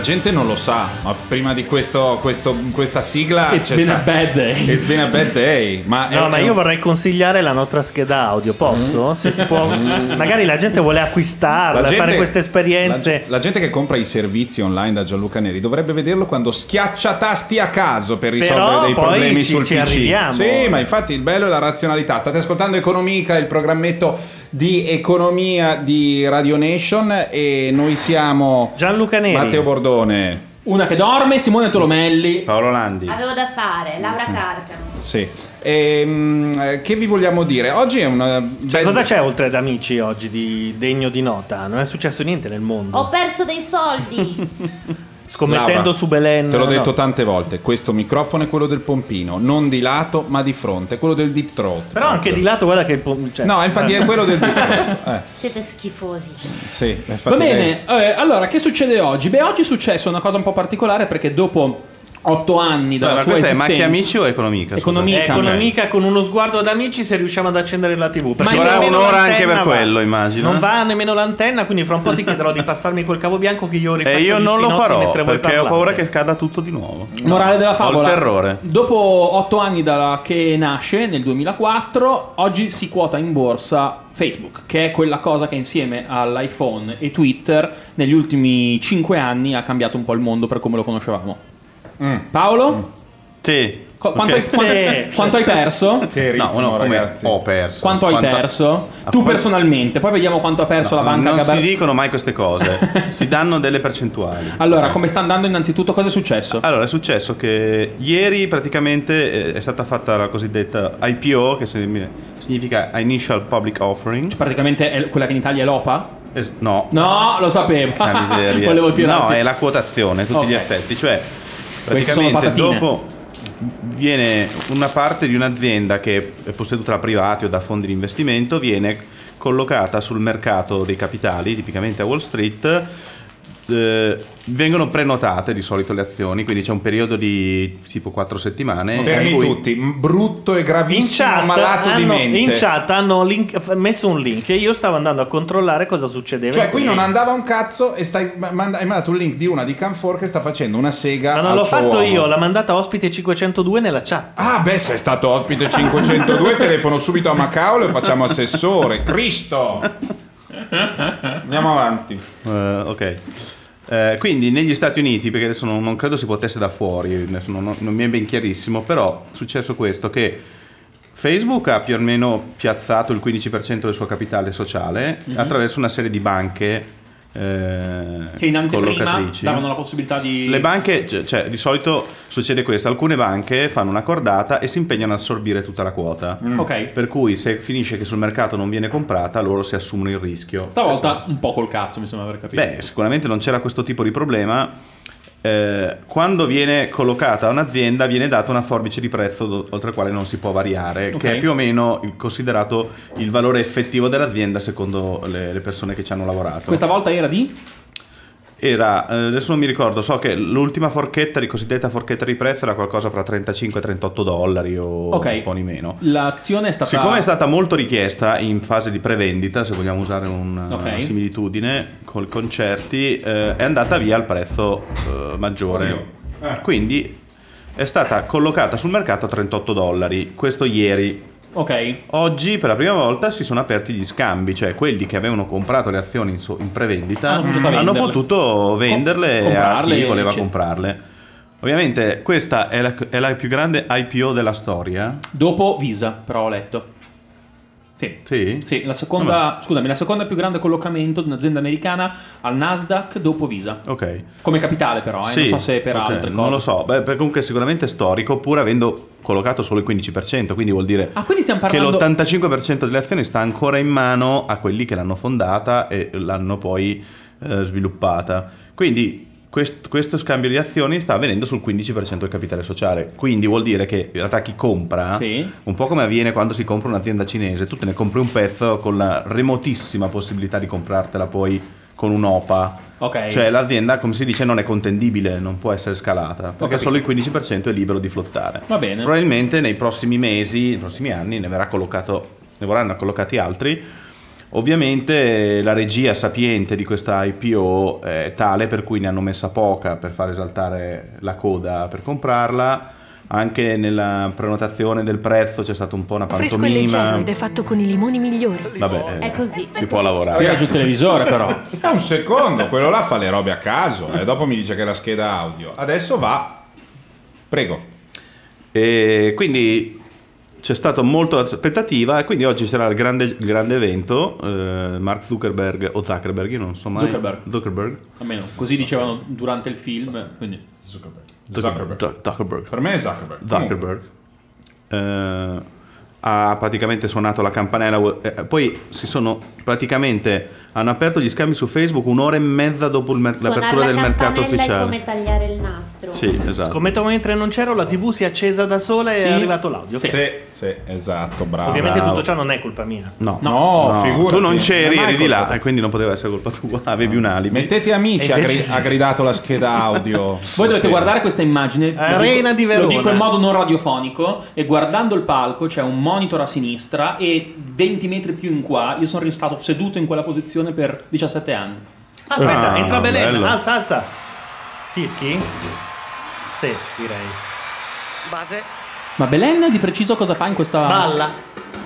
La gente non lo sa, ma prima di questo, questo- questa sigla. It's been sta- a bad day. It's been a bad day. Ma No, è- ma io vorrei consigliare la nostra scheda audio, posso? Se si può, magari la gente vuole acquistarla, fare queste esperienze. La, la gente che compra i servizi online da Gianluca Neri dovrebbe vederlo quando schiaccia tasti a caso per risolvere Però dei problemi ci- sul ci PC. arriviamo. Sì, ma infatti il bello è la razionalità. State ascoltando Economica, il programmetto di economia di Radio Nation e noi siamo Gianluca Neri. Matteo Bordone. Una che dorme, Simone Tolomelli. Paolo Landi. Avevo da fare, Laura Carcano. Sì. Ehm, eh, che vi vogliamo dire? Oggi è una Cioè, cosa c'è oltre ad amici oggi di degno di nota? Non è successo niente nel mondo. Ho perso dei soldi. Scommettendo Laura, su Belen. Te l'ho no. detto tante volte, questo microfono è quello del pompino, non di lato ma di fronte, quello del deep throat. Però anche di lato, guarda che. il po- cioè- No, infatti è quello del deep throat. Eh, Siete schifosi. sì, infatti Va lei- bene, eh, allora che succede oggi? Beh, oggi è successo una cosa un po' particolare perché dopo otto anni dalla Ma sua questa è esistenza... macchia amici o economica? Economica. È economica con uno sguardo ad amici se riusciamo ad accendere la TV. Perché Ci vorrà un'ora anche per va. quello, immagino. Non va nemmeno l'antenna, quindi fra un po' ti chiederò di passarmi quel cavo bianco che io rifaccio E io non lo farò perché ho paura che scada tutto di nuovo. Morale della Ho favola. il terrore. Dopo otto anni da che nasce, nel 2004, oggi si quota in borsa Facebook, che è quella cosa che insieme all'iPhone e Twitter negli ultimi cinque anni ha cambiato un po' il mondo per come lo conoscevamo. Paolo? Sì. Qu- quanto, Ok. hai, quanto- Sì. quanto hai perso? Che No, ritmo, no, come ragazzi. ho perso. Quanto hai Quanto- perso? Ah, Tu personalmente, poi vediamo quanto ha perso la banca non Gabar- si dicono mai queste cose, si danno delle percentuali. Allora, come sta andando innanzitutto? Cosa è successo? Allora, è successo che ieri praticamente eh, è stata fatta la cosiddetta IPO, che signi- significa Initial Public Offering. Praticamente è quella che in Italia è l'OPA? Es- no, No, lo sapevo. Volevo tirare. No, è la quotazione tutti gli Ok. effetti. Cioè, praticamente dopo viene una parte di un'azienda che è posseduta da privati o da fondi di investimento, viene collocata sul mercato dei capitali, tipicamente a Wall Street. Eh, vengono prenotate di solito le azioni, quindi c'è un periodo di tipo 4 settimane. Fermi in cui- tutti, brutto e In gravissimo, chat, malato di hanno, mente. in chat hanno link- messo un link e io stavo andando a controllare cosa succedeva. Cioè, in qui non link. andava un cazzo e stai, manda- hai mandato un link di una di Canfor che sta facendo una sega. Ma non al l'ho suo fatto uomo. io, l'ha mandata ospite 502 nella chat. Ah, beh, sei stato ospite 502, telefono subito a Macao, lo facciamo assessore. Cristo! Andiamo avanti. Eh, ok. Eh, quindi negli Stati Uniti, perché adesso non, non credo si potesse da fuori, non, non mi è ben chiarissimo, però è successo questo che Facebook ha più o meno piazzato il 15% del suo capitale sociale Mhm. attraverso una serie di banche eh, Che in anteprima davano la possibilità di... Le banche, cioè, cioè, di solito succede questo, alcune banche fanno una cordata e si impegnano ad assorbire tutta la quota. Ok. Per cui se finisce che sul mercato non viene comprata, loro si assumono il rischio. Stavolta un po' col cazzo, mi sembra aver capito. Beh, sicuramente non c'era questo tipo di problema. Eh, quando viene collocata un'azienda viene data una forbice di prezzo do- oltre il quale non si può variare, Ok. che è più o meno il- considerato il valore effettivo dell'azienda secondo le, le persone che ci hanno lavorato. Questa volta era di? Era, eh, adesso non mi ricordo, so che l'ultima forchetta, di cosiddetta forchetta di prezzo, era qualcosa fra 35 e 38 dollari o Ok. un po' di meno. L'azione è stata... Siccome è stata molto richiesta in fase di prevendita, se vogliamo usare una Ok. similitudine con concerti, eh, è andata via al prezzo eh, maggiore. Quindi è stata collocata sul mercato a 38 dollari. Questo ieri. Ok. Oggi per la prima volta si sono aperti gli scambi, cioè quelli che avevano comprato le azioni in, so- in prevendita Hanno cominciato a hanno potuto venderle Com- a chi voleva eccetera. comprarle. Ovviamente questa è la, è la più grande IPO della storia. Dopo Visa, però ho letto. Sì. Sì? Sì, la seconda, scusami, la seconda più grande collocamento di un'azienda americana al Nasdaq dopo Visa. Ok. Come capitale però, eh, Sì, non so se per ok, altre cose. Non lo so, Beh, per- comunque sicuramente storico, pur avendo collocato solo il 15%, quindi vuol dire Ah, quindi stiamo che parlando... l'85% delle azioni sta ancora in mano a quelli che l'hanno fondata e l'hanno poi eh, sviluppata. Quindi quest- questo scambio di azioni sta avvenendo sul 15% del capitale sociale. Quindi vuol dire che in realtà chi compra, Sì. un po' come avviene quando si compra un'azienda cinese, tu te ne compri un pezzo con la remotissima possibilità di comprartela poi con un'OPA. Ok. Cioè l'azienda, come si dice, non è contendibile, non può essere scalata, perché solo il 15% è libero di flottare. Va bene. Probabilmente nei prossimi mesi, nei prossimi anni ne verrà collocato, ne vorranno collocati altri. Ovviamente la regia sapiente di questa IPO è tale per cui ne hanno messa poca per far esaltare la coda per comprarla. Anche nella prenotazione del prezzo c'è stata un po' una Fresco e leggero pantomima. ed è fatto con i limoni migliori. Vabbè, È così. si può lavorare. Tira giù il televisore però. È un secondo, quello là fa le robe a caso e dopo mi dice che è la scheda audio. Adesso va. Prego. E quindi c'è stata molta aspettativa e quindi oggi sarà il grande, il grande evento. eh, Mark Zuckerberg o Zuckerberg, io non so mai. Zuckerberg. Zuckerberg. Almeno così dicevano durante il film. Quindi. Zuckerberg. Zuckerberg. Zuckerberg. Per me è Zuckerberg. Zuckerberg. Eh, ha praticamente suonato la campanella. eh, poi si sono praticamente hanno aperto gli scambi su Facebook un'ora e mezza dopo mer- l'apertura la del mercato campanella è ufficiale. come tagliare il nastro. Sì, esatto. Scommetto mentre non c'ero, la TV si è accesa da sola e Sì. è arrivato l'audio. Sì, sì, esatto, bravo. Ovviamente bravo. tutto ciò non è colpa mia. No, No, figurati. tu non c'eri, Non eri di là e quindi non poteva essere colpa tua, avevi un alibi. Mettete amici, ha, invece gri- sì. ha gridato la scheda audio. Voi dovete guardare questa immagine. Arena dico- di Verona. Lo dico in modo non radiofonico. E guardando il palco c'è un monitor a sinistra. E 20 metri più in qua, io sono stato seduto in quella posizione per 17 anni. Aspetta, Ah, entra Belen, bello. alza, alza. Fischi? Sì, direi. Ma Belen di preciso cosa fa in questa. Balla.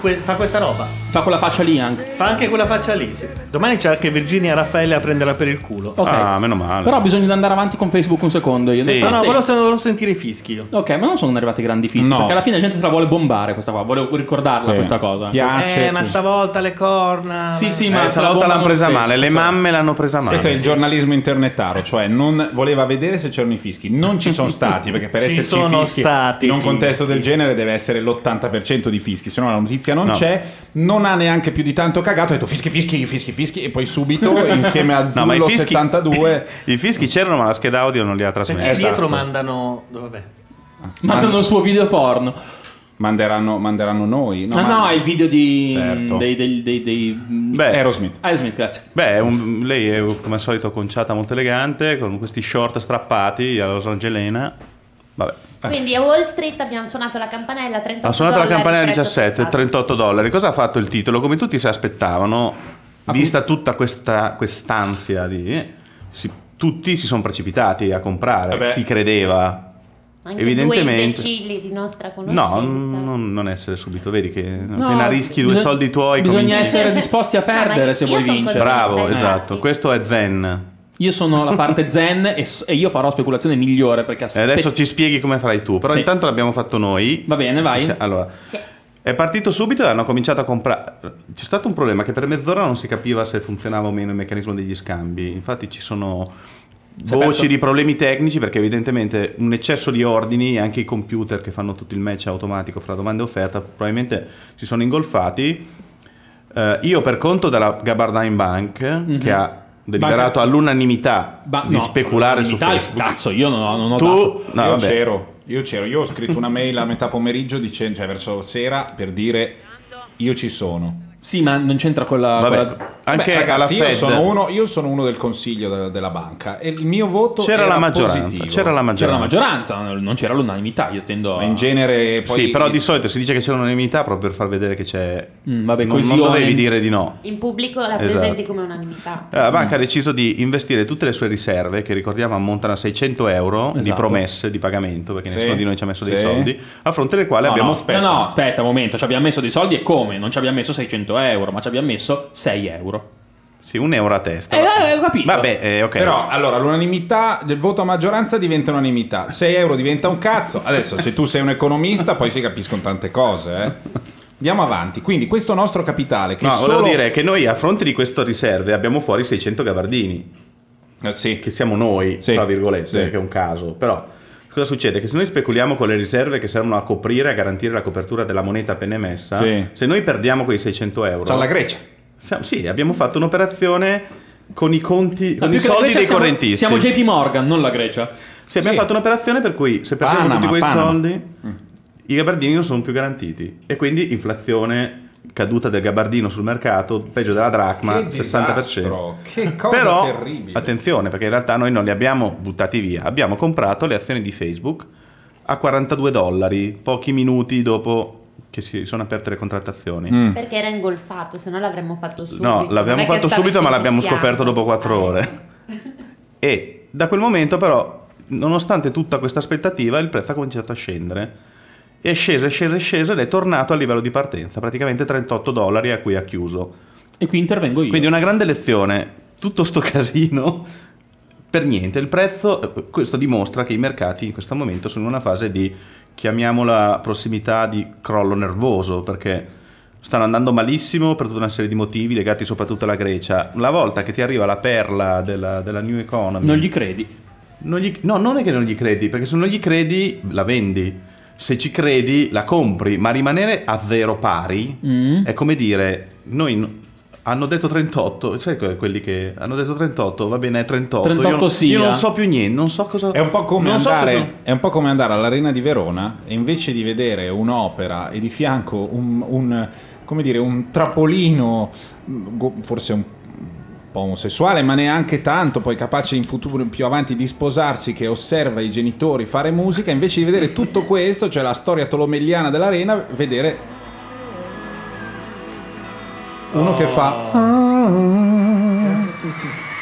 Que- fa questa roba. Fa quella faccia lì anche. Fa anche quella faccia lì. sì. Domani c'è anche Virginia Raffaele a prenderla per il culo. Ok. Ah, meno male. Però bisogna andare avanti con Facebook un secondo. Io. Sì. No, no, volevo, volevo sentire i fischi io. Ok, ma non sono arrivati grandi fischi. No. Perché alla fine la gente se la vuole bombare questa qua. Volevo ricordarla Sì. questa cosa. Piace. Eh, ma stavolta le corna. Sì, sì, Eh, ma la stavolta l'hanno presa male, le mamme l'hanno presa male. Questo è il giornalismo internetaro, cioè non voleva vedere se c'erano i fischi. Non ci sono stati, perché per Ci esserci sono fischi stati in un fischi. contesto del genere deve essere l'80% di fischi, se no la notizia non No. c'è, non ha neanche più di tanto cagato, ha detto fischi, fischi, fischi, fischi, e poi subito insieme a No, ma i Zullo fischi, 72 i fischi c'erano, ma la scheda audio non li ha Perché trasmessi. Esatto. dietro mandano. Vabbè. Mandano il suo video porno. manderanno, manderanno noi. ah, ma- no, è il video di. Certo. dei. dei, dei, dei- Beh, Aerosmith. Aerosmith, grazie. beh, un- lei è come al solito conciata molto elegante, con questi short strappati alla Los Angelena. Vabbè. Quindi a Wall Street abbiamo suonato la campanella 38 Ha suonato la dollari, campanella prezzo 17, fissato. 38 dollari. Cosa ha fatto il titolo? Come tutti si aspettavano, vista tutta questa quest'ansia di... si- tutti si sono precipitati a comprare, Vabbè. si credeva. Anche Evidentemente- due imbecilli di nostra No, conoscenza. non, non essere subito, vedi che No, appena rischi due bisog- soldi tuoi Bisogna cominci- essere disposti a No, perdere se vuoi vincere. Bravo, esatto. Questo è Zen. Io sono la parte zen e, s- e io farò speculazione migliore perché E aspetta. adesso ci spieghi come farai tu. Però Sì. intanto l'abbiamo fatto noi. Va bene, vai. Allora, Sì. è partito subito e hanno cominciato a comprare. C'è stato un problema che per mezz'ora non si capiva se funzionava o meno il meccanismo degli scambi. Infatti ci sono voci aperto- di problemi tecnici perché evidentemente un eccesso di ordini e anche i computer che fanno tutto il match automatico fra domanda e offerta probabilmente si sono ingolfati. Eh, io per conto della Gabardine Bank che ha deliberato Banca- all'unanimità Ba- di no, speculare su l'unanimità, Facebook. Cazzo, io non ho, non ho Tu, dato. no, io vabbè. c'ero, io c'ero, io ho scritto una mail a metà pomeriggio, dicendo, cioè verso sera, per dire io ci sono. Sì, ma non c'entra con la. Vabbè, con la- anche Beh, ragazzi, la io Fed sono, uno, io sono uno del consiglio de- della banca e il mio voto c'era era la maggioranza, positivo. c'era la maggioranza. C'era la maggioranza, non c'era l'unanimità. Io tendo. A- in genere poi sì, però di solito si dice che c'è unanimità proprio per far vedere che c'è. Mm, vabbè, non, non dovevi dire di no. In pubblico la Esatto. presenti come unanimità. Eh, La banca ha deciso di investire tutte le sue riserve, che ricordiamo ammontano a 600 euro di Esatto. promesse di pagamento, perché Sì. nessuno di noi ci ha messo dei Sì. soldi, a fronte delle quali No, abbiamo no, aspetta. No, no, aspetta un momento. Ci abbiamo messo dei soldi e come? Non ci abbiamo messo 600 euro, ma ci abbiamo messo 6 euro. sì, un euro a testa. Eh, ho capito. Vabbè, eh, ok. Però allora l'unanimità del voto a maggioranza diventa unanimità, 6 euro diventa un cazzo. Adesso se tu sei un economista poi si capiscono tante cose, eh. Andiamo avanti. Quindi questo nostro capitale che No, solo... volevo dire che noi a fronte di queste riserve abbiamo fuori 600 gabardini, Eh, sì. che siamo noi, Sì. tra virgolette, Sì. che è un caso. Però cosa succede? Che se noi speculiamo con le riserve che servono a coprire, a garantire la copertura della moneta appena emessa, Sì. se noi perdiamo quei 600 euro... C'ha la Grecia. Sì, abbiamo fatto un'operazione con i conti, No, con i soldi dei siamo, correntisti. Siamo JP Morgan, non la Grecia. Sì, abbiamo Sì. fatto un'operazione per cui se perdiamo Panama, tutti quei Panama. soldi, i gabardini non sono più garantiti. E quindi inflazione, caduta del gabardino sul mercato, peggio della dracma, Che 60%. disastro, che cosa Però, terribile. attenzione, perché in realtà noi non li abbiamo buttati via, abbiamo comprato le azioni di Facebook a 42 dollari, pochi minuti dopo che si sono aperte le contrattazioni. Mm. Perché era ingolfato, se no l'avremmo fatto subito. No, l'abbiamo fatto subito, ma l'abbiamo scoperto dopo 4 Ah, ore. E da quel momento, però, nonostante tutta questa aspettativa, il prezzo ha cominciato a scendere. È sceso, è sceso, è sceso ed è tornato al livello di partenza, praticamente 38 dollari a cui ha chiuso. E qui intervengo io. Quindi una grande lezione. Tutto sto casino per niente. Il prezzo, questo dimostra che i mercati in questo momento sono in una fase di, chiamiamola prossimità di crollo nervoso, perché stanno andando malissimo per tutta una serie di motivi legati soprattutto alla Grecia. Una volta che ti arriva la perla della, della New Economy... Non gli credi. non gli- no, non è che non gli credi, perché se non gli credi la vendi. Se ci credi la compri, ma rimanere a zero pari Mm. è come dire, noi n- hanno detto 38, sai que- quelli che hanno detto 38, va bene, è 38. 38 io, sia. io non so più niente, non so cosa... È un po' come non so andare, cosa- è un po' come andare all'Arena di Verona e invece di vedere un'opera e di fianco un, un- come dire, un trapolino, go- forse un po' omosessuale, ma neanche tanto, poi capace in futuro più avanti di sposarsi, che osserva i genitori fare musica, invece di vedere tutto questo, cioè la storia tolomelliana dell'Arena, vedere uno che fa...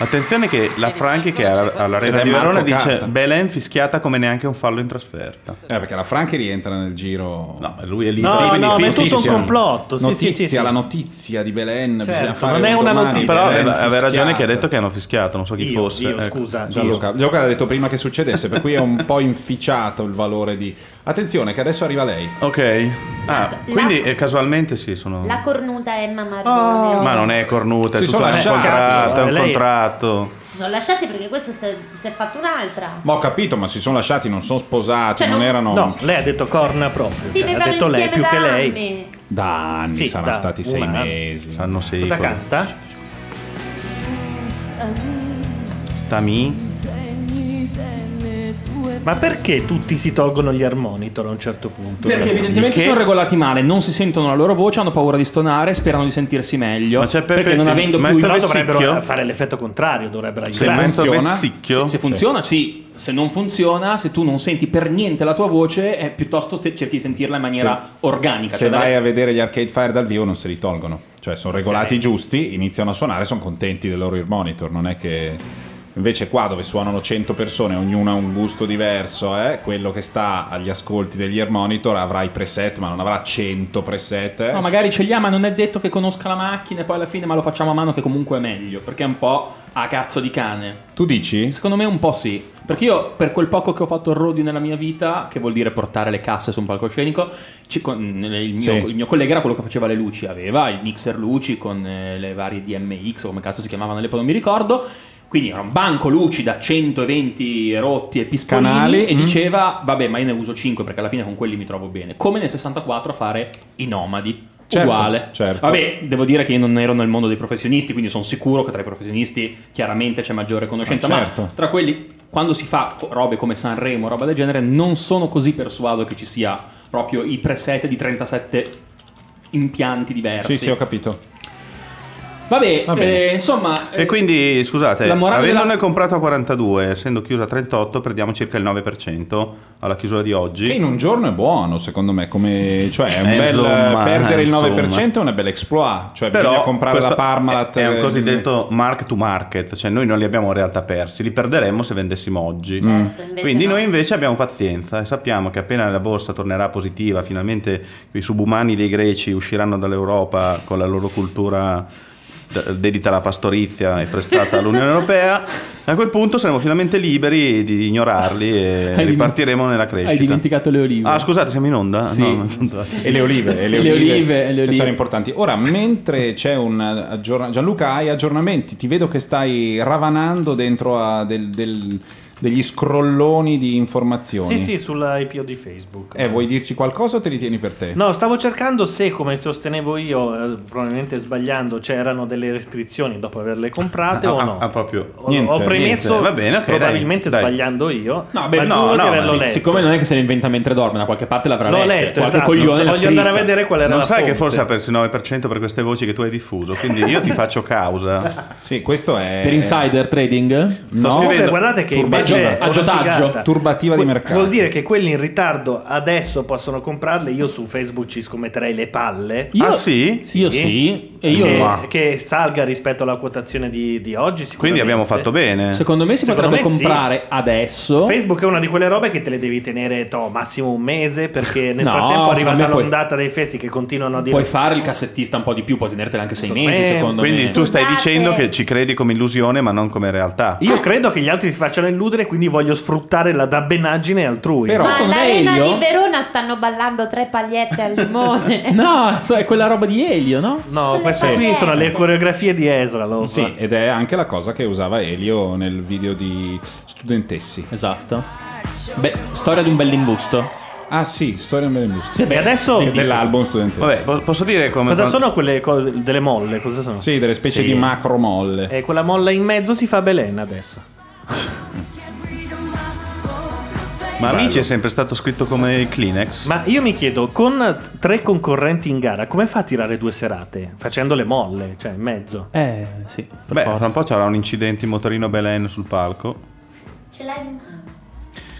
Attenzione che la Franchi che è alla- all'Arena di Verona Marco dice Carta. Belen fischiata come neanche un fallo in trasferta. Eh, perché la Franchi rientra nel giro... No, lui è lì. No, quindi no, ma è tutto un complotto. Sì, notizia, sì, sì, sì. la notizia di Belen, Certo, bisogna fare non è un una domani notizia. Però Belen aveva aveva ragione che ha detto che hanno fischiato, non so chi Io, fosse. io, ecco. scusa. Gianluca, io. Gianluca ha detto prima che succedesse, per cui è un po' inficiato il valore di... Attenzione che adesso arriva lei. Ok. Ah, La- quindi eh, casualmente sì, sono... La cornuta Emma Marrone. Ma non è cornuta, è Si tutto sono un lasciati. contratto, è un Lei- contratto. Si sono lasciati perché questo si è, si è fatto un'altra. Ma ho capito, ma si sono lasciati, non sono sposati, Cioè, non non- erano... No, lei ha detto corna proprio. cioè, ha Vivevano detto lei insieme più da che lei. anni. Da anni, Sì, saranno da stati sei una- mesi. Sanno Cosa secoli. canta? Stami? Ma perché tutti si tolgono gli armonitor a un certo punto? Perché evidentemente Che? sono regolati male, non si sentono la loro voce, hanno paura di stonare, sperano di sentirsi meglio. Ma c'è Peppe- perché non avendo più il Però Vessicchio? dovrebbero fare l'effetto contrario, dovrebbero Se aiutare. questo funziona? vessicchio? Se funziona, sì. Se non funziona, se tu non senti per niente la tua voce, eh, piuttosto te- cerchi di sentirla in maniera organica. Se cioè vai dare- a vedere gli Arcade Fire dal vivo non se li tolgono. Cioè sono regolati Ok. giusti, iniziano a suonare, sono contenti del loro ear monitor, non è che... Invece qua dove suonano 100 persone, ognuna ha un gusto diverso, eh, quello che sta agli ascolti degli ear monitor avrà i preset, ma non avrà 100 preset. eh. No, magari ce li ha, ma non è detto che conosca la macchina e poi alla fine ma lo facciamo a mano che comunque è meglio, perché è un po' a cazzo di cane. Tu dici? Secondo me un po' sì. Perché io, per quel poco che ho fatto il roadie nella mia vita, che vuol dire portare le casse su un palcoscenico, il, mio, Sì. il mio collega era quello che faceva le luci, aveva il mixer luci con eh, le varie DMX, o come cazzo si chiamavano all'epoca, non mi ricordo. Quindi era un banco luci da 120 rotti e pispolini Canali, e mm. diceva, vabbè, ma io ne uso 5 perché alla fine con quelli mi trovo bene. Come nel 64 a fare i nomadi. Certo, Uguale. certo. Vabbè, devo dire che io non ero nel mondo dei professionisti, quindi sono sicuro che tra i professionisti chiaramente c'è maggiore conoscenza. Ma certo. Ma tra quelli, quando si fa robe come Sanremo, roba del genere, non sono così persuaso che ci sia proprio i preset di 37 impianti diversi. Sì, sì, ho capito. Vabbè, Va bene. eh, insomma... E eh, quindi, scusate, la morale avendone della- comprato a 42, essendo chiuso a 38, perdiamo circa il 9% alla chiusura di oggi. Che in un giorno è buono, secondo me, come cioè è un Eh, bel insomma, perdere il insomma. 9% è una bella exploit, cioè bisogna comprare la Parmalat è, è un eh, cosiddetto mark to market, cioè noi non li abbiamo in realtà persi, li perderemmo se vendessimo oggi. Certo, invece Quindi no. noi invece abbiamo pazienza e sappiamo che appena la borsa tornerà positiva, finalmente i subumani dei greci usciranno dall'Europa con la loro cultura dedita alla pastorizia e prestata all'Unione Europea, a quel punto saremo finalmente liberi di ignorarli e Hai ripartiremo nella crescita. Hai dimenticato le olive. Ah, scusate, siamo in onda? Sì. No. E le olive, e le Le olive, olive, e le olive. sono importanti. Ora, mentre c'è un aggiornamento, Gianluca, hai aggiornamenti? Ti vedo che stai ravanando dentro a del- del- degli scrolloni di informazioni. Sì, sì, sull'IPO di Facebook. Eh, vuoi dirci qualcosa o te li tieni per te? No, stavo cercando se, come sostenevo io, eh, probabilmente sbagliando, c'erano delle restrizioni dopo averle comprate Ah, o ah, no. ah, proprio. Ho, Niente, ho premesso, niente. Va bene, ok, probabilmente dai, dai. sbagliando io, No, beh, ma no, giuro no, di averlo sì, letto. Siccome non è che se ne inventa mentre dorme, da qualche parte l'avrà L'ho letto. letto, Qualche esatto. coglione l'ha voglio andare a vedere qual era Non la sai che fonte. forse ha perso il 9% per queste voci che tu hai diffuso, quindi io ti faccio causa. Sì, questo è... Per insider trading? Sto No, scrivendo- guardate che Una aggiotaggio, figata. turbativa di Vuol- mercato. Vuol dire che quelli in ritardo adesso possono comprarle. Io su Facebook ci scommetterei le palle. Io, Ah, sì? Io sì. E io che, Ma- che salga rispetto alla quotazione di, di oggi. Quindi abbiamo fatto bene. Secondo me si Secondo potrebbe me sì. comprare adesso. Facebook è una di quelle robe che te le devi tenere to, massimo un mese perché nel No, frattempo è secondo arrivata puoi- l'ondata dei festi che continuano a dire Puoi fare il cassettista un po' di più, puoi tenertela anche sei mesi, me- secondo Quindi me. tu stai dicendo che ci credi come illusione ma non come realtà. Io credo che gli altri si facciano illudere, quindi voglio sfruttare la dabbenaggine altrui. Però- Ma Questo non è Elio? di Verona stanno ballando tre pagliette al limone. No, so- è quella roba di Elio, no? No, Sono queste qui sono le coreografie di Ezra. Lo Sì, ed è anche la cosa che usava Elio nel video di Studentessi. Esatto. Beh, storia di un bell'imbusto. Ah sì, Storia in Benebusto. Sì, E adesso Dell'album Studentessi. Vabbè, po- posso dire come... cosa sono quelle cose delle molle? Cosa sono? Sì, delle specie Sì. di macro molle. E quella molla in mezzo si fa Belen adesso. Ma Amici è sempre stato scritto come Kleenex? Ma io mi chiedo, con tre concorrenti in gara, come fa a tirare due serate? Facendo le molle, cioè in mezzo. Eh, sì. Beh, forza. fra un po' c'era un incidente in motorino Belen sul palco. Ce l'hai in mano.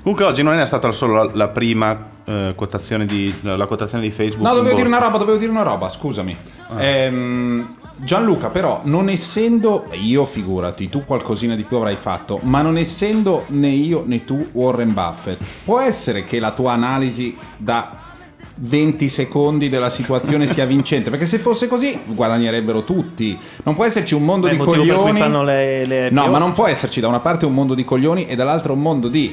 Comunque oggi non è stata solo la, la prima eh, quotazione di la, la quotazione di Facebook. No, dovevo dire una roba, dovevo dire una roba, scusami. Ehm, Gianluca, però, non essendo io, figurati, tu qualcosina di più avrai fatto, ma non essendo né io né tu Warren Buffett, può essere che la tua analisi da 20 secondi della situazione sia vincente? Perché se fosse così guadagnerebbero tutti. Non può esserci un mondo il di coglioni. fanno le, le No, ma non può esserci da una parte un mondo di coglioni e dall'altra un mondo di.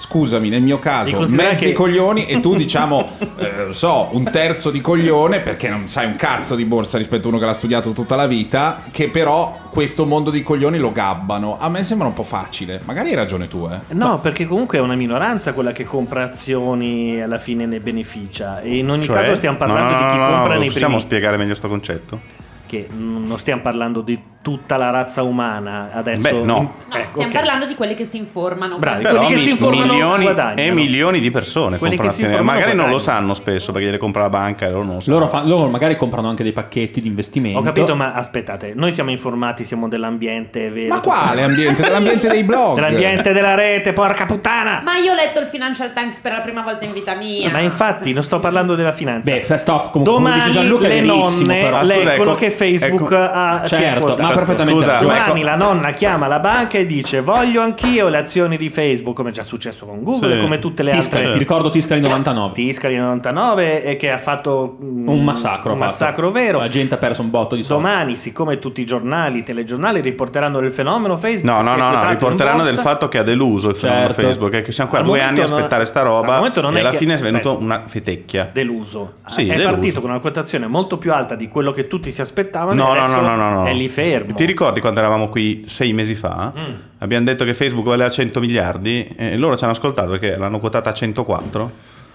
Scusami, nel mio caso, mezzi che- coglioni e tu diciamo, eh, non so, un terzo di coglione perché non sai un cazzo di borsa rispetto a uno che l'ha studiato tutta la vita, che però questo mondo di coglioni lo gabbano. A me sembra un po' facile. Magari hai ragione tu, eh. No, perché comunque è una minoranza quella che compra azioni e alla fine ne beneficia. E in ogni Cioè? caso stiamo parlando No, no, di chi no, no, compra no, nei Possiamo primi. spiegare meglio sto concetto? Che non stiamo parlando di tutta la razza umana adesso. Beh, no. No, Ecco, stiamo ok. parlando di quelli che si informano. Bravi, Però quelli che mi- si informano milioni guadagnano. e milioni di persone Quelli comprano che si informano Magari non lo sanno spesso perché gliele compra la banca e loro non lo sanno. Loro, fa- loro magari comprano anche dei pacchetti di investimento. Ho capito, ma aspettate, noi siamo informati, siamo dell'ambiente vero. Ma quale ambiente? Dell'ambiente dei blog? Dell'ambiente della rete, porca puttana! Ma io ho letto il Financial Times per la prima volta in vita mia. Ma infatti, non sto parlando della finanza. Beh, stop. Comunque, come Domani dice Gianluca, le nonne però. Scusa, leggono ecco- che Facebook ecco- ha Certo, ma ha perfettamente Scusa, ecco- la nonna chiama la banca e dice voglio anch'io le azioni di Facebook, come è già successo con Google, Sì. come tutte le Tiscali, altre. ti ricordo Tiscali 99. Tiscali 99 e che ha fatto mm, Un massacro. un fatto. massacro vero. La gente ha perso un botto di soldi. Domani, siccome tutti i giornali, i telegiornali riporteranno del fenomeno Facebook, No, no, è no, no, riporteranno del fatto che ha deluso il fenomeno Certo. Facebook e che siamo qua Al due anni a non- aspettare sta al roba momento non e è alla che- fine è venuto aspetta. una fetecchia. deluso. Sì, è deluso. partito con una quotazione molto più alta di quello che tutti si aspettavano. No, no, no, no, no, no. È lì fermo. Ti ricordi quando eravamo qui sei mesi fa? Mm. Abbiamo detto che Facebook valeva 100 miliardi e loro ci hanno ascoltato perché l'hanno quotata a 104.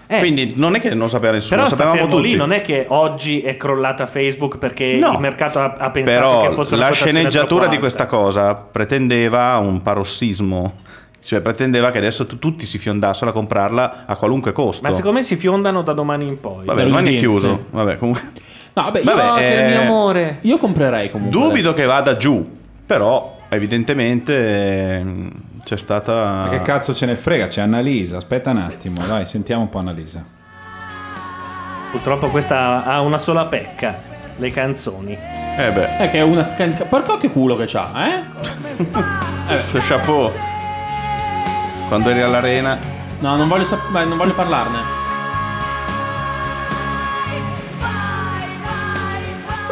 Eh. Quindi non è che non sapeva nessuno, Però sapevamo fermo tutti. lì, non è che oggi è crollata Facebook perché No. il mercato ha, ha pensato Però che fosse la sceneggiatura di questa cosa pretendeva un parossismo. Cioè pretendeva che adesso tu- tutti si fiondassero a comprarla a qualunque costo. Ma secondo me si fiondano da domani in poi. Vabbè, domani è chiuso. Vabbè, comunque. No, vabbè, io, Vabbè, c'era il eh, mio amore. io comprerei comunque. Dubito adesso. che vada giù, però evidentemente ehm, c'è stata... Ma che cazzo ce ne frega? C'è Annalisa. Aspetta un attimo, dai, sentiamo un po' Annalisa. Purtroppo questa ha una sola pecca, le canzoni. Eh beh, È che è una. can- Porco che culo che c'ha, eh? adesso chapeau. Quando eri all'arena... No, non voglio, sap- non voglio parlarne.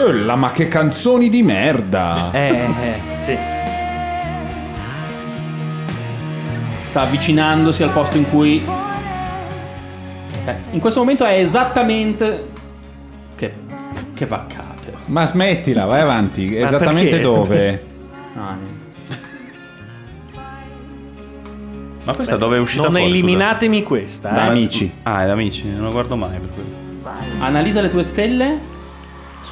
Eh, la ma che canzoni di merda! Eh, eh, sì. Sta avvicinandosi al posto in cui. Eh, in questo momento è esattamente. Che, che vaccate. Ma smettila, vai avanti. Ma Esattamente perché? dove? Ah, niente. Ma questa dove è uscita Non fuori? eliminatemi questa. Da eh. amici. scusa? Ah, è da amici, non lo guardo mai per quello. Analizza le tue stelle.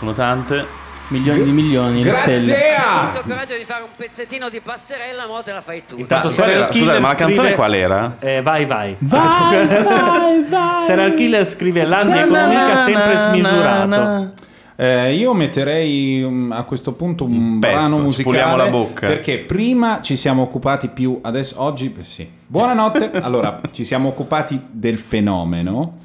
Sono tante. Milioni di milioni di stelle. Grazie! Ho avuto il coraggio di fare un pezzettino di passerella, ma te la fai tu. Intanto Ma qual Serial era? Killer Scusate, ma la canzone scrive- qual era? Eh, vai, vai. Vai, vai, vai. Serial Killer scrive l'anno economica sempre smisurato. Eh, io metterei um, a questo punto un, pezzo, brano musicale la bocca. perché prima ci siamo occupati più adesso oggi eh, sì. Buonanotte. allora, ci siamo occupati del fenomeno.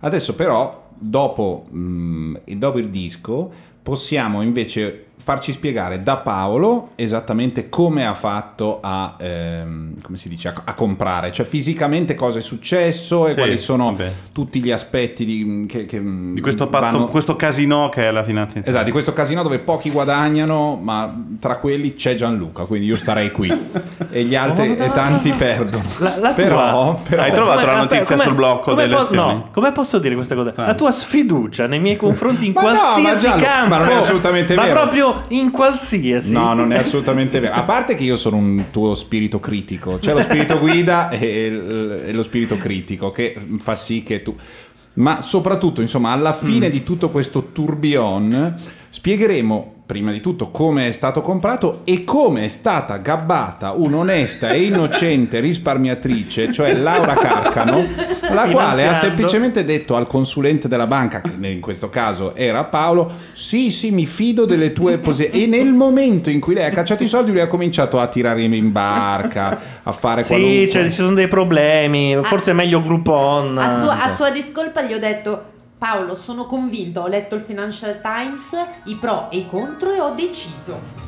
Adesso però dopo, mm, e dopo il disco possiamo invece farci spiegare da Paolo esattamente come ha fatto a, ehm, come si dice, a, a comprare, cioè fisicamente cosa è successo e Sì, quali sono vabbè. tutti gli aspetti di, che, che, Di questo pazzo, vanno- questo casino che è la finanza. Esatto, di questo casino dove pochi guadagnano, ma tra quelli c'è Gianluca, quindi io starei qui e gli altri e tanti perdono. La- la però, tua- però Hai trovato Come- la notizia aspetta, sul blocco come delle po-? No, come posso dire questa cosa? La tua sfiducia nei miei confronti in Ma no, ma qualsiasi Gianlu- campo. ma non è assolutamente ma vero. proprio in qualsiasi. No, non è assolutamente vero. A parte che io sono un tuo spirito critico, c'è lo spirito guida e, e lo spirito critico che fa sì che tu. Ma soprattutto, insomma, alla fine di tutto questo tourbillon spiegheremo prima di tutto come è stato comprato e come è stata gabbata un'onesta e innocente risparmiatrice, cioè Laura Carcano, la quale ha semplicemente detto al consulente della banca, che in questo caso era Paolo, sì sì mi fido delle tue posizioni e nel momento in cui lei ha cacciato i soldi lui ha cominciato a tirare in barca, a fare Sì, qualunque... cioè, ci sono dei problemi. Forse è meglio Groupon. A sua, a sua discolpa gli ho detto Paolo, sono convinto, ho letto il Financial Times, i pro e i contro e ho deciso.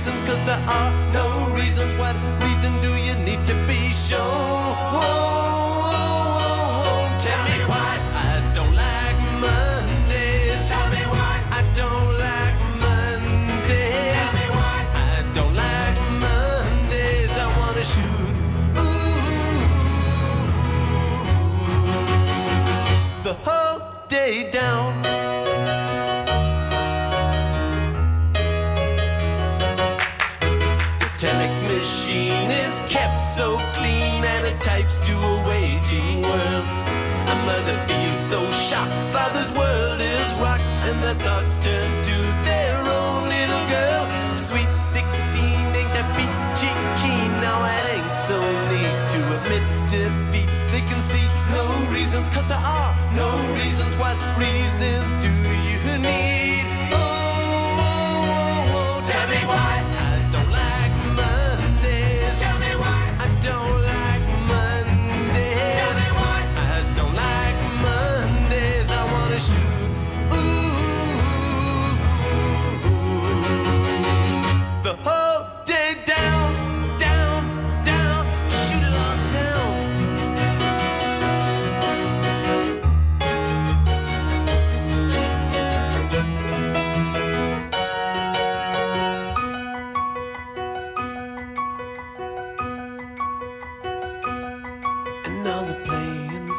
Reasons, cause there are no reasons. What reason do you need to be shown? Tell me why I don't like Mondays. Tell me why I don't like Mondays. Tell me why I don't like Mondays. I wanna shoot. Ooh, the whole day down. So clean and it types to a waging world. A mother feels so shocked, father's world is rocked, and their thoughts turn to their own little girl. Sweet 16 ain't that peachy keen, now it ain't so neat to admit defeat. They can see no reasons, cause there are no reasons. What reasons do you need?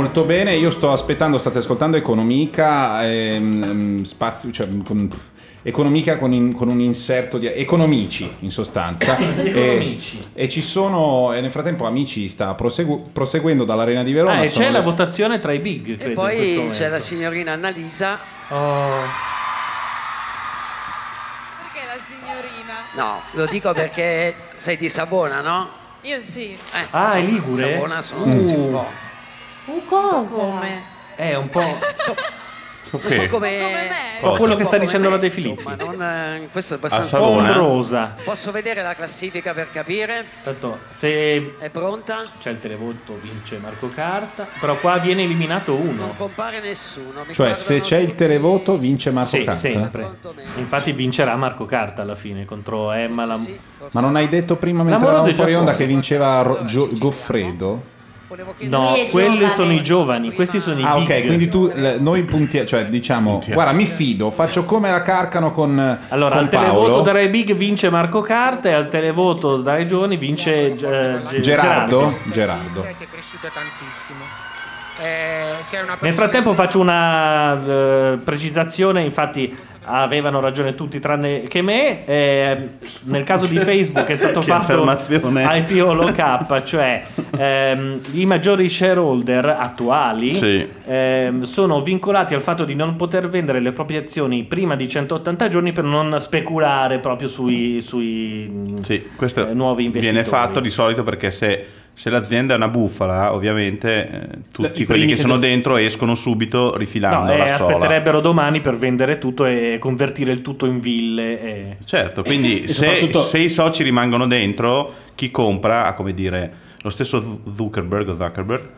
Molto bene. Io sto aspettando, state ascoltando Economica, ehm, spazio, cioè, con, Economica con, in- con un inserto di economici in sostanza. Economici. E, e ci sono, e nel frattempo Amici sta prosegu- proseguendo dall'Arena di Verona. Ah, e sono c'è le- la votazione tra i big, credo, E poi c'è la signorina Annalisa. Oh. Perché la signorina? No, lo dico perché sei di Savona, no? Io sì. Eh, Ah, è insomma, ligure? Savona sono tutti un Uh. po'. Uh, cosa? Come? È un po'... Ok. Un po' come, Come me. un po' quello che sta dicendo me, la De Filippi. insomma, non, eh, questo è abbastanza. Ombrosa. Posso vedere la classifica per capire? Tanto, se È pronta? c'è il televoto vince Marco Carta, però qua viene eliminato Non uno. compare nessuno. mi Cioè, se c'è il tutti. televoto vince Marco Sì, Carta. sempre. Infatti vincerà Marco Carta alla fine contro Emma. la- Sì, forse Ma non hai detto prima mentre eravamo fuori onda che vinceva Ro- Gio- Goffredo? Volevo chiedere- No, quelli giovane. sono i giovani, questi sono i Ah, big. ok, quindi tu, le- noi puntiamo, cioè diciamo, guarda, mi fido, faccio come la carcano con, Allora, con al televoto Paolo. dai big vince Marco Carta e al televoto dai giovani vince eh, Ge- Gerardo? Gerardo. Sei cresciuto tantissimo. Eh, sei una Nel persona frattempo faccio una eh, precisazione, infatti avevano ragione tutti tranne che me, eh, nel caso di Facebook è stato fatto. IPO lockup, cioè ehm, i maggiori shareholder attuali Sì. ehm, sono vincolati al fatto di non poter vendere le proprie azioni prima di 180 giorni per non speculare proprio sui, sui Sì, questo eh, nuovi investitori. viene fatto di solito perché se, se l'azienda è una bufala, ovviamente eh, tutti I quelli che che sono do- dentro escono subito rifilando No, eh, la sola. aspetterebbero domani per vendere tutto e convertire il tutto in ville. e- Certo, quindi se, soprattutto- se i soci rimangono dentro, chi compra ha come dire lo stesso Zuckerberg, Zuckerberg eh,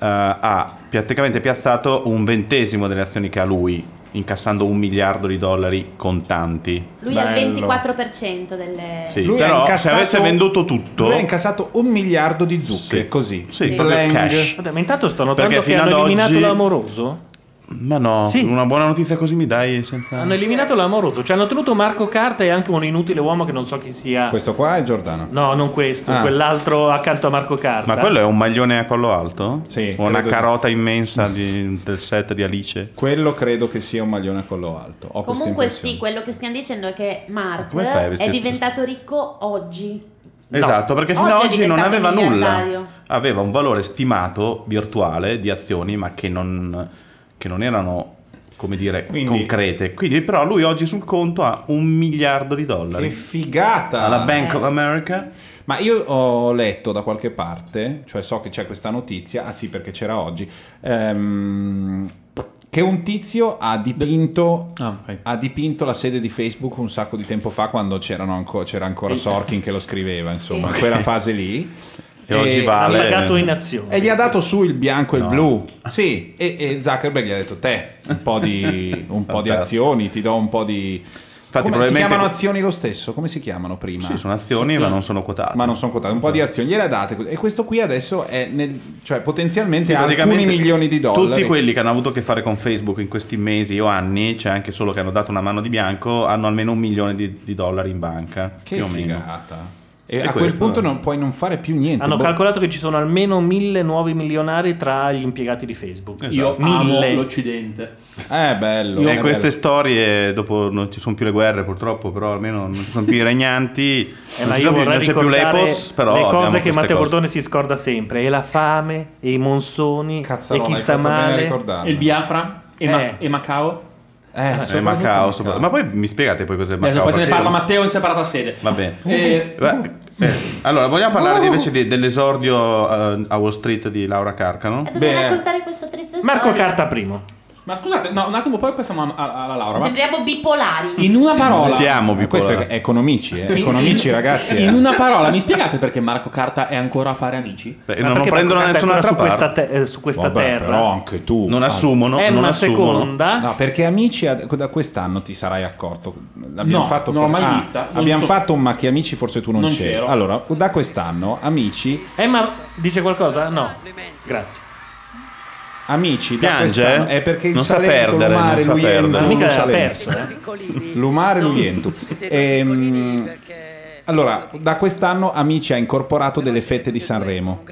ha praticamente piazzato un ventesimo delle azioni che ha lui, incassando un miliardo di dollari contanti. Lui ha il Bello. 24% delle... Sì, Lui ha però se avesse venduto tutto, Lui ha incassato un miliardo di zucche, Sì. così. Sì, Sì. proprio cash. Vabbè, ma intanto sto notando Perché che hanno ad eliminato oggi- l'amoroso. Ma no, Sì. una buona notizia così mi dai senza... Hanno eliminato l'amoroso. Cioè hanno tenuto Marco Carta e anche un inutile uomo che non so chi sia. Questo qua è Giordano. No, non questo, Ah. quell'altro accanto a Marco Carta. Ma quello è un maglione a collo alto? Sì, O una carota immensa di- del set di Alice? Quello credo che sia un maglione a collo alto. Ho Comunque sì, quello che stiamo dicendo è che Mark come fai a è diventato ricco oggi. Esatto, perché fino Oggi ad oggi non aveva nulla. Aveva un valore stimato virtuale di azioni, ma che non, che non erano, come dire, Quindi- concrete. Quindi, però, lui oggi sul conto ha un miliardo di Che dollari. figata! Alla Bank of America. Ma io ho letto da qualche parte, cioè so che c'è questa notizia, ah sì perché c'era oggi, ehm, che un tizio ha dipinto, Ah, ok. ha dipinto la sede di Facebook un sacco di tempo fa quando c'erano anco- c'era ancora Sorkin che lo scriveva, insomma, Sì. quella fase lì. E oggi Ha vale. pagato in azione. E gli ha dato su il bianco e il No. blu. Sì, e, e Zuckerberg gli ha detto te, un po' di, un po' di azioni, ti do un po' di... Infatti, Come si probabilmente- chiamano azioni lo stesso? Come si chiamano prima? Sì, sono azioni, ma non sono quotate. ma non sono quotate, un po' di azioni gliele ha date e questo qui adesso è nel, cioè potenzialmente Sì, ha alcuni milioni di dollari. Tutti quelli che hanno avuto a che fare con Facebook in questi mesi o anni, cioè anche solo che hanno dato una mano di bianco, hanno almeno un milione di, di dollari in banca. che più o meno. figata. E E a quel punto è- non puoi non fare più niente. Hanno Boh. calcolato che ci sono almeno mille nuovi milionari tra gli impiegati di Facebook. Esatto. Io Mille. amo l'Occidente. Eh, bello. E è queste bello. storie, dopo non ci sono più le guerre purtroppo, però almeno non ci sono più i regnanti, Eh, non, ma io più, vorrei non c'è più l'Epos, però le cose che Matteo cose. Cordone si scorda sempre: e la fame, e i monsoni, Cazzarola, e chi sta male. E il Biafra? E, Ma- Eh. e Macao? Eh, Eh, soprattutto Macao, Macao. sopra- ma poi mi spiegate poi cos'è Adesso Macao? poi te ne parla Matteo in separata sede. Va bene. Eh, Beh, eh, allora, vogliamo parlare invece di- dell'esordio eh, a Wall Street di Laura Carcano? E dobbiamo raccontare questa triste Marco storia. Carta primo. Ma scusate, no, un attimo, poi passiamo alla Laura. ma Sembriamo bipolari. in una parola. Siamo Ma questo è bipolari. economici, eh. economici ragazzi. eh. In una parola, mi spiegate perché Marco Carta è ancora a fare amici? Beh, Ma non lo perché prendono da nessun'altra su parte. questa, te- eh, su questa Vabbè, terra. però anche tu. Non Ah. assumono. È non una assumono. seconda. No, perché amici ad- da quest'anno ti sarai accorto. L'abbiamo No, fatto non l'ho for- mai ah, vista, non abbiamo so- fatto un macchia amici, forse tu non, Non c'eri. c'ero. Allora, da quest'anno, amici, Emma dice qualcosa? No. Grazie. Amici da Piange, quest'anno eh? è perché il Non sa Salento, perdere, Lumare, non sa Luientu, perdere. Mica Salento. perso, eh. Lumare, Luientu. Ehm, perché Allora, da quest'anno Amici ha incorporato delle fette di Sanremo,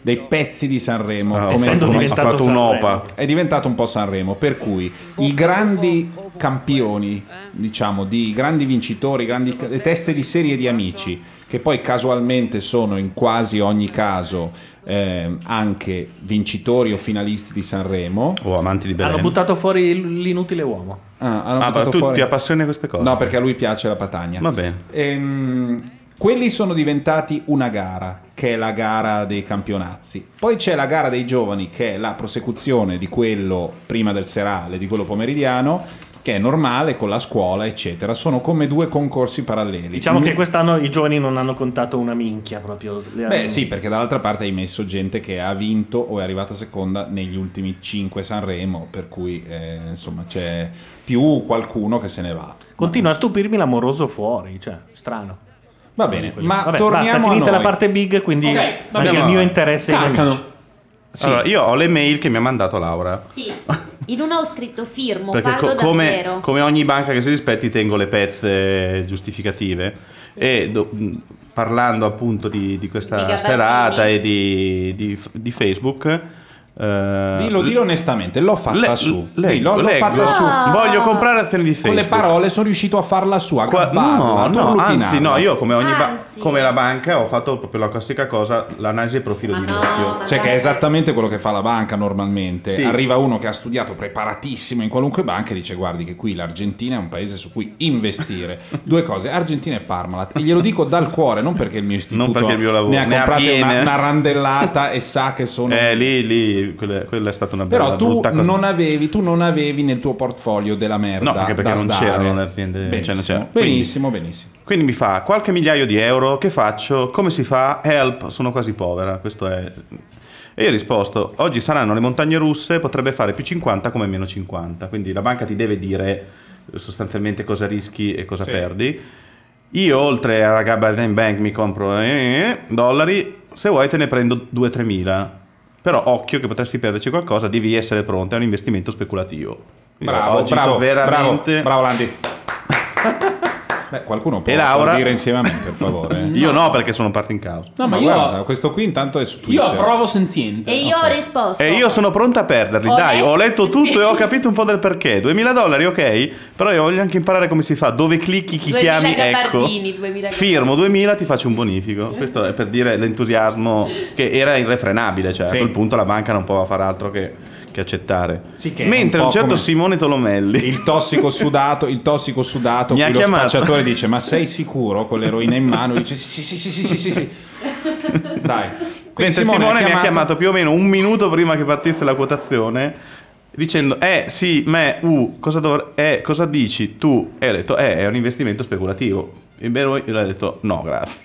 dei pezzi di Sanremo. Ah, come- essendo come- ha diventato fatto un'opa. è diventato un po' Sanremo, per cui i grandi campioni, diciamo, di grandi vincitori, grandi le teste di serie di amici, che poi casualmente sono in quasi ogni caso ehm, anche vincitori o finalisti di Sanremo. O amanti di Belen. Hanno buttato fuori l'inutile uomo. Ah, hanno Ah, ma buttato tu fuori- ti appassioni a queste cose? No, perché a lui piace la patagna. Va bene. Ehm, quelli sono diventati una gara, che è la gara dei campionazzi. Poi c'è la gara dei giovani, che è la prosecuzione di quello prima del serale, di quello pomeridiano, che è normale con la scuola, eccetera. Sono come due concorsi paralleli. Diciamo che quest'anno i giovani non hanno contato una minchia proprio. Beh hanno- sì, perché dall'altra parte hai messo gente che ha vinto o è arrivata seconda negli ultimi 5 Sanremo, per cui eh, insomma c'è più qualcuno che se ne va. Continua a stupirmi l'amoroso fuori, cioè, strano. Va bene, ma Vabbè, torniamo basta, a finita noi. la parte big, quindi Ok, anche vabbè, il mio interesse è in Carcano. amici. Sì. Allora, io ho le mail che mi ha mandato Laura. Sì, in una ho scritto firmo, Perché co- come, davvero. come ogni banca che si rispetti tengo le pezze giustificative e do- parlando appunto di, di questa Di serata e di, di- di Facebook eh, Dillo, dillo onestamente, l'ho fatta le- su. leggo, Dillo, l'ho leggo. fatta su. Ah. voglio comprare azioni di Con Facebook le parole sono riuscito a farla su, a Qua- no, no, anzi no, io come, ogni ba- come la banca ho fatto proprio la classica cosa, l'analisi del profilo Ma di no, rischio. Cioè che è esattamente quello che fa la banca normalmente. Sì. Arriva uno che ha studiato preparatissimo in qualunque banca e dice guardi che qui l'Argentina è un paese su cui investire. Due cose, Argentina e Parmalat. E glielo dico dal cuore, non perché il mio istituto Non perché il mio lavoro, ne ha ne comprate una, piene. una randellata e sa che sono... Eh, lì, lì, quella, quella è stata una bella Però tu brutta cosa. non, avevi, tu non avevi nel tuo portfolio della merda No, anche perché non sdare. c'erano le aziende, cioè Benissimo, c'era. Quindi- benissimo, benissimo. Quindi mi fa qualche migliaio di euro, che faccio? Come si fa? Help, sono quasi povera. Questo è. E io ho risposto: oggi saranno le montagne russe, potrebbe fare più 50 come meno 50. Quindi la banca ti deve dire eh, sostanzialmente cosa rischi e cosa Sì. perdi. Io, oltre alla Gabardine Bank, mi compro eh, dollari. Se vuoi, te ne prendo 2-3 mila. Però occhio che potresti perderci qualcosa, devi essere pronto. È un investimento speculativo. Io Bravo, bravo, veramente. bravo, bravo Landi. Beh, qualcuno può E Laura? dire insieme a me, per favore. Io no, perché sono parte in causa. No, ma, Ma io, guarda, questo qui intanto è su io Twitter. approvo senziente. E io ho risposto. E io sono pronta a perderli, Ho dai, letto- ho letto tutto e ho capito un po' del perché. 2000 dollari, ok, però io voglio anche imparare come si fa, dove clicchi, chi 2000 chiami, ecco. gabardini, 2000 Firmo 2000, ti faccio un bonifico. Questo è per dire l'entusiasmo che era irrefrenabile, cioè Sì. a quel punto la banca non poteva fare altro che, che accettare. Sì, che Mentre un certo Simone Tolomelli Il tossico sudato, il tossico sudato, Mi ha lo chiamato. spacciatore dice "Ma sei sicuro con l'eroina in mano?" Dice "Sì, sì, sì, sì, sì, sì, sì". Dai. Quindi Mentre Simone, mi ha chiamato più o meno un minuto prima che partisse la quotazione dicendo eh sì, me, uh, cosa, dovr- eh, cosa dici tu? E ho detto eh, è un investimento speculativo. E io le ho detto no, grazie.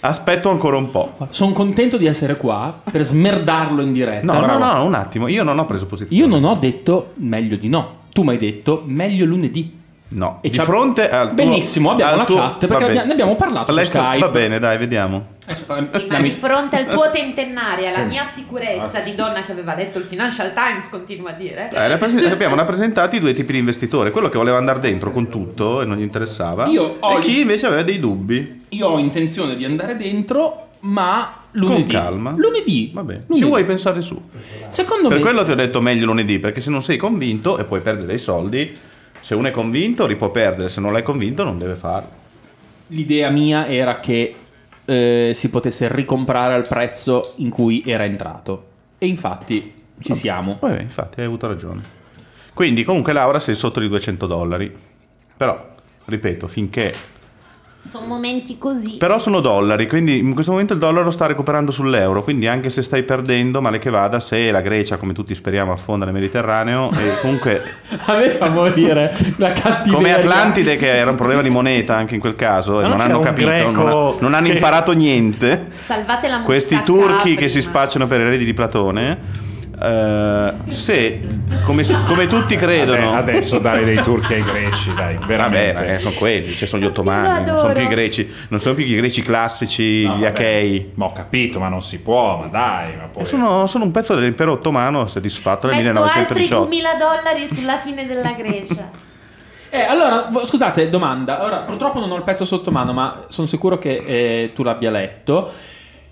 Aspetto ancora un po'. Sono contento di essere qua per smerdarlo in diretta. No, no, no, un attimo, io non ho preso posizione. Io non ho detto meglio di no. Tu mi hai detto meglio lunedì. No, E di fronte al tuo- Benissimo, abbiamo al la tuo- chat, perché ne abbiamo parlato su Lei sta- Skype. Va bene, dai, vediamo. Sì, ma di fronte al tuo tentennare, alla mia sicurezza di donna che aveva letto il Financial Times, continua a dire. Eh, abbiamo rappresentati due tipi di investitore, quello che voleva andare dentro con tutto e non gli interessava, Io ho e chi invece aveva dei dubbi. Io ho intenzione di andare dentro, ma lunedì. Con calma. Lunedì. Va bene, Lunedì. ci vuoi pensare su. Secondo Per me quello ti ho detto meglio lunedì, perché se non sei convinto e puoi perdere i soldi, se uno è convinto li può perdere, se non l'hai convinto non deve farlo. l'idea mia era che eh, si potesse ricomprare al prezzo in cui era entrato. E infatti ci siamo. Vabbè, infatti hai avuto ragione. Quindi comunque Laura sei sotto i 200 dollari, però, ripeto, finché Sono momenti così. Però sono dollari, quindi in questo momento il dollaro sta recuperando sull'euro, quindi anche se stai perdendo, male che vada, se la Grecia, come tutti speriamo, affonda nel Mediterraneo, e comunque A me fa morire la cattiveria. come Atlantide che era un problema di moneta anche in quel caso, e non non hanno capito, non, ha- non hanno che- imparato niente. Salvate la Questi mosca turchi prima. che si spacciano per eredi di Platone, eh, se come, come tutti credono... Vabbè, adesso dare dei turchi ai greci, dai, Vabbè, veramente. perché sono quelli, cioè sono gli ottomani, non sono più i greci, non sono più i greci classici, No, gli vabbè. achei. Ma ho capito, ma non si può, ma dai, ma poi... Sono, sono un pezzo dell'impero ottomano, si è disfatto nel Metto altri 1918. 2000 dollari sulla fine della Grecia. Eh, allora, scusate, domanda. Ora, purtroppo non ho il pezzo sotto mano, ma sono sicuro che eh, tu l'abbia letto.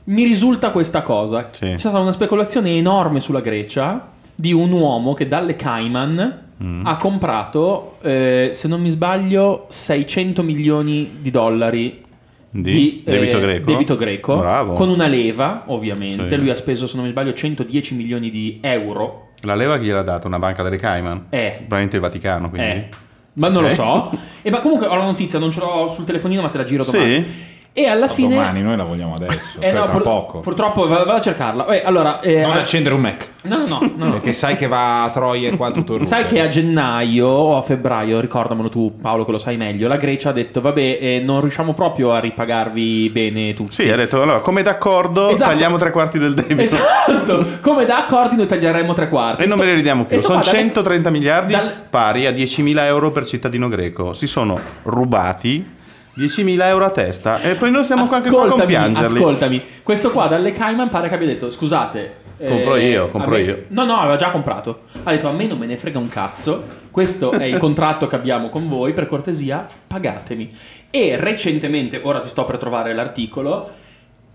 Mi risulta questa cosa. Sì. C'è stata una speculazione enorme sulla Grecia di un uomo che dalle Cayman Mm. ha comprato, eh, se non mi sbaglio, 600 milioni di dollari Di debito eh, greco? debito greco, Bravo. con una leva, ovviamente. Sì. Lui ha speso, se non mi sbaglio, 110 milioni di euro. La leva chi gliel'ha data? Una banca delle Cayman? Eh. Probabilmente il Vaticano, quindi. Eh, ma non lo Ok. so. E ma comunque ho la notizia, non ce l'ho sul telefonino, ma te la giro domani. Sì? E alla Ma fine. Domani noi la vogliamo adesso, Eh, cioè no, tra pur- poco. Purtroppo vado, a cercarla. Eh, allora, eh, Non a- accendere un Mac, no, no, no, no, perché sai che va a Troia e qua tutto il Sai che a gennaio o a febbraio, ricordamelo tu Paolo che lo sai meglio, la Grecia ha detto vabbè eh, non riusciamo proprio a ripagarvi bene tutti. Sì, ha detto allora, come d'accordo, Esatto. tagliamo tre quarti del debito. Esatto, come da accordi noi taglieremo tre quarti. E non Sto- me ne ridiamo più. Sono qua dalle- 130 miliardi dal- pari a 10.000 euro per cittadino greco. Si sono rubati 10.000 euro a testa. E poi noi stiamo qua anche qua a Ascoltami, compiangerli. ascoltami. Questo qua dalle Cayman pare che abbia detto scusate. eh, Compro io, compro me- io. No, no, aveva già comprato. Ha detto a me non me ne frega un cazzo. Questo è il contratto che abbiamo con voi. Per cortesia, pagatemi. E recentemente, ora ti sto per trovare l'articolo.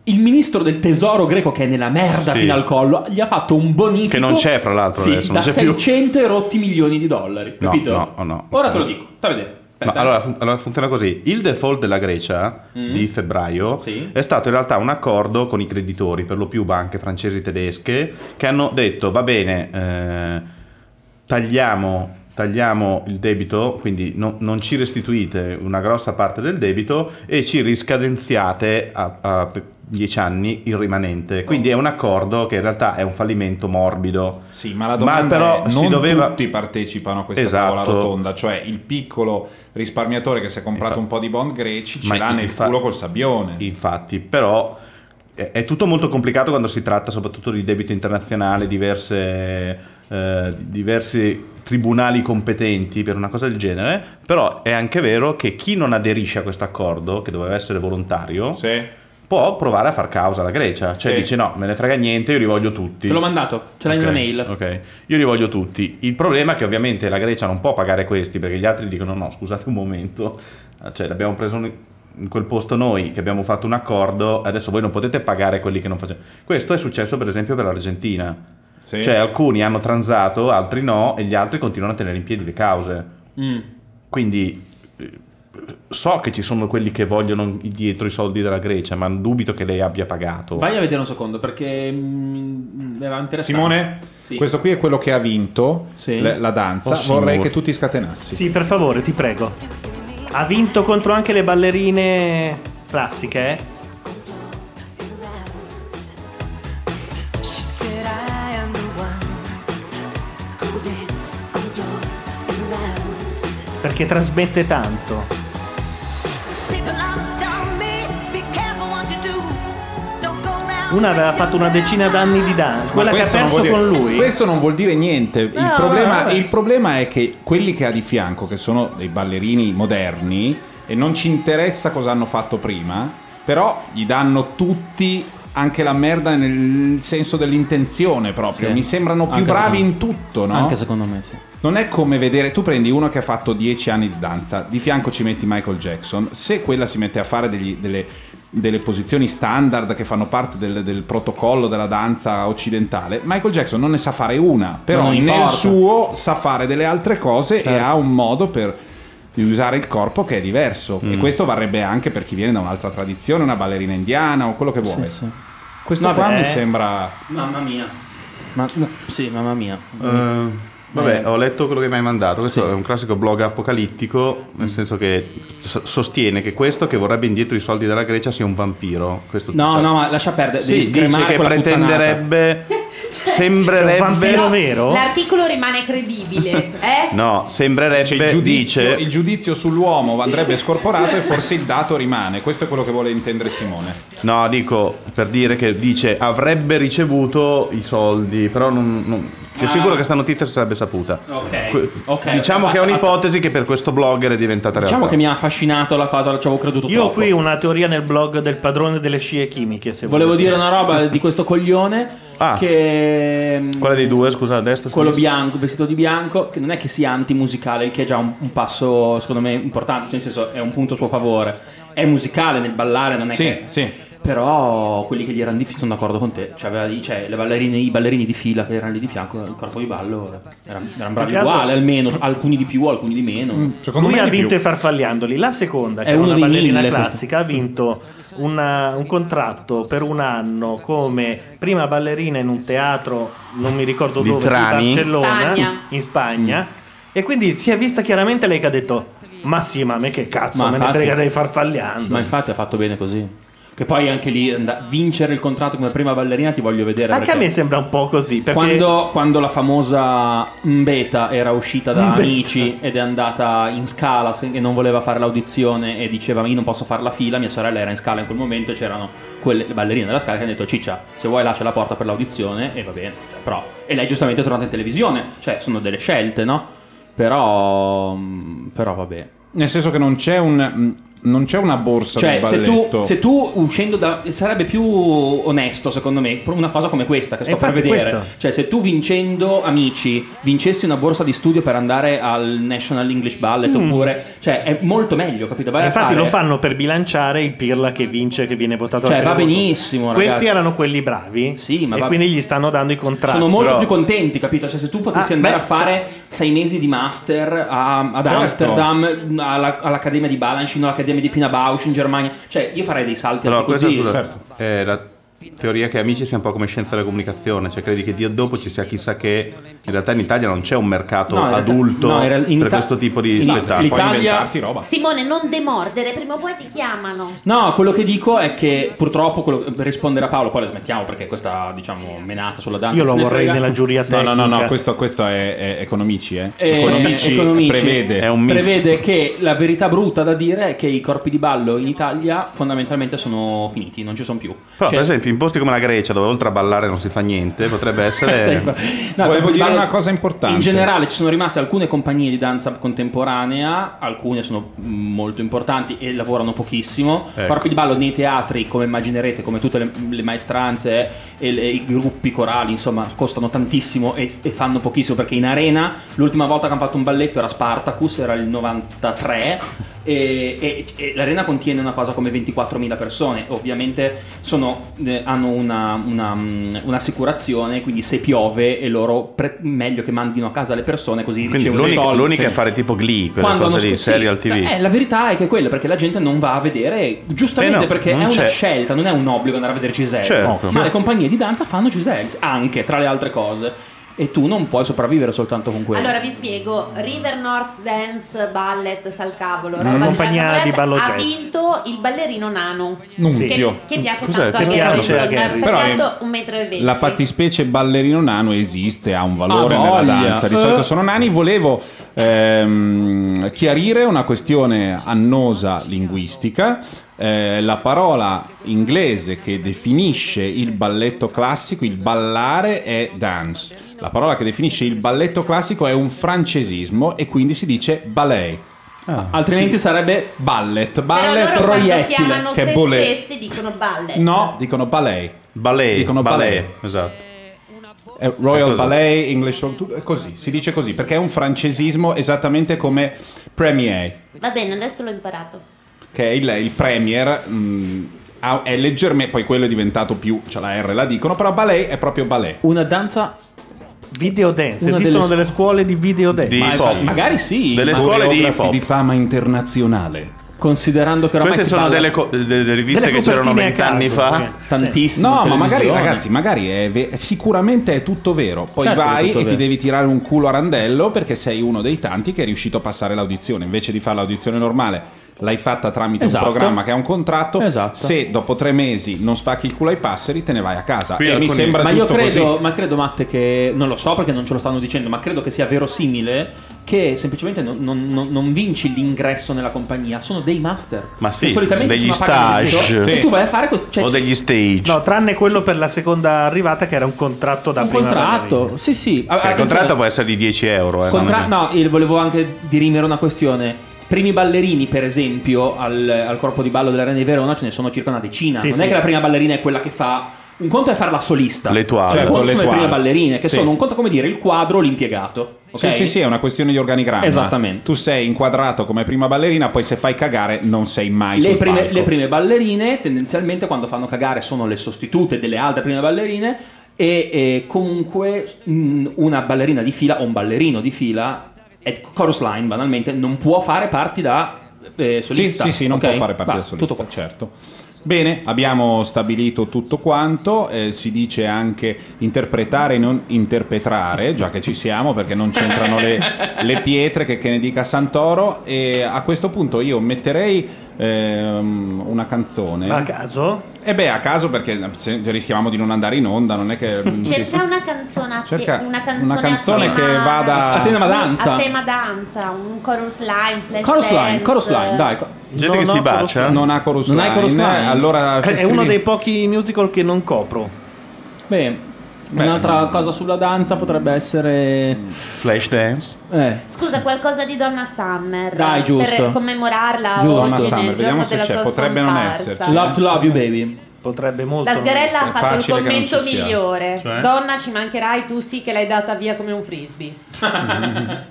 Il ministro del tesoro greco, che è nella merda Sì. fino al collo, gli ha fatto un bonifico. Che non c'è, fra l'altro, Sì, adesso, da non c'è più. 600 e rotti milioni di dollari. No, Capito? no, no. Ora te lo dico. Sta a vedere. No, allora, fun- allora funziona così. Il default della Grecia Mm. di febbraio Sì. è stato in realtà un accordo con i creditori, per lo più banche francesi e tedesche, che hanno detto va bene, eh, tagliamo, tagliamo il debito, quindi no- non ci restituite una grossa parte del debito e ci riscadenziate a, a 10 anni il rimanente. Quindi è un accordo che in realtà è un fallimento morbido. Sì, ma la domanda però è non doveva- tutti partecipano a questa Esatto. tavola rotonda, cioè il piccolo risparmiatore che si è comprato Infa- un po' di bond greci ce Ma l'ha nel infa- culo col sabbione. Infatti, però è, è tutto molto complicato quando si tratta soprattutto di debito internazionale, diverse, eh, diversi tribunali competenti per una cosa del genere, però è anche vero che chi non aderisce a questo accordo, che doveva essere volontario, Sì. Può provare a far causa alla Grecia, cioè Sì. dice no, me ne frega niente, io li voglio tutti. Te l'ho mandato. Ce l'hai Ok, nella mail. Ok, io li voglio tutti. Il problema è che ovviamente la Grecia non può pagare questi perché gli altri dicono no, scusate un momento, cioè l'abbiamo preso in quel posto noi che abbiamo fatto un accordo, adesso voi non potete pagare quelli che non facciamo. Questo è successo per esempio per l'Argentina. Sì. Cioè alcuni hanno transato, altri no e gli altri continuano a tenere in piedi le cause. Mm. Quindi so che ci sono quelli che vogliono dietro i soldi della Grecia, ma dubito che lei abbia pagato. Vai a vedere un secondo perché mm, era interessante. Simone, Sì. questo qui è quello che ha vinto Sì. le- la danza. Oh, Vorrei signor. che tu ti scatenassi. Sì, per favore, ti prego. Ha vinto contro anche le ballerine classiche, eh? Perché trasmette tanto. Una aveva fatto una decina d'anni di danza, quella che ha perso dire- con lui. Questo non vuol dire niente. Il, No, problema, vabbè. il problema è che quelli che ha di fianco, che sono dei ballerini moderni, e non ci interessa cosa hanno fatto prima, però gli danno tutti anche la merda nel senso dell'intenzione proprio. Sì. Mi sembrano più Anche bravi in tutto, no? Anche secondo me, sì. Non è come vedere, tu prendi uno che ha fatto 10 anni di danza, di fianco ci metti Michael Jackson, se quella si mette a fare degli- delle, delle posizioni standard che fanno parte del, del protocollo della danza occidentale, Michael Jackson non ne sa fare una, però nel suo sa fare delle altre cose e Certo. ha un modo per di usare il corpo che è diverso e Mm. questo varrebbe anche per chi viene da un'altra tradizione, una ballerina indiana o quello che vuole. Sì, sì. Questo Vabbè. qua mi sembra Mamma mia. Ma, no, sì, mamma mia. Eh, Vabbè, Eh. ho letto quello che mi hai mandato. Questo è un classico blog apocalittico, nel senso che so- sostiene che questo che vorrebbe indietro i soldi della Grecia sia un vampiro. Questo No, cioè- no, ma lascia perdere. Sì, devi dice che pretenderebbe. sembrerebbe. C'è un vampiro vero? L'articolo rimane credibile, eh? No, sembrerebbe. Cioè, il, giudizio, dice. il giudizio sull'uomo andrebbe scorporato e forse il dato rimane. Questo è quello che vuole intendere Simone. No, dico per dire che dice avrebbe ricevuto i soldi, però non. non- C'è Ah. sicuro che sta notizia si sarebbe saputa. Ok, Que- ok, diciamo basta, che è basta. un'ipotesi che per questo blogger è diventata Diciamo realtà. che mi ha affascinato la cosa, ci avevo creduto Io ho qui una teoria nel blog del padrone delle scie chimiche. Se Volevo volete. dire una roba di questo coglione Ah. che mm, Quale dei due, scusa, a destra? quello sinistra? bianco, vestito di bianco, che non è che sia antimusicale, il che è già un, un passo secondo me importante, cioè nel senso è un punto a suo favore. È musicale nel ballare, non è Sì, che sì. Però quelli che gli erano di fianco sono d'accordo con te. Cioè, aveva lì- cioè, le ballerine, i ballerini di fila che erano lì di fianco, il corpo di ballo erano, erano bravi Più che altro- uguali, almeno, alcuni di più, alcuni di meno. Secondo Lui me ha vinto più. i farfalliandoli. La seconda, che È è, uno una dei ballerina mille, classica, ha vinto una- un contratto per un anno come prima ballerina in un teatro, non mi ricordo Di dove, Trani? di Barcellona, Spagna. in Spagna. E quindi si è vista chiaramente lei che ha detto: Ma sì, ma a me che cazzo Ma me ne infatti- frega dei farfalliando. Ma infatti ha fatto bene così. Che poi anche lì and- vincere il contratto come prima ballerina ti voglio vedere. Anche a me sembra un po' così. Perché Quando, quando la famosa Mbeta era uscita da Mbeta. Amici ed è andata in scala e non voleva fare l'audizione e diceva io non posso fare la fila, mia sorella era in scala in quel momento e c'erano quelle le ballerine della scala che hanno detto ciccia se vuoi là c'è la porta per l'audizione e va bene, cioè, però e lei giustamente è tornata in televisione, cioè sono delle scelte no? Però, mm, però vabbè. Nel senso che non c'è un. Non c'è una borsa Cioè, del se tu, se tu uscendo da. sarebbe più onesto, secondo me, una cosa come questa che sto E per vedere. questo. Cioè, se tu vincendo amici, vincessi una borsa di studio per andare al National English Ballet, oppure. Cioè, è molto meglio, capito? Vai a Infatti fare- lo fanno per bilanciare il Pirla che vince, che viene votato Cioè, va benissimo, Questi ragazzi. erano quelli bravi. Sì, ma e va- quindi gli stanno dando i contratti. Sono molto però- più contenti, capito? Cioè, se tu potessi Ah, andare beh, a fare sei mesi di master a- ad Certo. Amsterdam, alla- all'Accademia di Balanchine, all'Accademia di Pina Bausch in Germania, cioè io farei dei salti questa così. certo. è la teoria che amici sia un po' come scienza della comunicazione, cioè credi che di dopo ci sia chissà che in realtà in Italia non c'è un mercato No, adulto no, per Ita- questo tipo di in- spettacolo. L'Italia- roba. Simone, non demordere, prima o poi ti chiamano. No, quello che dico è che purtroppo quello- per rispondere a Paolo, poi la smettiamo perché questa diciamo menata sulla danza Io lo vorrei frega. nella giuria No, tecnica. no, no, no, questo, questo è, è Economici, eh. Eh, Economici, Economici. prevede. È un misto. prevede che la verità brutta da dire è che i corpi di ballo in Italia fondamentalmente sono finiti, non ci sono più. Però Cioè- per esempio in posti come la Grecia dove oltre a ballare non si fa niente, potrebbe essere... No, Volevo dire ballo- una cosa importante. In generale ci sono rimaste alcune compagnie di danza contemporanea, alcune sono molto importanti e lavorano pochissimo. Ecco. Corpi di ballo nei teatri, come immaginerete, come tutte le, le maestranze e le- i gruppi corali, insomma, costano tantissimo e, e fanno pochissimo perché in arena l'ultima volta che hanno fatto un balletto era Spartacus, era il 93. E, e- e l'arena contiene una cosa come 24.000 persone, ovviamente sono, eh, hanno una, una, mm, un'assicurazione, quindi se piove è loro pre- meglio che mandino a casa le persone così Quindi l'unica, soldi. l'unica Sì. è fare tipo Glee, quelle Quando hanno lì, sc- sì, serial TV. eh, la verità è che è quella, perché la gente non va a vedere, giustamente Eh no, perché è non una c'è. scelta, non è un obbligo andare a vedere Giselle. Certo. Ma le compagnie di danza fanno Giselle, anche tra le altre cose. E tu non puoi sopravvivere soltanto con quello. Allora vi spiego, River North Dance Ballet Salcavolo, Una roba compagnia di ballo ha jazz. vinto il ballerino nano. Nunzio. Che, che piace Cos'è? tanto Che a Garrison. Però è- un metro e venti. La fattispecie ballerino nano esiste, ha un valore Ha nella danza. Di solito sono nani. Volevo ehm, chiarire una questione annosa linguistica. Eh, la parola inglese che definisce il balletto classico, il ballare, è dance. La parola che definisce il balletto classico è un francesismo e quindi si dice ballet. Altrimenti Sì. sarebbe Ballet, Però ballet, quando proiettile, chiamano che se bolle- stessi dicono ballet. No, dicono ballet. Ballet, Dicono ballet. esatto. È Royal. Ballet, English tutto- è così, si dice così, perché è un francesismo esattamente come premier, Va bene, adesso l'ho imparato. che è il, il premier, mh, ha- è leggermente, poi quello è diventato più, cioè la R la dicono, però ballet è proprio ballet. una danza. Video dance. Una Esistono delle delle, scuole di video dance. Di Ma hip hop. magari sì. Delle ma- scuole di hip Coreografi hop. di fama internazionale. Considerando che oramai Queste si sono delle, co- de- delle riviste Delle che c'erano vent'anni fa. tantissime No, ma magari ragazzi, magari è ve- sicuramente è tutto vero. Poi Certo vai e ti vero. devi tirare un culo a randello perché sei uno dei tanti che è riuscito a passare l'audizione. Invece di fare l'audizione normale, l'hai fatta tramite Esatto. un programma che ha un contratto. Esatto. Se dopo tre mesi non spacchi il culo ai passeri, te ne vai a casa. Qui e mi sembra ma io credo, così. ma credo Matte che non lo so perché non ce lo stanno dicendo, ma credo che sia verosimile che semplicemente non, non- non- non vinci l'ingresso nella compagnia, sono dei master. Ma sì, Che solitamente degli stage. E Sì. tu vai a fare questo. Cioè, o degli stage. No, tranne quello per la seconda arrivata che era un contratto da un prima contratto. Sì, sì. Che il contratto può essere di 10 euro. Eh, Contra- no, io volevo anche dirimere una questione. Primi ballerini, per esempio, al, al corpo di ballo dell'Arena di Verona ce ne sono circa una decina. Sì, non sì. è che la prima ballerina è quella che fa. Un conto è fare la solista. L'etoile. un Certo, conto sono le prime ballerine, che Sì. sono un conto come dire il quadro, l'impiegato. ok? Sì, sì, sì, è una questione di organigramma. Esattamente. Tu sei inquadrato come prima ballerina, poi se fai cagare non sei mai Le prime, le prime ballerine, tendenzialmente, quando fanno cagare, sono le sostitute delle altre prime ballerine. E, e comunque mh, una ballerina di fila o un ballerino di fila, è chorus line banalmente, non può fare parti da eh, Sì, solista. sì, sì, non ok? può fare parte Basta, da solista, tutto qua. certo. Bene, abbiamo stabilito tutto quanto, eh, si dice anche interpretare e non interpretare, già che ci siamo, perché non c'entrano le, le pietre che, che ne dica Santoro, e a questo punto io metterei ehm, una canzone. A caso? E beh, a caso perché se- rischiamo di non andare in onda, non è che... sì, Cerca sì. una canzone a te- Cerca una canzone, una canzone a tema, che vada- A tema danza. A tema danza, un chorus line, flash Chorus line, dance. chorus line, dai. Gente Non che si bacia. line. Non ha chorus Non hai line, chorus line? allora È scrivi- uno dei pochi musical che non copro. Beh, Beh, un'altra mm. cosa sulla danza potrebbe essere. Flash dance. Eh, Scusa, qualcosa di Donna Summer. Dai, giusto. Per commemorarla Giusto. Donna Summer, vediamo se c'è, potrebbe non scomparsa. esserci. Love to love you, baby. Potrebbe molto. La sgarella ha fatto il commento migliore. Cioè? Donna, ci mancherai, tu sì che l'hai data via come un frisbee.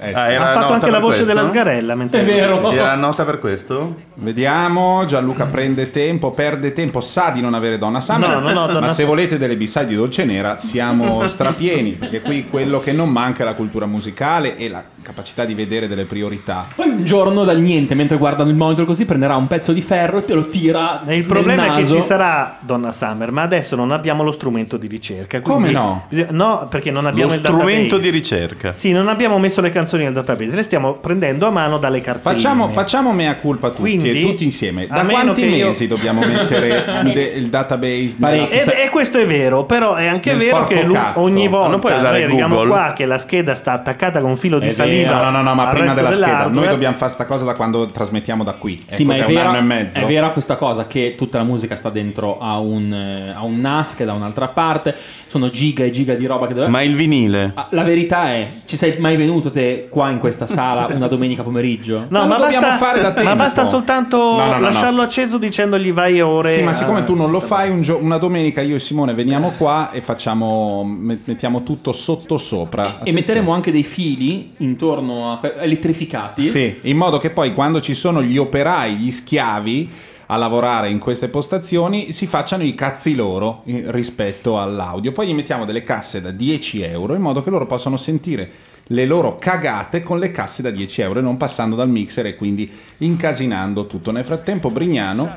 Eh, Ah, sì. era Ha fatto anche la voce questo? della sgarella. mentre È vero. Era nota per questo? Vediamo, Gianluca prende tempo, perde tempo, sa di non avere Donna Summer, No, no, no, Donna ma se volete delle b di Dolce Nera siamo strapieni, perché qui quello che non manca è la cultura musicale e la capacità di vedere delle priorità. Poi un giorno dal niente, mentre guardano il monitor così, prenderà un pezzo di ferro e te lo tira. E il nel problema è che naso. ci sarà Donna Summer, ma adesso non abbiamo lo strumento di ricerca. Come no? bisogna- No, perché non abbiamo Lo il strumento database. di ricerca. Sì, non abbiamo messo le canzoni nel database, le stiamo prendendo a mano dalle cartelle. Facciamo, facciamo mea culpa tutti, Quindi, e tutti insieme. Da quanti che io- mesi dobbiamo mettere de- il database? Nella- E, e questo è vero, però è anche Nel vero che cazzo. ogni volta non puoi usare noi arriviamo Google? qua che la scheda sta attaccata con un filo di È saliva. no, no, no, ma prima della scheda, noi dobbiamo fare sta cosa da quando trasmettiamo da qui. Sì, Ecco, ma è un vera, anno e mezzo. è vera questa cosa che tutta la musica sta dentro a un, eh, a un NAS che da un'altra parte, sono giga e giga di roba che deve... Ma il vinile? Ah, La verità è, ci sei mai venuto te qua in questa sala una domenica pomeriggio? No, Ma ma lo dobbiamo basta, fare da ma basta soltanto No, no, no, no. lasciarlo acceso dicendogli vai ore. Sì, ma siccome a- tu non lo fai, un gio- una domenica io e Simone veniamo qua e facciamo, met- mettiamo tutto sotto sopra. E metteremo anche dei fili intorno a elettrificati. Sì, in modo che poi quando ci sono gli operai, gli schiavi a lavorare in queste postazioni si facciano i cazzi loro eh, rispetto all'audio. Poi gli mettiamo delle casse da 10 euro in modo che loro possano sentire le loro cagate con le casse da 10 euro e non passando dal mixer e quindi incasinando tutto. Nel frattempo Brignano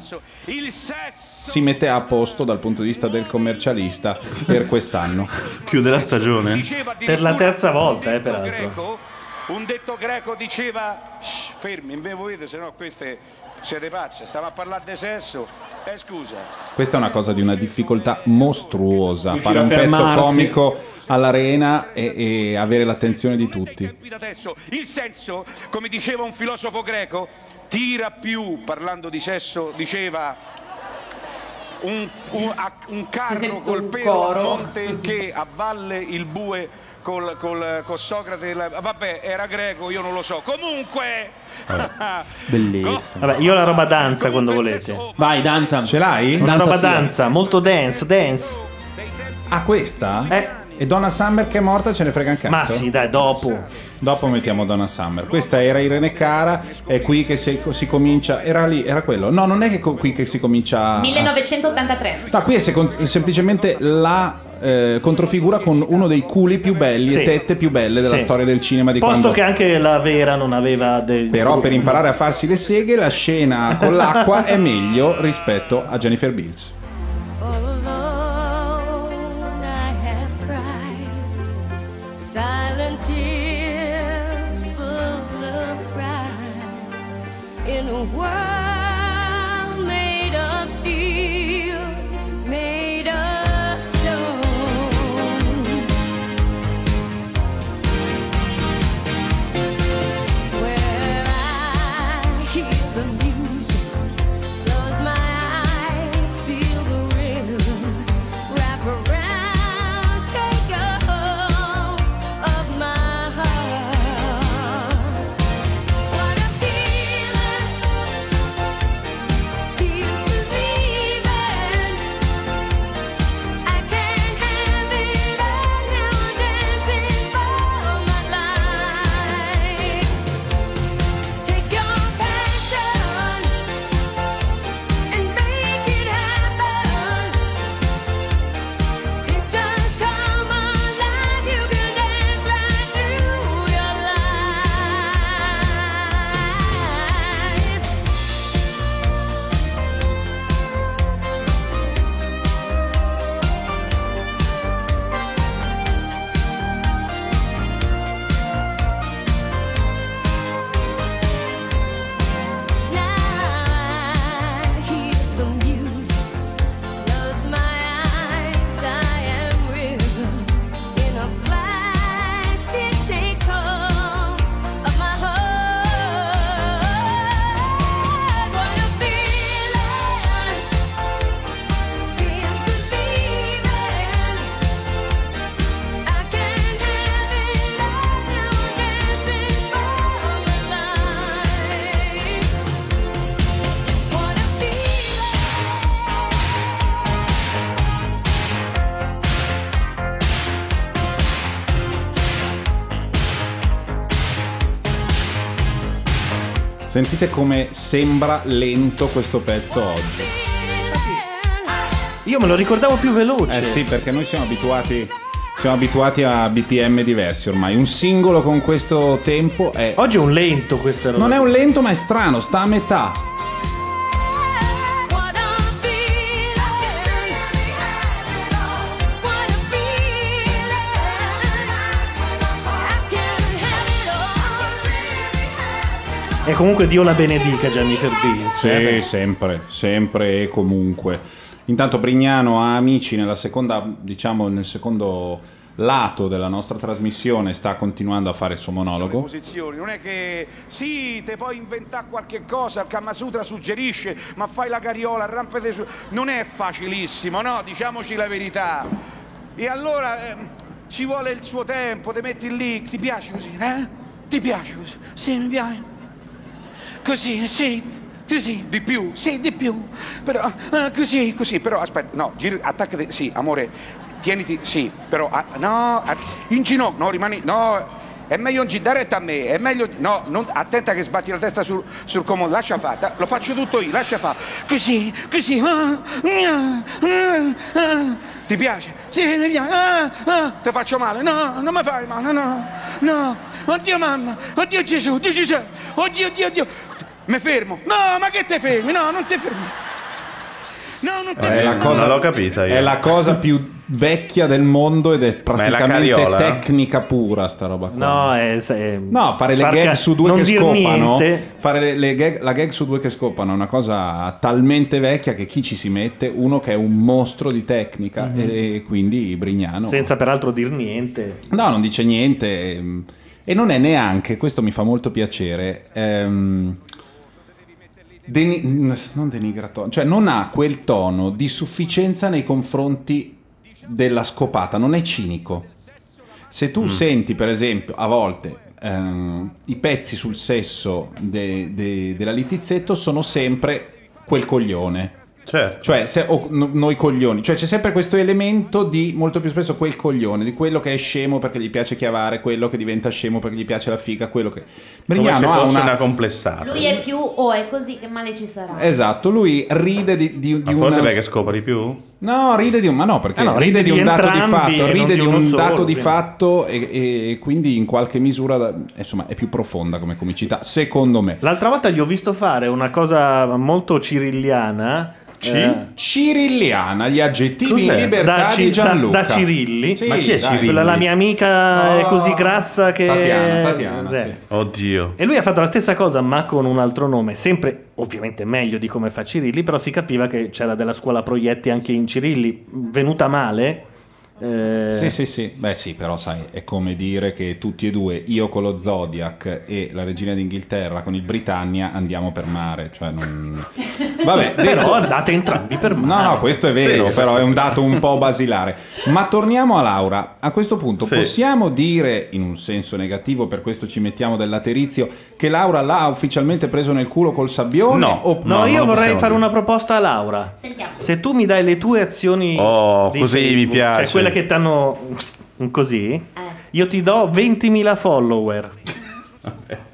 Il sesso. si mette a posto dal punto di vista del commercialista per quest'anno. Chiude la stagione? Per la terza volta, un eh, detto peraltro. greco- un detto greco diceva "Shh, fermi, me volete, se no queste siete pazze, stava a parlare di sesso. Eh scusa. Questa è una cosa di una difficoltà mostruosa, Riuscire fare un pezzo comico all'arena e, e avere l'attenzione di tutti. Il senso, come diceva un filosofo greco, tira più, parlando di sesso, diceva un, un- un carro sente col un pelo coro. a monte che a valle il bue col, col- col Socrate. la- vabbè, era greco, io non lo so. Comunque... Bellissimo. Vabbè, io la roba danza Comunque quando volete. senso- Vai, danza. Ce l'hai? Una Danza roba sì. danza, molto dance, dance. Ah, questa? Eh. E Donna Summer che è morta ce ne frega un cazzo? Ma sì, dai, dopo. Dopo mettiamo Donna Summer. Questa era Irene Cara, è qui che si, si comincia... Era lì, era quello. No, non è che co- qui che si comincia... a- 1983. No, qui è secon- semplicemente la eh, controfigura con uno dei culi più belli Sì. e tette più belle della Sì. storia del cinema di Posto quando... che anche la vera non aveva del... Però per imparare a farsi le seghe la scena con l'acqua è meglio rispetto a Jennifer Bills. Sentite come sembra lento questo pezzo oggi. Io me lo ricordavo più veloce. Eh sì, perché noi siamo abituati, siamo abituati a BPM diversi ormai. Un singolo con questo tempo è... Oggi è un lento questa roba. Non è un lento ma è strano, sta a metà. E comunque Dio la benedica Jennifer Bills. Sì, eh, sempre, sempre e comunque. Intanto Brignano ha amici nella seconda, diciamo, nel secondo lato della nostra trasmissione, sta continuando a fare il suo monologo. posizioni, non è che sì, te puoi inventare qualche cosa, il Kama Sutra suggerisce, ma fai la carriola, rampete su. Non è facilissimo, no? Diciamoci la verità. E allora ehm, ci vuole il suo tempo, ti metti lì, ti piace così, eh? Ti piace così? Sì, mi piace. Così, sì, così, di più, sì, di più. Però, eh, così, così, però aspetta, no, giri, attaccati, sì, amore, tieniti, sì, però, ah, no, ah, in ginocchio, no, rimani, no, è meglio girare retta a me, è meglio, no, non, attenta che sbatti la testa sul, sul comodo, lascia fare, lo faccio tutto io, lascia fare, così, così, ah, ah, ah, ah. ti piace? Sì, mi piace, ah, ah, ti faccio male, no, non mi fai male, no, no, oddio mamma, oddio Gesù, oddio Gesù, oddio, oddio, oddio, mi fermo, no, ma che te fermi, no, non ti fermi. No, non ti È la fermi. cosa, Non l'ho capita io. È la cosa più vecchia del mondo ed è praticamente carriola? tecnica pura sta roba qua. No, è, è- No, fare le far gag su due non che scopano, niente. fare le- le gag- la gag su due che scopano è una cosa talmente vecchia che chi ci si mette, uno che è un mostro di tecnica Mhm. e quindi Brignano. Senza peraltro dir niente. No, non dice niente ehm, e non è neanche, questo mi fa molto piacere, ehm, deni- non denigratorio, cioè non ha quel tono di sufficienza nei confronti della scopata, non è cinico. Se Mm. tu senti, per esempio, a volte ehm, i pezzi sul sesso de- de- della Litizzetto sono sempre quel coglione. Certo. Cioè, se- o no- noi coglioni. Cioè, c'è sempre questo elemento di molto più spesso quel coglione, di quello che è scemo perché gli piace chiavare, quello che diventa scemo perché gli piace la figa, quello che. Brignano ha una. una complessata. Lui è più, oh è così che male ci sarà. Esatto, lui ride di, di, di Ma forse una- perché scopre di più? No, ride di un. Ma no, perché Ah, no, ride, ride di di un dato di fatto, ride di di un solo, dato di quindi. fatto e, e quindi in qualche misura da- insomma è più profonda come comicità, secondo me. L'altra volta gli ho visto fare una cosa molto cirilliana. Eh, Cirilliana, gli aggettivi in Cos'è? libertà Da Ci- di Gianluca. Da, da Cirilli. Sì, Ma chi è dai. Cirilli? Quella la mia amica è Oh, così grassa che... Tatiana, Tatiana, Eh. sì. Oddio. E lui ha fatto la stessa cosa ma con un altro nome, sempre ovviamente meglio di come fa Cirilli, però si capiva che c'era della scuola proietti anche in Cirilli, venuta male. Eh, Sì, sì, sì. Beh, sì, però sai, è come dire che tutti e due, io con lo Zodiac e la regina d'Inghilterra con il Britannia, andiamo per mare. Cioè, non... Vabbè, Però detto- andate entrambi per mare. No, no, questo è vero, Sì, però è un dato un po' basilare. Ma torniamo a Laura. A questo punto Sì. possiamo dire, in un senso negativo, per questo ci mettiamo del laterizio, che Laura l'ha ufficialmente preso nel culo col sabbione? No. O- No, No, io vorrei fare dire. una proposta a Laura. Sentiamo. Se tu mi dai le tue azioni Oh, così mi Facebook, piace. cioè che ti hanno così, Eh. io ti do 20.000 follower.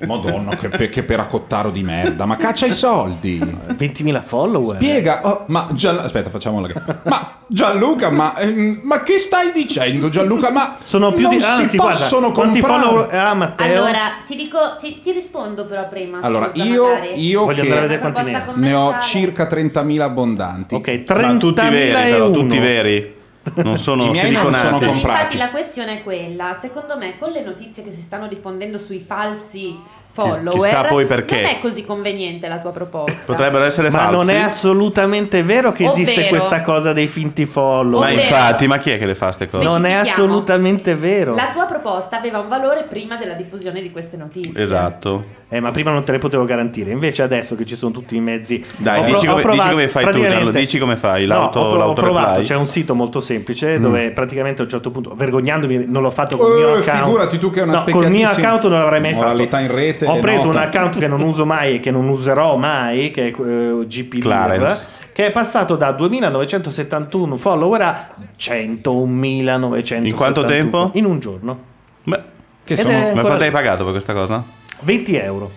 Madonna, che, pe- che peracottaro di merda. Ma caccia i soldi. 20.000 follower. Spiega, oh, ma Gian- aspetta, facciamola. Ma Gianluca, ma, ehm, ma che stai dicendo, Gianluca? Ma Sono più non di si anzi, guarda, possono quanti comprare. follower Matteo? Allora, ti dico, ti, ti rispondo però prima. Allora, scusa, io, magari. io Voglio che andare a vedere Una quanti proposta ne ho commerciale. circa 30.000 abbondanti. Ok, Ma tutti veri, 30.000 e però, uno. tutti veri. Non sono I miei non sono comprati. infatti la questione è quella, secondo me con le notizie che si stanno diffondendo sui falsi follower chissà poi perché. non è così conveniente la tua proposta. Potrebbero essere Ma falsi. non è assolutamente vero che esiste Ovvero- questa cosa dei finti follower. Ma Ovvero- infatti, ma chi è che le fa queste cose? non è assolutamente vero. La tua proposta aveva un valore prima della diffusione di queste notizie. Esatto. Eh, ma prima non te le potevo garantire. Invece adesso che ci sono tutti i mezzi... Dai, dici pro- ho come- provato- dici come fai tu, Gianlo, dici come fai, No, l'auto- ho, pro- ho provato, c'è un sito molto semplice dove praticamente a un certo punto, vergognandomi, non l'ho fatto con il mio Eh, account. figurati tu che è una No, col mio account non l'avrei mai moralità fatto. in rete Ho preso un nota. account che non uso mai e che non userò mai, che è eh, GP Clarence. che è passato da 2971 follower a 101.971. In quanto tempo? In un giorno. Beh, Che Ed sono- ma quanto hai pagato per questa cosa? 20 euro.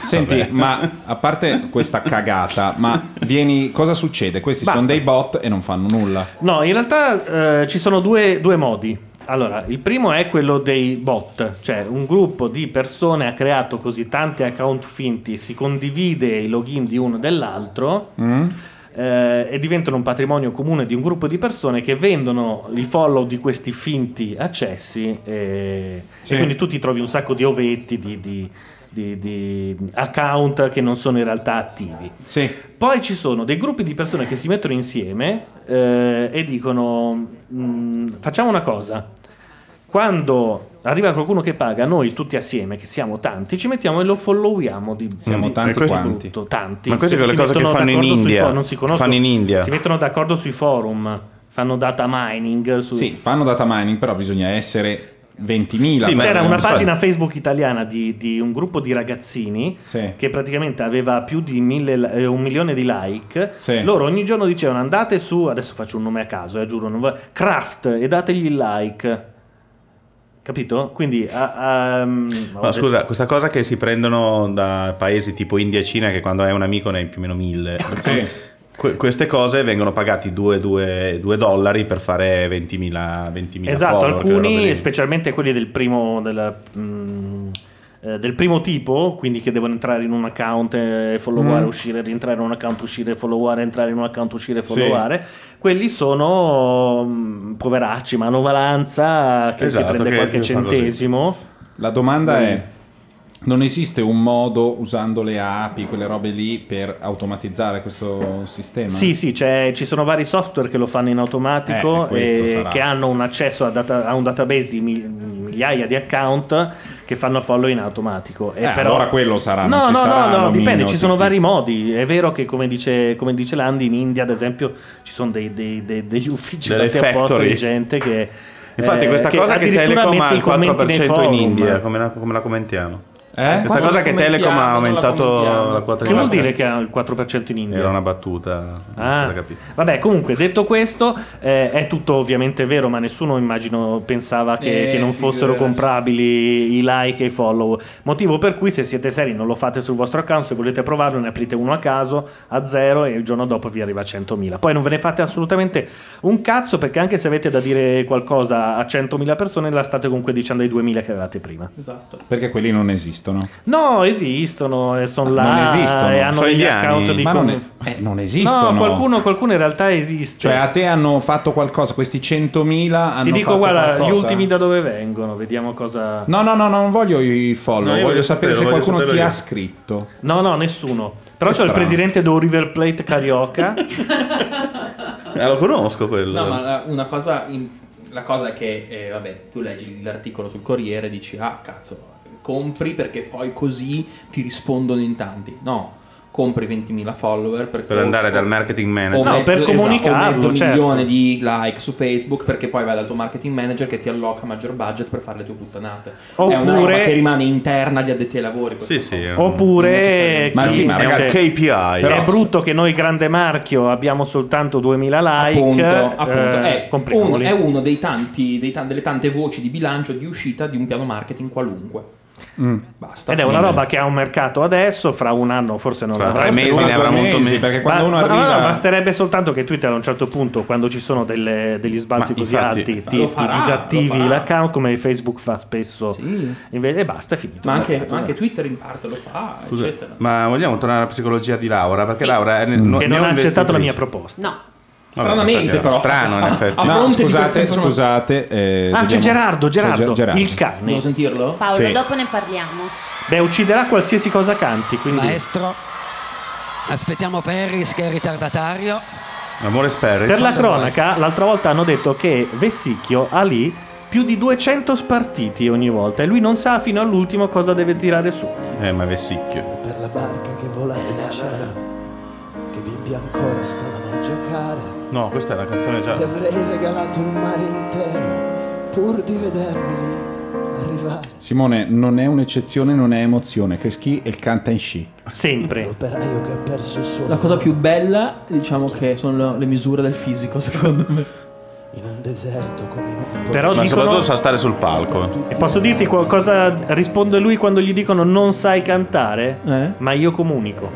Senti, ma a parte questa cagata, ma vieni, cosa succede? Questi Basta. sono dei bot e non fanno nulla. No, in realtà eh, ci sono due, due modi. Allora, il primo è quello dei bot, cioè un gruppo di persone ha creato così tanti account finti, si condivide i login di uno dell'altro eh, e diventano un patrimonio comune di un gruppo di persone che vendono i follow di questi finti accessi e, Sì. e quindi tu ti trovi un sacco di ovetti, di, di- di- di account che non sono in realtà attivi. Sì. Poi ci sono dei gruppi di persone che si mettono insieme eh, e dicono: "Mm, Facciamo una cosa. Quando arriva qualcuno che paga, noi tutti assieme, che siamo tanti, ci mettiamo e lo followiamo. Di, Siamo di- tanti quanti? brutto, tanti. Ma queste sono Si le cose che fanno in sui India. for- non si conoscono. Fanno in India. Si mettono d'accordo sui forum, fanno data mining. Su... Sì, fanno data mining, però bisogna essere 20.000. Sì, C'era una pagina Facebook italiana di, di un gruppo di ragazzini Sì. che praticamente aveva più di mille, eh, un milione di like. Sì. Loro ogni giorno dicevano andate su, adesso faccio un nome a caso, eh, giuro, va- Craft e dategli il like. Capito? Quindi... ho Ma detto- scusa, questa cosa che si prendono da paesi tipo India e Cina, che quando hai un amico ne hai più o meno mille. Sì. Que- queste cose vengono pagati 2 dollari per fare 20.000, 20.000 Esatto, follower, alcuni, specialmente quelli del primo, del, mm, eh, del primo tipo, quindi che devono entrare in un account e followare, Mm. uscire, rientrare in un account, uscire, followare, entrare in un account, uscire, Sì. followare, quelli sono mm, poveracci, manovalanza che, che Esatto, prende che qualche centesimo. La domanda Mm. è: non esiste un modo usando le API, quelle robe lì, per automatizzare questo sistema? Sì, sì, c'è- ci sono vari software che lo fanno in automatico Eh, e che hanno un accesso a, data- a un database di mi- migliaia di account che fanno follow in automatico. E Eh, allora quello sarà, No, ci no, sarà no, no, dipende, ci sono vari modi. È vero che, come dice, come dice Landi, in India, ad esempio, ci sono dei- dei- dei- degli uffici Delle fatti apposta di gente che. Infatti, eh, questa cosa che addirittura Telecom ha mette i il commenti nei 4% in. India, come la, come la commentiamo? Eh? Questa cosa che Telecom ha aumentato la quota di Che vuol dire che ha il 4% in India? Era una battuta. Ah, vabbè, comunque detto questo, eh, è tutto ovviamente vero, ma nessuno immagino pensava che, Eh, che non fossero comprabili i like e i follow. Motivo per cui, se siete seri, non lo fate sul vostro account. Se volete provarlo, ne aprite uno a caso a zero e il giorno dopo vi arriva a 100.000. Poi non ve ne fate assolutamente un cazzo, perché anche se avete da dire qualcosa a 100.000 persone, la state comunque dicendo ai 2.000 che avevate prima. Esatto. Perché quelli non esistono. No, esistono e sono là non esistono. e hanno Sono degli indiani. account di Ma non, com- è- eh, non esistono. No, qualcuno, qualcuno in realtà esiste. Cioè, a te hanno fatto qualcosa, questi 100.000 hanno Ti dico, fatto guarda, qualcosa? gli ultimi da dove vengono, vediamo cosa. No, no, no, non voglio i follow, No, io voglio sapere se voglio qualcuno ti saperlo ha io. scritto. No, no, nessuno. Però c'è il presidente del River Plate Carioca. Eh, lo conosco quello. No, ma la- una cosa. in- la cosa è che, eh, vabbè, tu leggi l'articolo sul Corriere e dici, ah, cazzo, compri perché poi così ti rispondono in tanti. No, compri 20.000 follower per, Per andare dal marketing manager. No, mezzo, per esatto, comunicarlo, o mezzo certo. milione di like su Facebook perché poi vai dal tuo marketing manager che ti alloca maggior budget per fare le tue puttanate. è una Oppure- roba che rimane interna agli addetti ai lavori. Sì, sì. Oppure Ma sì, ma ragazzi, KPI. è Però- brutto che noi grande marchio abbiamo soltanto 2000 like. Appunto, eh, appunto, è, un- è uno dei tanti, dei tan- delle tante voci di bilancio di uscita di un piano marketing qualunque. Basta. Ed è una roba che ha un mercato adesso, fra un anno forse non Fra l'avrà. tre mesi ne avrà molto mesi, meno. perché quando Ma- uno ma- arriva... no, basterebbe soltanto che Twitter a un certo punto, quando ci sono delle- degli sbalzi Ma così infatti- alti, ti, lo ti farà, disattivi farà. l'account come Facebook fa spesso. Sì. Invece, e basta, è finito. Ma anche, ma anche. Twitter in parte lo fa, Scusa, eccetera. ma vogliamo tornare alla psicologia di Laura? Perché Sì. Laura è che non ha accettato la mia proposta. No. Stranamente, però. Strano, in effetti. A No, fronte di questa scusate, scusate. eh, Ah, c'è vediamo- Gerardo, c'è Gerardo, Ger- il cane. Devo sentirlo? Paolo, Sì. dopo ne parliamo. Beh, ucciderà qualsiasi cosa canti, quindi... Maestro, aspettiamo Perris che è ritardatario. Amore Sperry. Per la cronaca, l'altra volta hanno detto che Vessicchio ha lì più di 200 spartiti ogni volta e lui non sa fino all'ultimo cosa deve tirare su. Eh, ma Vessicchio. per la barca che volava in cielo, che bimbi ancora stavano a giocare. No, questa è la canzone già. Ti avrei regalato un mare intero, pur di vedermeli arrivare. Simone, non è un'eccezione, non è emozione. Che schi e il canta in sci. Sempre. L'operaio che ha perso il suo La cosa più bella, diciamo che sono le misure del fisico, secondo me. in un deserto come in un Però Ma dicono... soprattutto sa stare sul palco. E posso dirti co- cosa risponde lui quando gli dicono non sai cantare? Eh? Ma io comunico.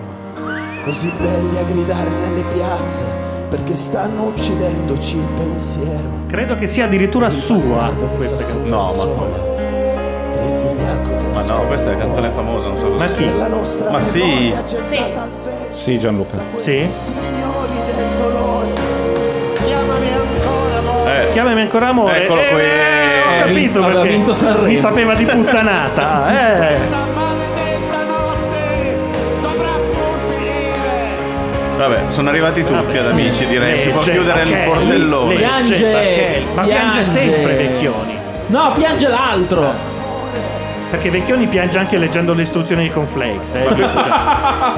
così belli a gridare nelle piazze, perché stanno uccidendoci il pensiero. Credo che sia addirittura sua questa sta canzone. No, ma- che Ma no, questa è la canzone famosa, non so cosa Ma chi? la nostra Ma sì. vento Sì, Gianluca. Sì? signori del dolore. Chiamami ancora amore. Eh, Chiamami ancora amore. Eccolo Eh, qui. eh, ho Eh, capito aveva perché vinto mi sapeva di puttanata. Eh. Vabbè, sono arrivati tutti ad amici, direi. Si può Legge, chiudere il portellone. legge, Piange. Ma piange piange. sempre Vecchioni. No, piange l'altro. Perché Vecchioni piange anche leggendo le istruzioni di Conflakes. Eh. Continua a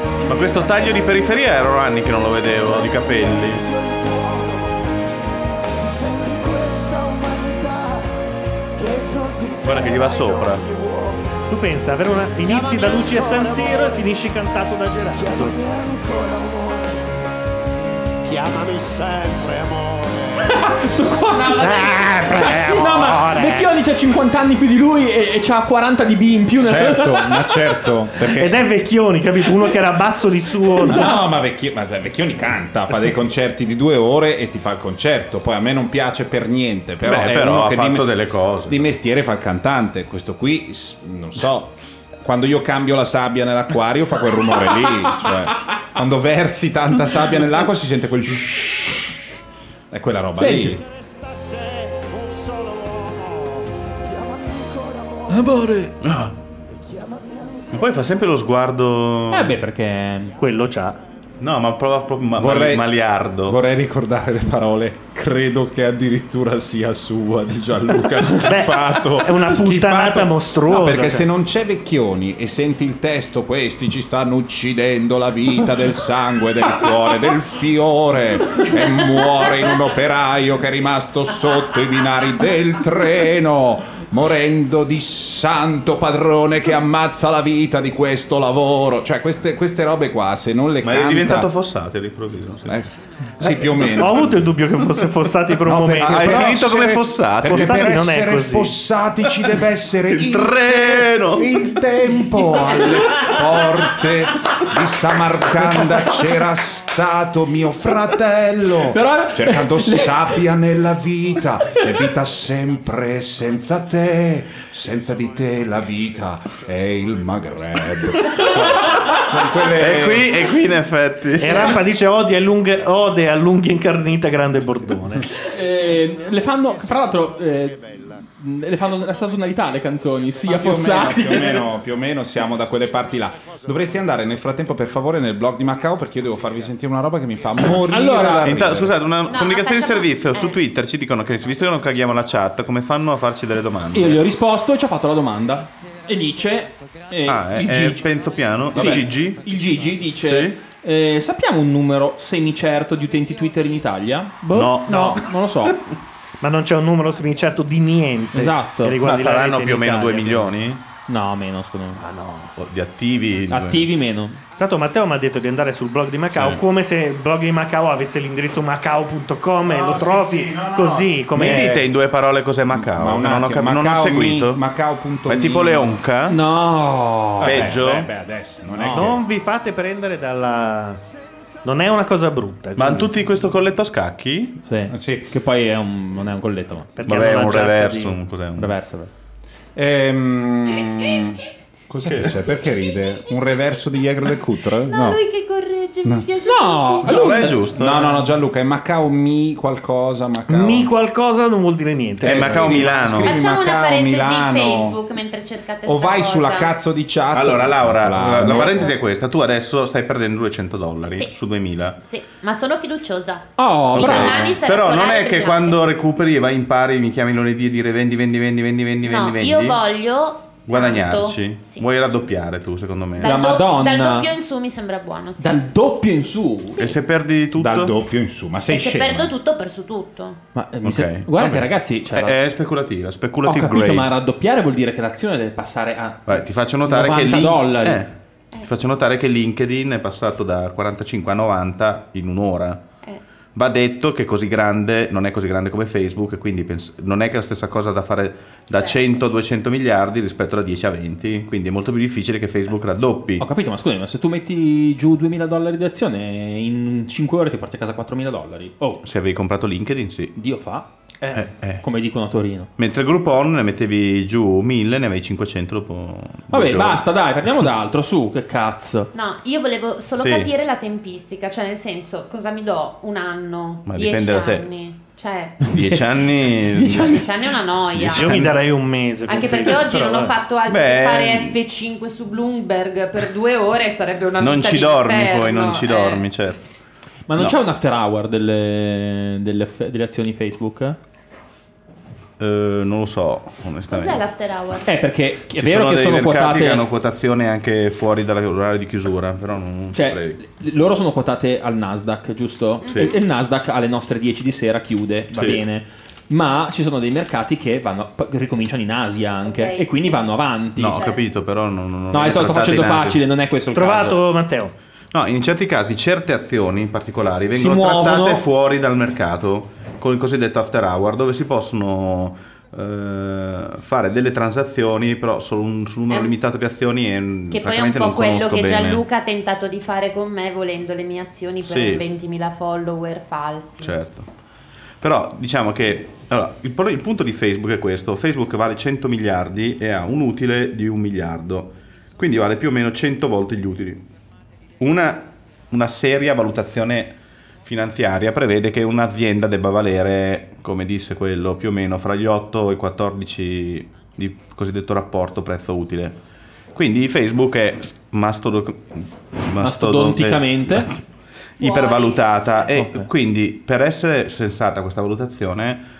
scrivere Ma questo taglio di periferia erano anni che non lo vedevo, di capelli. difendi questa umanità che così Guarda che gli va sopra. Tu pensa, avere una... inizi da Luci e San Siro e finisci cantato da Gerardo. Chiamami sempre amore. Sto qua. Sempre, Cioè, no, ma amore. Vecchioni c'ha 50 anni più di lui e, e c'ha 40 di B in più. nel- Certo, ma certo. Perché... Ed è Vecchioni, capito? Uno che era basso di suo. No, ma, Vecchi- ma Vecchioni canta, fa dei concerti di due ore e ti fa il concerto. Poi a me non piace per niente, però Beh, è però uno ha che fatto di, delle cose. di mestiere fa il cantante. Questo qui, s- non so, quando io cambio la sabbia nell'acquario fa quel rumore lì. Cioè, quando versi tanta sabbia nell'acqua si sente quel... È quella roba Senti. lì. Amore. Ah. Ma poi fa sempre lo sguardo. Eh beh, perché... Quello c'ha. No, ma prova proprio ma- Vorrei- maliardo. Vorrei ricordare le parole credo che addirittura sia sua di Gianluca Schifato. è una puttanata mostruosa, No, perché cioè. se non c'è Vecchioni e senti il testo, questi ci stanno uccidendo la vita del sangue, del cuore, del fiore e muore in un operaio che è rimasto sotto i binari del treno. Morendo di santo padrone che ammazza la vita di questo lavoro, cioè queste, queste robe qua, se non le Ma canta... è diventato Fossati all'improvviso. Sì. Eh, sì, più o meno. Ho avuto il dubbio che fosse Fossati per un No, momento. hai finito come essere- Fossati. perché Fossati per non è essere così. fossati ci deve essere Il treno. Il tempo alle porte di Samarcanda c'era stato mio fratello Però- cercando sabbia nella vita e vita sempre senza te senza di te la vita è il Maghreb Sono quelle- E qui, e qui in effetti. E Rampa dice ode, a lunghe, ode all'unghia incarnita grande bordone. Eh, le fanno, fra l'altro, eh, le fanno nella stagionalità le canzoni, sia più o meno, Fossati più o, meno, più o meno siamo da quelle parti là. Dovresti andare nel frattempo, per favore, nel blog di Macao perché io devo farvi sentire una roba che mi fa morire. Allora, Intanto, scusate, una comunicazione di servizio su eh. Twitter ci dicono che visto che non caghiamo la chat, come fanno a farci delle domande? Io gli ho risposto e ci ha fatto la domanda. E dice: eh, Ah, il è Gigi. penso piano. Sì, Gigi? Il Gigi dice: eh, Sappiamo un numero semicerto di utenti Twitter in Italia? Boh, No. no, non lo so. Ma non c'è un numero semicerto di niente. Esatto. che Ma saranno più o meno 2 Italia. milioni? No, meno, secondo me. Ah no. Di attivi? Attivi meno. Tanto Matteo mi ha detto di andare sul blog di Macao Sì. come se il blog di Macao avesse l'indirizzo macao.com e lo trovi così come Mi dite in due parole cos'è Macao? Ma non, ho cap- non ho Macao seguito. Macao.me. Ma è tipo Leonca? No. Peggio? beh, beh, adesso non è che... Non vi fate prendere dalla Non è una cosa brutta. Ma hanno tutti questo colletto a scacchi? Sì. Sì. Che poi è un, non è un colletto, ma. Perché Vabbè, è un reverso. di- un- cos'è? Un- Reverso. Ehm, Cos'è che c'è? Perché ride? Un reverso di Jäger de Coutre? No, lui che corregge, mi piace No, lui- è giusto. No, no, no, Gianluca, è Macao mi qualcosa, Macao. Mi qualcosa non vuol dire niente. È Macao scrivi- Milano. scrivi Facciamo una Macao, parentesi Milano. Facebook mentre cercate O vai cosa. sulla cazzo di chat. Allora, Laura, La- la, parentesi è questa: tu adesso stai perdendo 200 dollari Sì. su 2000. Sì, ma sono fiduciosa. Oh, sarà Però non è che quando recuperi e vai in pari mi chiami lunedì e dire vendi, vendi, vendi, vendi, vendi, No, vendi, vendi. io voglio guadagnarci. Sì. Vuoi raddoppiare tu, secondo me. La Dal, do- Madonna. dal doppio in su mi sembra buono. Sì. Dal doppio in su. E se perdi tutto? Dal doppio in su, ma sei e se scema. perdo tutto, ho perso tutto. Ma eh, mi Ok, sem- guarda vabbè. che ragazzi, cioè, È, è speculativa, ho speculative capito, grade. ma raddoppiare vuol dire che l'azione deve passare a Vai, ti faccio notare 90 che link- dollari. eh, ti faccio notare che LinkedIn è passato da 45 a 90 in un'ora. Eh. Va detto che così grande non è così grande come Facebook, e quindi pens- non è che è la stessa cosa da fare da 100 a 200 miliardi rispetto da 10 a 20, quindi è molto più difficile che Facebook raddoppi. Ho capito, ma scusami, ma se tu metti giù 2000 dollari di azione, in 5 ore ti porti a casa 4000 dollari. Oh, Se avevi comprato LinkedIn, sì. Dio fa, Eh, eh. come dicono a Torino. Mentre Groupon ne mettevi giù 1000, ne avevi 500 dopo. Vabbè, giorni. basta, dai, parliamo d'altro, su, che cazzo. No, io volevo solo Sì. capire la tempistica, cioè nel senso, cosa mi do? Un anno? Ma dieci dipende da te. anni? Cioè, 10 anni. Dieci anni. dieci anni è una noia. Io mi darei un mese. Anche perché oggi non ho fatto altro Beh. che fare F5 su Bloomberg per due ore, sarebbe una non vita ci dormi inferno, poi, non ci eh. dormi, certo. Ma non No. c'è un after hour delle, delle, delle azioni Facebook? Eh, non lo so, onestamente. Cos'è l'after hour? Eh, perché è Ci vero sono che sono quotate... che hanno quotazione anche fuori dall'orario di chiusura, però non Cioè, saprei. loro sono quotate al Nasdaq, giusto? Sì. E il Nasdaq alle nostre 10 di sera chiude, va Sì. bene. Ma ci sono dei mercati che vanno, ricominciano in Asia anche Ok, e quindi vanno avanti. No, ho Cioè- capito, però non, non No, adesso sto facendo facile, non è questo il caso. Trovato Matteo. No, in certi casi certe azioni particolari vengono muovono. trattate fuori dal mercato con il cosiddetto after hour, dove si possono eh, fare delle transazioni, però solo un, su un numero Eh, limitato di azioni e Che poi è un francamente po' non quello conosco che bene. Gianluca ha tentato di fare con me volendo le mie azioni per Sì. 20.000 follower falsi. Certo. Però diciamo che allora, il, pro- il punto di Facebook è questo: Facebook vale 100 miliardi e ha un utile di un miliardo, quindi vale più o meno 100 volte gli utili. Una, una seria valutazione finanziaria prevede che un'azienda debba valere, come disse quello, più o meno fra gli 8 e i 14 di cosiddetto rapporto prezzo-utile. Quindi Facebook è mastodo- Mastodonticamente. ipervalutata e quindi per essere sensata questa valutazione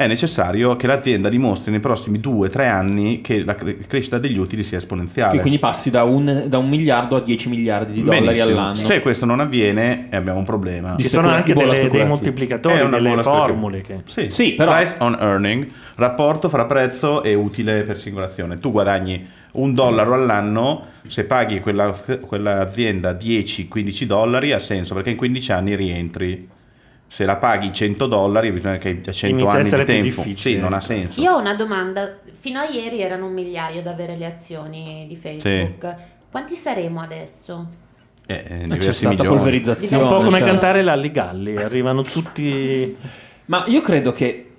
è necessario che l'azienda dimostri nei prossimi 2-3 anni che la cre- crescita degli utili sia esponenziale. Che quindi passi da un, da un miliardo a 10 miliardi di dollari Benissimo. all'anno. Se questo non avviene eh, abbiamo un problema. Ci sono anche delle- dei moltiplicatori, delle formule che- Sì, Sì, però- Price on earning, rapporto fra prezzo e utile per singolazione. Tu guadagni un dollaro all'anno, se paghi quella, quell'azienda 10-15 dollari ha senso perché in 15 anni rientri. Se la paghi 100 dollari bisogna che abbia 100 Inizia anni di tempo. Sì, non ha senso. Io ho una domanda. Fino a ieri erano un migliaio ad avere le azioni di Facebook. Quanti saremo adesso? Eh, eh, c'è diversi stata milioni. polverizzazione. È un po' come cioè- cantare l'Alli Galli, arrivano tutti... Ma io credo che.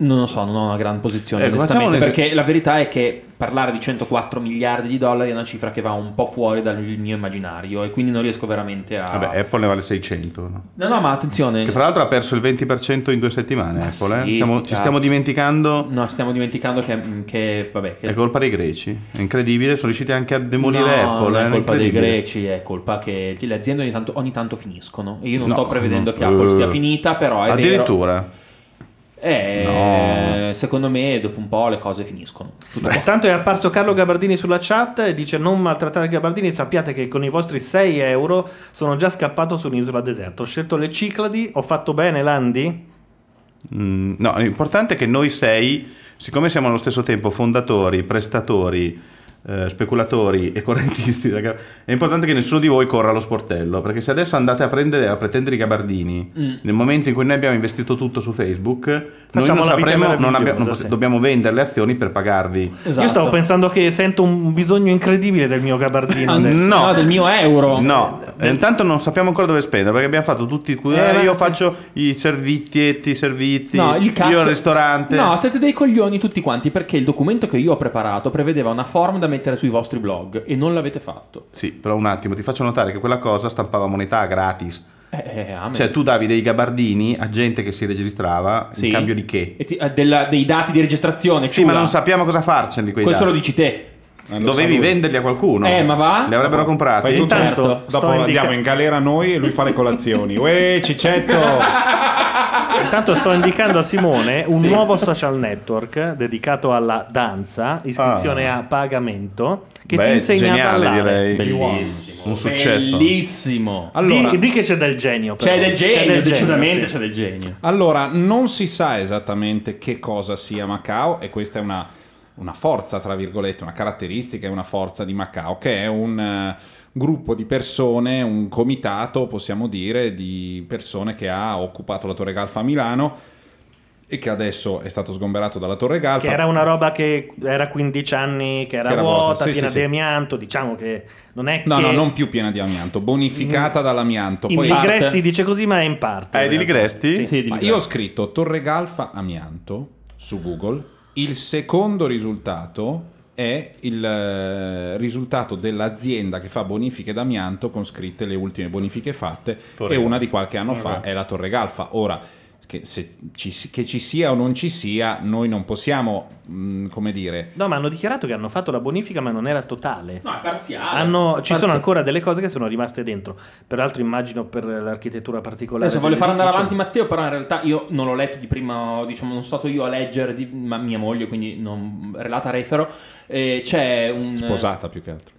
Non lo so, non ho una gran posizione Ecco, onestamente, perché la verità è che parlare di 104 miliardi di dollari è una cifra che va un po' fuori dal mio immaginario e quindi non riesco veramente a... Vabbè, Apple ne vale 600. no? No, no, ma attenzione. Che fra l'altro ha perso il 20% in due settimane. Ma Apple, eh. sì, Stiamo- sti ci stiamo dimenticando. No, stiamo dimenticando che, che vabbè, che È colpa dei greci. È incredibile, sono riusciti anche a demolire no, Apple. non eh, è colpa dei greci, è colpa che le aziende ogni tanto, ogni tanto finiscono. E io non No, sto prevedendo no. che Apple stia Eh. finita, però è Addirittura. vero. Eh, secondo me dopo un po' le cose finiscono. Intanto è apparso Carlo Gabardini sulla chat e dice non maltrattare Gabardini, sappiate che con i vostri 6 euro sono già scappato su un'isola deserta. Ho scelto le Cicladi, ho fatto bene Landi? Mm, no, l'importante è che noi sei, siccome siamo allo stesso tempo fondatori, prestatori, eh, speculatori e correntisti, raga, è importante che nessuno di voi corra allo sportello, perché se adesso andate a prendere a pretendere i gabardini, Mm. nel momento in cui noi abbiamo investito tutto su Facebook, noi Facciamo non la vita sapremo, non abbiamo- non poss- sì. dobbiamo vendere le azioni per pagarvi. Io Esatto. stavo pensando che sento un bisogno incredibile del mio Gabardino. No, No, del mio euro. No, eh, intanto non sappiamo ancora dove spendere perché abbiamo fatto tutti. eh, ma- io faccio i servizietti, i servizi. No, il cazzo... Io il ristorante. No, siete dei coglioni tutti quanti perché il documento che io ho preparato prevedeva una form da mettere sui vostri blog e non l'avete fatto. Sì, però un attimo, ti faccio notare che quella cosa stampava moneta gratis. Eh, eh, amen. Cioè, tu davi dei gabardini a gente che si registrava Sì. in cambio di che? Ti- eh, della- dei dati di registrazione. Sì, ma ciula. non sappiamo cosa farcene di quei Questo lo dati. dici te. Eh, Dovevi sa lui. venderli a qualcuno. Eh, ma va? Li avrebbero comprati. Fai tu Intanto, certo. Dopo indica- andiamo in galera noi e lui fa le colazioni. Uè, Cicetto! Intanto sto indicando a Simone un nuovo social network dedicato alla danza, iscrizione a pagamento, che Beh, ti insegna geniale, a ballare. direi. Bellissimo. Un successo. Bellissimo. Allora, di, di che c'è del genio. però. C'è del genio, decisamente sì. c'è del genio. Allora, non si sa esattamente che cosa sia Macao e questa è una, una forza, tra virgolette, una caratteristica e una forza di Macao, che è un eh, gruppo di persone, un comitato, possiamo dire, di persone che ha occupato la Torre Galfa a Milano e che adesso è stato sgomberato dalla Torre Galfa. Che era una roba che era 15 anni, che era, Che era vuota, vuota, sì, piena sì, di sì. amianto. Diciamo che non è No, che no, non più piena di amianto, bonificata dall'amianto. in Poi- Ligresti dice così, ma è in parte. In di. Ligresti? Sì. Sì, di Ma là. io ho scritto Torre Galfa amianto su Google. Il secondo risultato è il eh, risultato dell'azienda che fa bonifiche d'amianto con scritte le ultime bonifiche fatte Torre e una di qualche anno fa è la Torre Galfa. Ora, che, se ci, che ci sia o non ci sia, noi non possiamo, mh, come dire... No, ma hanno dichiarato che hanno fatto la bonifica, ma non era totale. No, è parziale. Hanno- ci sono Parzi- ancora delle cose che sono rimaste dentro. Peraltro, immagino per l'architettura particolare. Adesso voglio far andare avanti Matteo, però in realtà io non l'ho letto di prima, diciamo, non sono stato io a leggere, di, ma mia moglie, quindi non relata refero. Eh, c'è un... Sposata più che altro.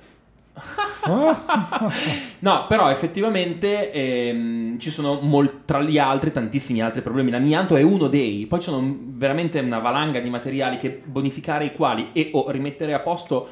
No, però effettivamente ehm, ci sono mol- tra gli altri tantissimi altri problemi. L'amianto è uno dei, poi ci sono veramente una valanga di materiali che bonificare i quali e o rimettere a posto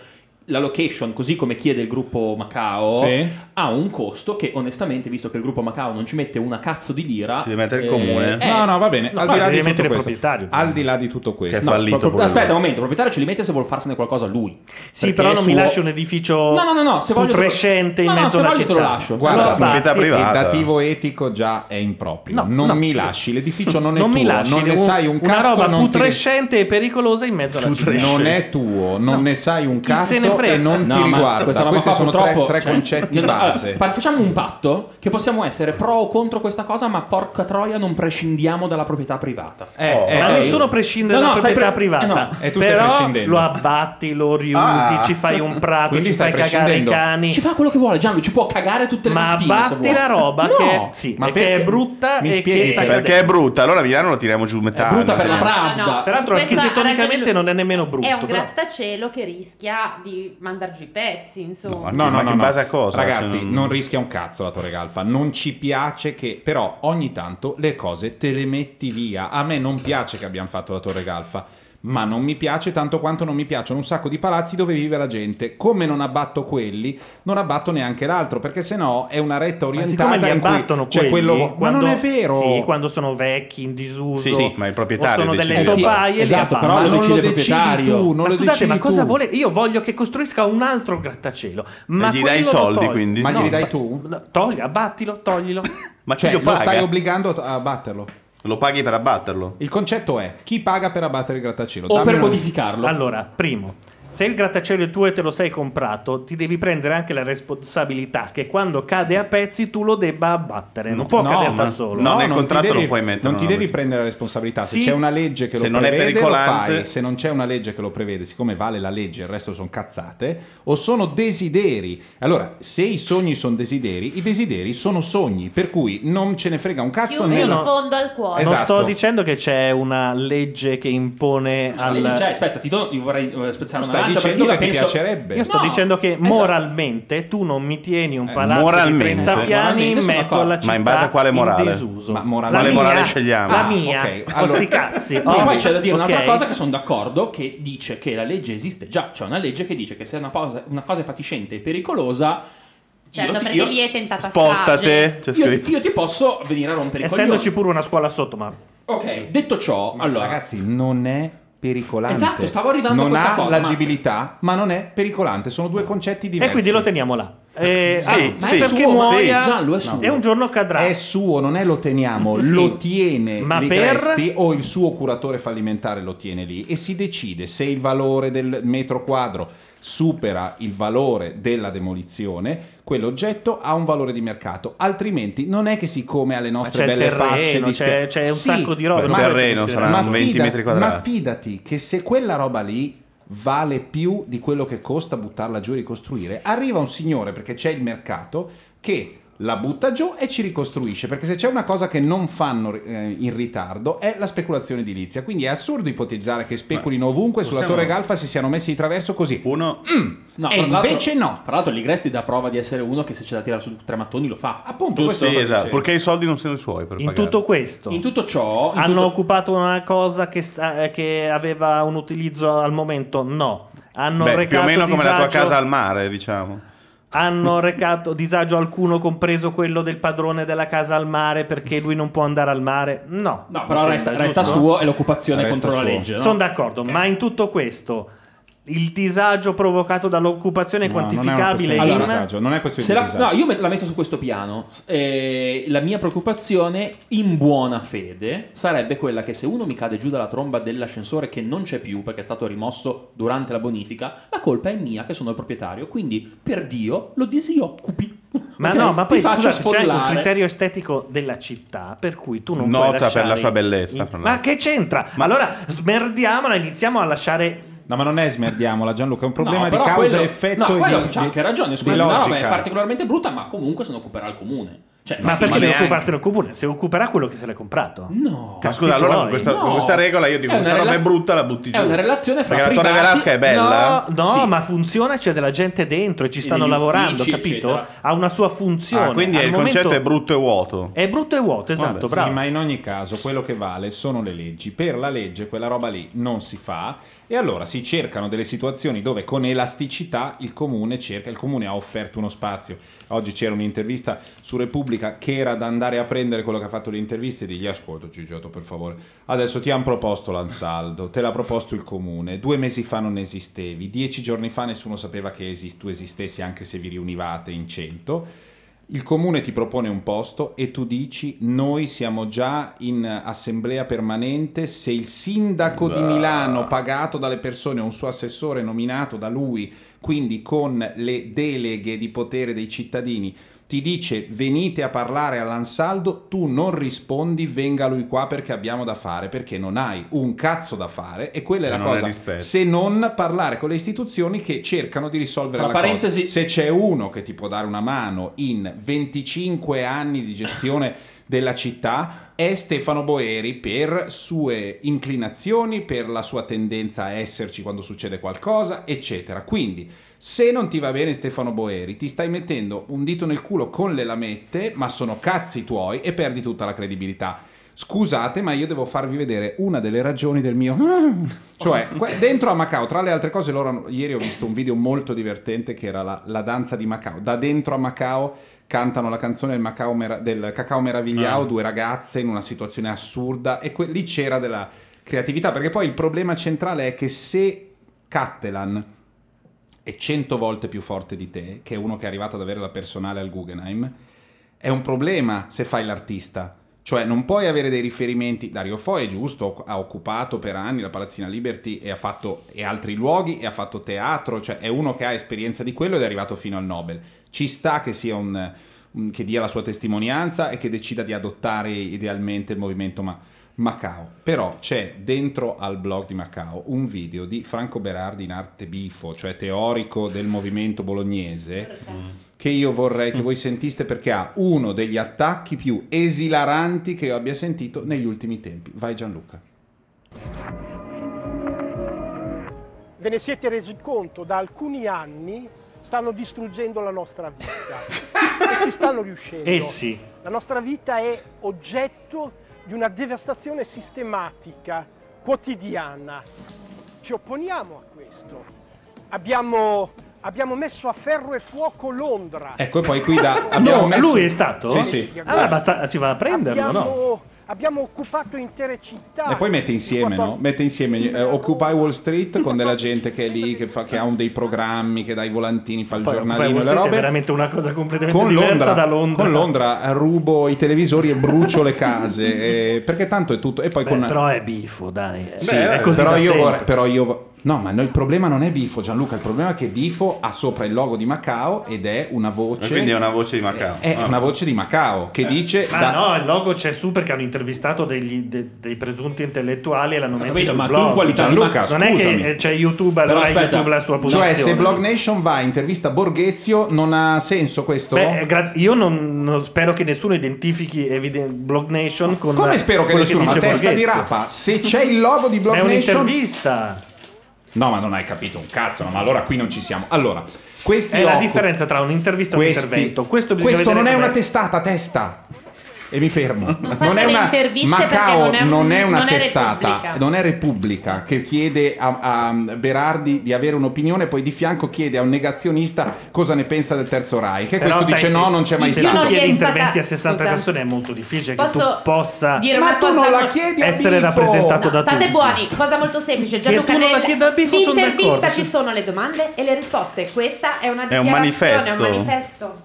la location, così come chiede il gruppo Macao, Sì. ha un costo che onestamente, visto che il gruppo Macao non ci mette una cazzo di lira, Ci deve mettere il eh, comune. eh, no, no, va bene. no, al, di là di tutto questo, al di là di tutto questo, No, fallito pro- aspetta lui. un momento, il proprietario ce li mette se vuol farsene qualcosa lui. Sì, però non mi suo- lasci un edificio No, no, no, no, se voglio te lo- putrescente in No, no, mezzo se una voglio te città. lo lascio. Guarda, Lo proprietà privata. Il dativo etico già è improprio. No, non no. mi lasci, l'edificio non è non tuo, mi lasci non ne sai un una cazzo. roba non ti- putrescente e pericolosa in mezzo alla città. Non è tuo, non ne sai un cazzo. Frega. non ti No, ma riguarda. questa roba Questi sono tre- tre cioè, concetti no, base. allora, facciamo un patto che possiamo essere pro o contro questa cosa, ma porca troia non prescindiamo dalla proprietà privata. Eh, ma nessuno prescinde No, dalla stai proprietà pre- privata. eh, no. E tu stai Però prescindendo. lo abbatti, lo riusi, Ah. ci fai un prato, Quindi ci stai fai cagare i cani. Ci fa quello che vuole, Gianlu, ci può cagare tutte le Ma mattine. se batti vuole. la roba No. che, sì, Ma perché- è brutta mi spieghi perché è brutta, allora Milano lo tiriamo giù metà. brutta per la? Pravda. Peraltro architettonicamente non è nemmeno brutto. È un grattacielo che rischia di mandar giù i pezzi, insomma. No, no, Ma no, in no. base a cosa? Ragazzi, non... non- rischia un cazzo la Torre Galfa. Non ci piace che, però, ogni tanto le cose te le metti via. A me non piace che abbiamo fatto la Torre Galfa. Ma non mi piace tanto quanto non mi piacciono un sacco di palazzi dove vive la gente. Come non abbatto quelli, non abbatto neanche l'altro, perché sennò è una retta Ma orientata siccome li in cui abbattono c'è quelli, quello. quando, ma non è vero. Sì, quando sono vecchi, in disuso, Sì, sì, ma il proprietario sono delle decide. topaie, Eh sì, esatto, abbattono. però ma lo non decide lo il decidi proprietario. tu, non ma lo scusate, decidi ma cosa tu. vuole? Io voglio che costruisca un altro grattacielo. Ma E gli dai i soldi, quindi? Ma glieli dai ba- tu? no, Togli, abbattilo, toglilo. Ma Cioè, lo paga? stai obbligando a a batterlo. Lo paghi per abbatterlo? Il concetto è chi paga per abbattere il grattacielo? O Dammi per modificarlo. Allora, primo, se il grattacielo è tuo e te lo sei comprato, ti devi prendere anche la responsabilità che quando cade a pezzi tu lo debba abbattere. Non può No, cadere ma- da solo. no, nel non contratto ti devi, non puoi metterlo, Non ti no, devi prendere la responsabilità. Se Sì. c'è una legge che Se lo non è prevede, pericolante- lo fai. Se non c'è una legge che lo prevede, siccome vale la legge, il resto sono cazzate, o sono desideri. Allora, se i sogni sono desideri, i desideri sono sogni, per cui non ce ne frega un cazzo Chiusi in fondo al cuore. Non Esatto. sto dicendo che c'è una legge che impone al... legge c'è, aspetta, ti do- io vorrei eh, spezzare una Perché dicendo io che ti penso... piacerebbe. Io sto No, dicendo che esatto. moralmente tu non mi tieni un Eh, palazzo di moralmente. 30 piani in mezzo alla Ma città in base a quale morale? disuso. Ma morale- La Quale mia- morale scegliamo? La mia, ok. con Allora- cazzi. No, Oh, poi c'è da dire un'altra cosa che sono d'accordo, che dice che la legge esiste già. C'è una legge che dice che se una cosa, una cosa è fatiscente e pericolosa, Certo, io, ti- perché io- lì è tentata Spostate. C'è io, io ti posso venire a rompere i Essendoci coglioni. pure una scuola sotto, ma Ok, detto ciò, Ma allora... Ragazzi, non è pericolante. Esatto, stavo arrivando a non questa ha cosa, ma- l'agibilità, ma... non è pericolante. Sono due concetti diversi. e quindi lo teniamo là. Eh, Sì, ah, sì. ma Sì. è perché Suo, muoia sì, Gianlu, è suo. e un giorno cadrà. È suo, non è lo teniamo, Sì. lo tiene Ma lì per- o il suo curatore fallimentare lo tiene lì e si decide se il valore del metro quadro supera il valore della demolizione, quell'oggetto ha un valore di mercato, altrimenti non è che siccome alle nostre belle terreno, facce di c'è- c'è un Sì, sacco di non ma- terreno saranno 20 fida- metri quadrati. Ma fidati che se quella roba lì vale più di quello che costa buttarla giù e ricostruire, arriva un signore perché c'è il mercato che la butta giù e ci ricostruisce perché se c'è una cosa che non fanno eh, in ritardo è la speculazione edilizia quindi è assurdo ipotizzare che speculino ovunque sulla Torre Galfa si siano messi di traverso così Uno, No, E invece no. Fra l'altro Ligresti dà prova di essere uno che se c'è da tirare su tre mattoni lo fa. Appunto, Giusto? questo sì, esatto, purché i soldi non siano i suoi per In pagare. tutto questo In tutto ciò... in hanno tutto- occupato una cosa che, sta- eh, che aveva un utilizzo al momento? No. Hanno Beh, recato più o meno come la tua disagio- casa al mare, diciamo. Hanno recato disagio alcuno, compreso quello del padrone della casa al mare, perché lui non può andare al mare? No. No, però sembra resta, resta suo e l'occupazione Resta contro la suo. legge. no? Sono d'accordo, ma in tutto questo il disagio provocato dall'occupazione è No, non è quantificabile questione di in... disagio, non è questione Se di la- disagio. no, io met- la metto su questo piano. Eh, la mia preoccupazione, in buona fede, sarebbe quella che se uno mi cade giù dalla tromba dell'ascensore che non c'è più perché è stato rimosso durante la bonifica, la colpa è mia che sono il proprietario. Quindi, per Dio, lo disoccupi. Ma Ok? no, ma poi scusate, c'è un criterio estetico della città per cui tu non Nota puoi lasciare per la sua bellezza, in- Ma che c'entra? Allora smerdiamola, iniziamola a lasciare No, ma non è smerdiamola, Gianluca, è un problema No, di però causa quello- e effetto. No, e quello di- c'ha anche ragione. Scusa, la roba è logica. particolarmente brutta, ma comunque se ne occuperà il comune. Cioè, Ma perché deve neanche. occuparsene il comune? Se occuperà quello che se l'è comprato. No. Ma Cazzi scusa, allora con questa, No. con questa regola io dico questa roba rela- è brutta, la butti giù. È una relazione fra Perché la Torre privati- Velasca è bella. No, no, Sì. ma funziona, c'è della gente dentro e ci E stanno degli lavorando, uffici, capito? eccetera. Ha una sua funzione. Ah, quindi Al il momento- concetto è brutto e vuoto. È brutto e vuoto, esatto, Vabbè. Sì, ma in ogni caso quello che vale sono le leggi. Per la legge quella roba lì non si fa e allora si cercano delle situazioni dove con elasticità il comune cerca, il comune ha offerto uno spazio. Oggi c'era un'intervista su Repubblica che era da andare a prendere quello che ha fatto le interviste e digli ascolta Gigiotto per favore, adesso ti hanno proposto l'ansaldo, te l'ha proposto il comune, due mesi fa non esistevi, dieci giorni fa nessuno sapeva che esist- tu esistessi anche se vi riunivate in cento. Il comune ti propone un posto e tu dici noi siamo già in assemblea permanente, se il sindaco di. Milano pagato dalle persone, un suo assessore nominato da lui, quindi con le deleghe di potere dei cittadini, ti dice venite a parlare all'Ansaldo, tu non rispondi venga lui qua perché abbiamo da fare, perché non hai un cazzo da fare e quella è la non è cosa, rispetto. se non parlare con le istituzioni che cercano di risolvere Tra la parentesi- cosa. Se c'è uno che ti può dare una mano in 25 anni di gestione della città è Stefano Boeri per sue inclinazioni, per la sua tendenza a esserci quando succede qualcosa, eccetera. Quindi, se non ti va bene Stefano Boeri, ti stai mettendo un dito nel culo con le lamette, ma sono cazzi tuoi e perdi tutta la credibilità. Scusate, ma io devo farvi vedere una delle ragioni del mio. Cioè, dentro a Macao, tra le altre cose, loro ieri ho visto un video molto divertente che era la, la danza di Macao. Da dentro a Macao cantano la canzone del, Macao Mera- del Cacao Meravigliao, Ah. due ragazze in una situazione assurda, e que- lì c'era della creatività, perché poi il problema centrale è che se Cattelan è cento volte più forte di te, che è uno che è arrivato ad avere la personale al Guggenheim, è un problema se fai l'artista. Cioè non puoi avere dei riferimenti. Dario Fo è giusto, ha occupato per anni la Palazzina Liberty e ha fatto e altri luoghi e ha fatto teatro, cioè è uno che ha esperienza di quello ed è arrivato fino al Nobel. Ci sta che sia un, che dia la sua testimonianza e che decida di adottare idealmente il movimento ma- Macao. Però c'è dentro al blog di Macao un video di Franco Berardi in arte bifo, cioè teorico del movimento bolognese, che io vorrei che voi sentiste perché ha uno degli attacchi più esilaranti che io abbia sentito negli ultimi tempi. Vai Gianluca. Ve ne siete resi conto? Da alcuni anni stanno distruggendo la nostra vita e ci stanno riuscendo. Eh sì. La nostra vita è oggetto di una devastazione sistematica, quotidiana. Ci opponiamo a questo. Abbiamo, abbiamo messo a ferro e fuoco Londra. Ecco, e poi qui da abbiamo No, messo lui è stato? Sì, sì. Allora basta- si va a prenderlo, no? Abbiamo, occupato intere città. E poi mette insieme, no? Mette insieme eh, Occupy Wall Street con della gente che è lì, che, fa, che ha un dei programmi, che dà i volantini, fa il Poi, giornalino e le robe. è veramente una cosa completamente con diversa Londra, da Londra. con Londra eh, rubo i televisori e brucio le case eh, perché tanto è tutto e poi Beh, con però è bifo, dai. Sì, Beh, è così però da io vorrei, però io no ma no, il problema non è Bifo Gianluca il problema è che Bifo ha sopra il logo di Macao ed è una voce Quindi è una voce di Macao. è Ah. una voce di Macao che dice Ma da- no, il logo c'è su perché hanno intervistato degli- de- dei presunti intellettuali e l'hanno messo capito, sul ma tu blog. in qualità di Gianluca, Mac- non è che eh, c'è YouTube, allora Però aspetta, YouTube la sua posizione. cioè se Blog Nation va intervista Borghezio non ha senso questo? Beh, eh, gra- io non, non spero che nessuno identifichi Eviden- Blog Nation con Come spero che nessuno, ma dice testa di Borghezio. rapa, se c'è il logo di Blog È Nation un'intervista. No, ma non hai capito un cazzo, no, ma allora qui non ci siamo. Allora, questi È la occu- differenza tra un'intervista e un intervento. Questo, questo non è una testata, testa. E mi fermo. Non fate è una Macao non è un- non è una non è testata, Repubblica. non è Repubblica che chiede a, a Berardi di avere un'opinione, poi di fianco chiede a un negazionista cosa ne pensa del terzo Reich. E Però questo sai, dice se- no, non c'è mai se stato. tu chiedi è interventi a 60 scusa. persone è molto difficile Posso che tu possa dire Ma tu non la chiedi a essere Bifo. rappresentato No, da state tutti. buoni, cosa molto semplice. Gianluca, tu non la nel- chieda a Bifo, son l'intervista d'accordo. ci sono le domande e le risposte. Questa è una È un dichiarazione, è un manifesto.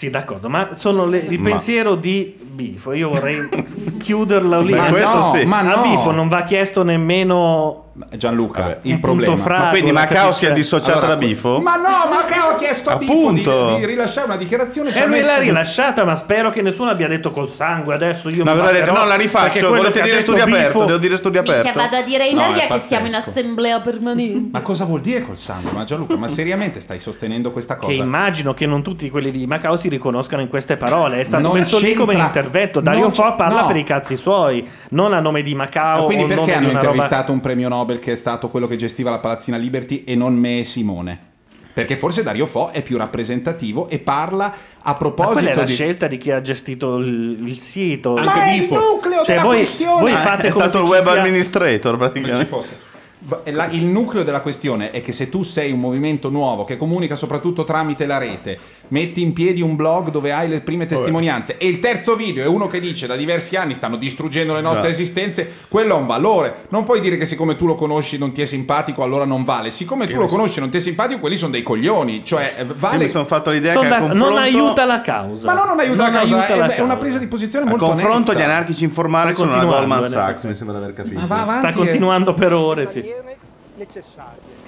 Sì, d'accordo, ma sono le- il Ma- pensiero di Bifo. Io vorrei chiuderla lì. Ma questo no, sì. ma a no. Bifo non va chiesto nemmeno Gianluca, il un problema. Ma quindi Macao si è dissociata Allora, da Bifo? Ma no, Macao ha chiesto a Bifo di, di rilasciare una dichiarazione. E ha lui messo- l'ha rilasciata, ma spero che nessuno abbia detto col sangue. Adesso io No, mi detto, no, la rifaccio. quello Volete che dire studio aperto? Bifo- Devo dire studio Minchia, aperto? vado a dire a No, Ilaria è che siamo in assemblea permanente. Ma cosa vuol dire col sangue? Ma Gianluca, ma seriamente stai sostenendo questa Che cosa? immagino che non tutti quelli di Macao si riconoscano in queste parole. È stato Non messo lì come intervento. Dario Non Fo parla per i cazzi suoi, non a nome di Macao. Ma quindi perché hanno intervistato un premio Nobel che è stato quello che gestiva la Palazzina Liberty e non me e Simone? Perché forse Dario Fo è più rappresentativo e parla a Ma proposito quella è la di... scelta di chi ha gestito il, il sito. Ma è il nucleo Cioè, della voi, questione. voi fate È come stato il web sia- administrator Come ci praticamente. fosse. La- il nucleo della questione è che se tu sei un movimento nuovo che comunica soprattutto tramite la rete, metti in piedi un blog dove hai le prime testimonianze e il terzo video è uno che dice da diversi anni stanno distruggendo le nostre Già. esistenze, quello ha un valore. Non puoi dire che siccome tu lo conosci non ti è simpatico allora non vale. Siccome tu Io lo mi so- conosci e non ti è simpatico, quelli sono dei coglioni. Cioè, eh, Io vale. mi sono fatto l'idea Sono che da- confronto, non aiuta la causa. Ma no, non aiuta Non la causa, aiuta è, la è una presa di posizione a molto confronto netta. gli anarchici informali sono continuando, Goldman Sachs, mi sembra di aver capito. Ma va avanti. Sta e- continuando per ore, sì. necessarie.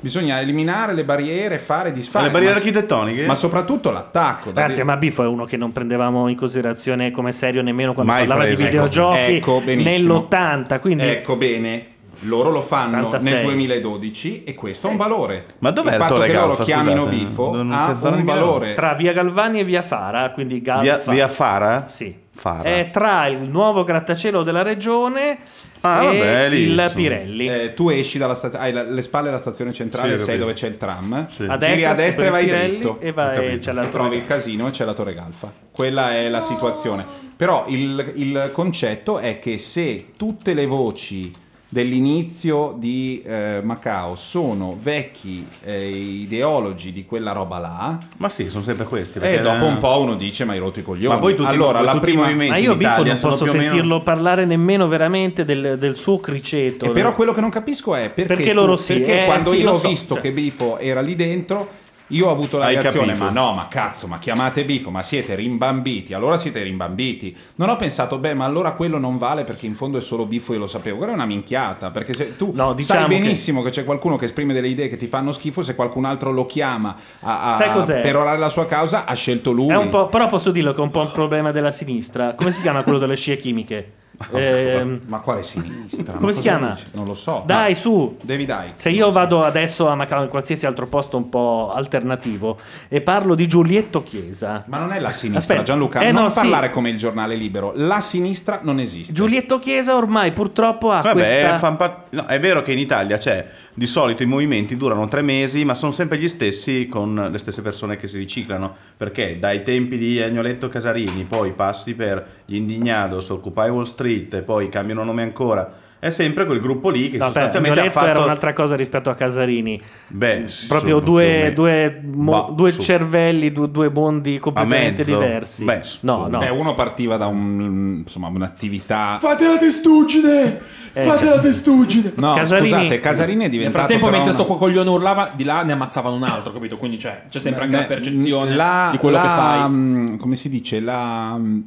Bisogna eliminare le barriere, fare, disfare. Le barriere ma- architettoniche? Ma soprattutto l'attacco. dire- ma Biffo è uno che non prendevamo in considerazione come serio nemmeno quando Mai parlava di preso, videogiochi ecco, benissimo. nell'80. Quindi Ecco bene, loro lo fanno 86. nel 2012 e questo ha un valore. Ma dov'è il il fatto che loro Galfa, chiamino scusate? Bifo Non- ha un valore. tra via Galvani e via Fara, quindi Galfa. Via, via Fara? Sì. Fara. È tra il nuovo grattacielo della regione Ah, e vabbè, lì, il insomma. Pirelli. Eh, tu esci dalla stazione, hai la- le spalle alla stazione centrale, Sì, sei capito. dove c'è il tram, Sì. A giri destra, a destra e vai Pirelli dritto. e vai- E trovi il casino e c'è la Torre Galfa. Quella è la situazione. Però il, il concetto è che se tutte le voci dell'inizio di eh, Macao sono vecchi eh, ideologi di quella roba là, Ma sì, sono sempre questi. e perché- dopo un po' uno dice ma hai rotto i coglioni. Ma poi tutti- allora, la tutti i prima... movimenti- Ma io Biffo non posso più o meno- sentirlo parlare nemmeno veramente del, del suo criceto. E però quello che non capisco è perché, Perché tu- loro sì, perché eh, quando sì, io ho so, visto cioè. che Bifo era lì dentro, io ho avuto la Hai reazione: capito. ma no, ma cazzo, ma chiamate Bifo, ma siete rimbambiti. Allora siete rimbambiti. Non ho pensato, beh, ma allora quello non vale perché in fondo è solo Bifo, io lo sapevo. Quella è una minchiata. Perché se tu No, diciamo sai che- benissimo che... c'è qualcuno che esprime delle idee che ti fanno schifo, se qualcun altro lo chiama a, a Sai cos'è? perorare la sua causa, ha scelto lui. È un po', però posso dirlo che è un po' un problema della sinistra. Come si chiama quello delle scie chimiche? Ehm, Ma quale sinistra? Come si chiama? dici? Non lo so. Dai, su. Devi dai. Se io vado adesso a Macao in qualsiasi altro posto un po' alternativo e parlo di Giulietto Chiesa. Ma non è la sinistra, Aspetta. Gianluca. Eh, non no, sì. parlare come il giornale libero. La sinistra non esiste. Giulietto Chiesa ormai purtroppo ha Vabbè, questa... par- no, è vero che in Italia c'è di solito i movimenti durano tre mesi, ma sono sempre gli stessi con le stesse persone che si riciclano. Perché dai tempi di Agnoletto Casarini, poi passi per gli Indignados, Occupy Wall Street, poi cambiano nome ancora. È sempre quel gruppo lì che No, sostanzialmente ha Violetto fatto. era un'altra cosa rispetto a Casarini. Beh, Proprio due, due, mo- Bah, due cervelli, due, due mondi completamente diversi. Beh, no, no. Beh, uno partiva da un, insomma, un'attività. Fate la testuggine! Fate la testuggine! No, Casarini- scusate, Casarini è Nel diventato. frattempo, però mentre una- sto coglione urlava, di là ne ammazzavano un altro, capito? Quindi c'è, c'è sempre anche Beh, la percezione la- di quello la- che fai. mm, Come si dice? La, mm,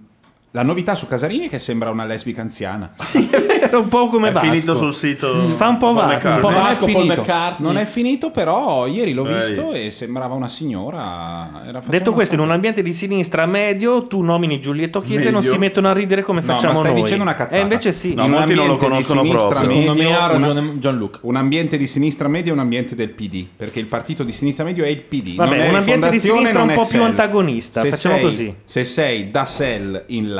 la novità su Casarini è che sembra una lesbica anziana. Era un po' come È Vasco. finito sul sito. Fa un po' Vasco. Un po' non, è Vasco, Paul finito, McCartney. non è finito, però ieri l'ho Eh, visto e sembrava una signora. Detto questo, in un ambiente di sinistra medio, tu nomini Giulietto Chiesa e non si mettono a ridere come No, ma facciamo stai noi. dicendo una cazzata. E invece sì. No, In un molti non lo ambiente di conoscono sinistra proprio. Secondo me medio, ha ragione Gianluca. un ambiente di sinistra medio è un ambiente del PD, perché il partito di sinistra medio è il PD. Vabbè, non è un ambiente di sinistra non un è po' più antagonista, Se facciamo sei- così. Se sei da SEL in là,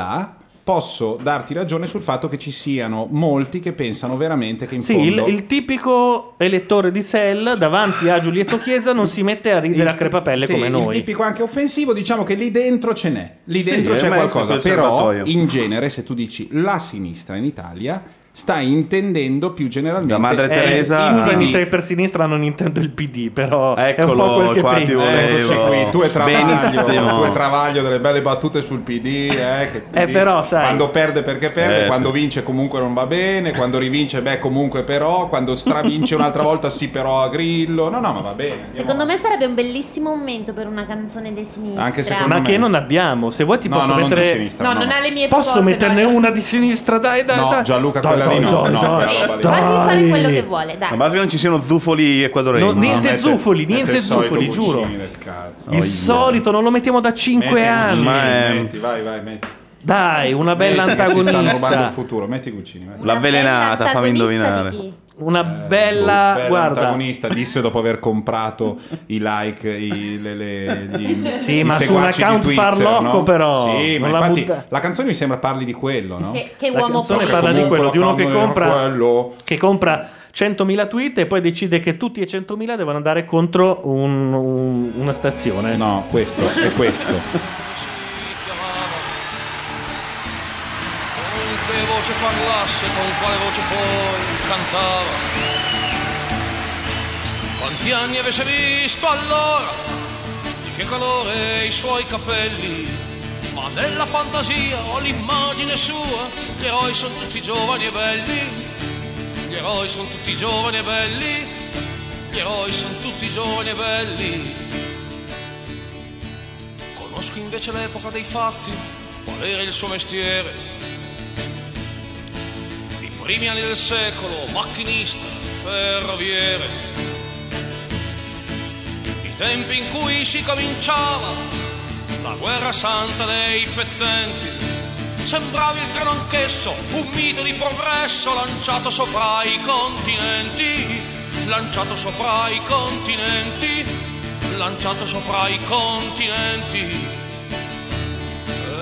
posso darti ragione sul fatto che ci siano molti che pensano veramente che in Sì, il, fondo... il tipico elettore di Sell davanti a Giulietto Chiesa non si mette a ridere a crepapelle sì, come Il noi. tipico anche offensivo, diciamo che lì dentro ce n'è. Lì Sì, dentro eh, c'è è qualcosa. proprio il Però, serbatoio. in genere, se tu dici la sinistra in Italia, stai intendendo più generalmente... Da Madre Eh, Teresa- scusami PD. se per sinistra non intendo il PD, però è un Eccolo, po' quel che qua penso. Eccoci qui, tu e Travaglio, Benissimo. tu e Travaglio delle belle battute sul PD, eh, che Eh, PD, però, sai- quando perde perché perde, Eh, quando sì. vince comunque non va bene, quando rivince beh comunque però, quando stravince un'altra volta sì però a Grillo, no no ma va bene. Secondo me sarebbe un bellissimo momento per una canzone di sinistra. Anche secondo Ma me. che non abbiamo. Se vuoi ti No, posso no, non di mettere... sinistra, No, non no. ha le mie Posso proposte, metterne no. una di sinistra? Dai, dai, No, dai. Gianluca, Dai, quella lì dai, no, dai, no, dai. lì. Fargli fare Dai. quello che vuole, dai. Ma basta che non ci siano zufoli equadoregni. No, niente mette- zufoli, mette niente zufoli, giuro. Il solito non lo mettiamo da 5 Metti anni. È- metti, vai vai metti. Dai, una bella Metti Ci stanno rubando il antagonista. futuro, metti metti. L'avvelenata, fammi indovinare. Una Eh, bella, boh, guarda. antagonista disse dopo aver comprato i like i, le, le- gli, Sì, i ma su un account Twitter, farlocco no? però, sì ma la infatti butta- la canzone mi sembra parli di quello no? Che, che La uomo canzone potente. parla di quello, la di uno che canzone compra, quello. che compra 100.000 tweet e poi decide che tutti e 100.000 devono andare contro un- un- una stazione. no questo è questo voce con quale voce poi cantava. Quanti anni avesse visto allora, di che colore i suoi capelli, ma nella fantasia ho l'immagine sua, gli eroi sono tutti giovani e belli, gli eroi sono tutti giovani e belli, gli eroi sono tutti giovani e belli. Conosco invece l'epoca dei fatti, qual era il suo mestiere. Primi anni del secolo, macchinista, ferroviere. I tempi in cui si cominciava la guerra santa dei pezzenti. Sembravi il treno anch'esso, un mito di progresso lanciato sopra i continenti, lanciato sopra i continenti, lanciato sopra i continenti.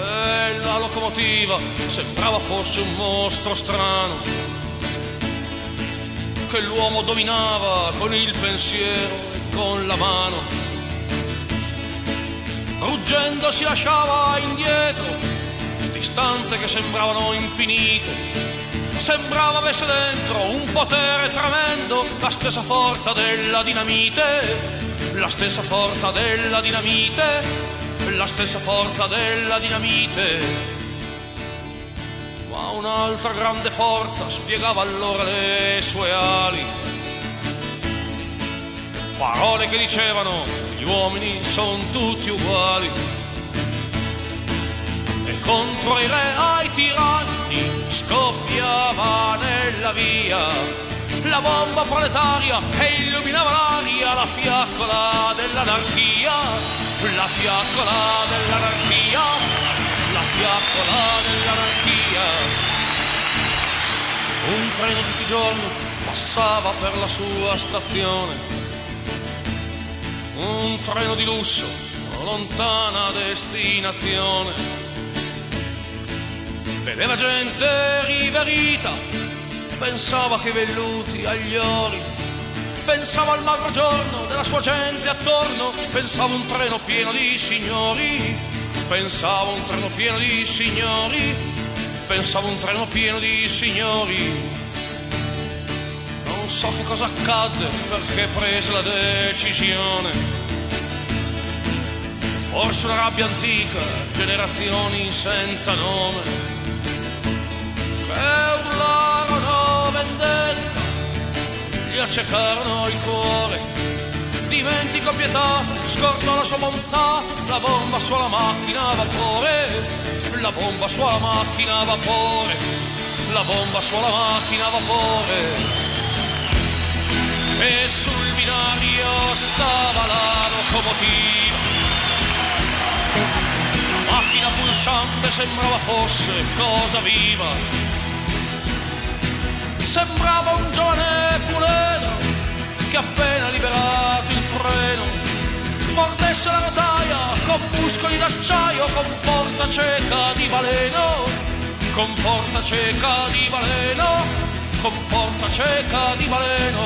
E la locomotiva sembrava forse un mostro strano che l'uomo dominava con il pensiero e con la mano. Ruggendo si lasciava indietro distanze che sembravano infinite. Sembrava avesse dentro un potere tremendo, la stessa forza della dinamite, la stessa forza della dinamite, la stessa forza della dinamite. Ma un'altra grande forza spiegava allora le sue ali. Parole che dicevano gli uomini sono tutti uguali. E contro i re ai tiranni scoppiava nella via la bomba proletaria e illuminava l'aria la fiaccola dell'anarchia, la fiaccola dell'anarchia, la fiaccola dell'anarchia. Un treno tutti i giorni passava per la sua stazione, un treno di lusso, lontana destinazione. Vedeva gente riverita, pensava che i velluti agli ori, pensava al magro giorno della sua gente attorno, pensava un treno pieno di signori, pensava un treno pieno di signori, pensava un treno pieno di signori. Non so che cosa accadde perché prese la decisione. Forse una rabbia antica, generazioni senza nome, che urlarono vendetta, gli accecarono il cuore. Dimentico pietà, scordo la sua bontà, la bomba sulla macchina a vapore, la bomba sulla macchina a vapore, la bomba sulla macchina a vapore. E sul binario stava la locomotiva. La macchina pulsante sembrava fosse cosa viva. Sembrava un giovane puledro che appena liberato il freno mordesse la rotaia con muscoli d'acciaio, con forza cieca di baleno, con forza cieca di baleno, con forza cieca di baleno.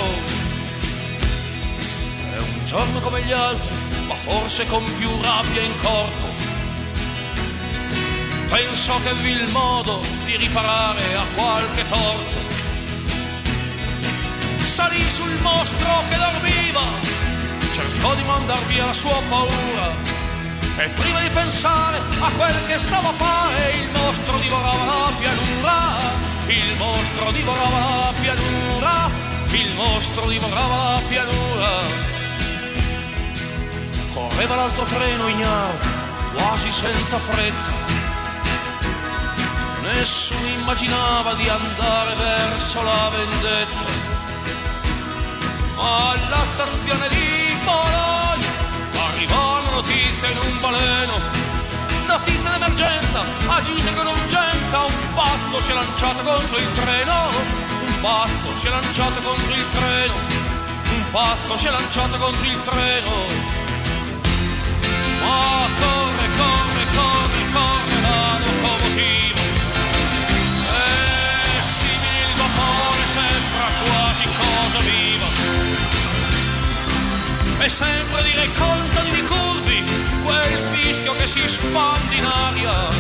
È un giorno come gli altri, ma forse con più rabbia in corpo. Penso che vi il modo di riparare a qualche torto. Salì sul mostro che dormiva, cercò di mandar via la sua paura. E prima di pensare a quel che stava a fare, il mostro divorava la pianura. Il mostro divorava la pianura. Il mostro divorava la pianura. Correva l'altro treno ignaro, quasi senza fretta. Nessuno immaginava di andare verso la vendetta. Alla stazione di Bologna arrivò una notizia in un baleno. Notizia d'emergenza, agite con urgenza. Un pazzo si è lanciato contro il treno. Un pazzo si è lanciato contro il treno. Un pazzo si è lanciato contro il treno. Ma corre, corre, corre, corre la locomotiva. E simile il vapore sembra quasi cosa viva. E sembra dire contano di curvi quel fischio che si spande in aria.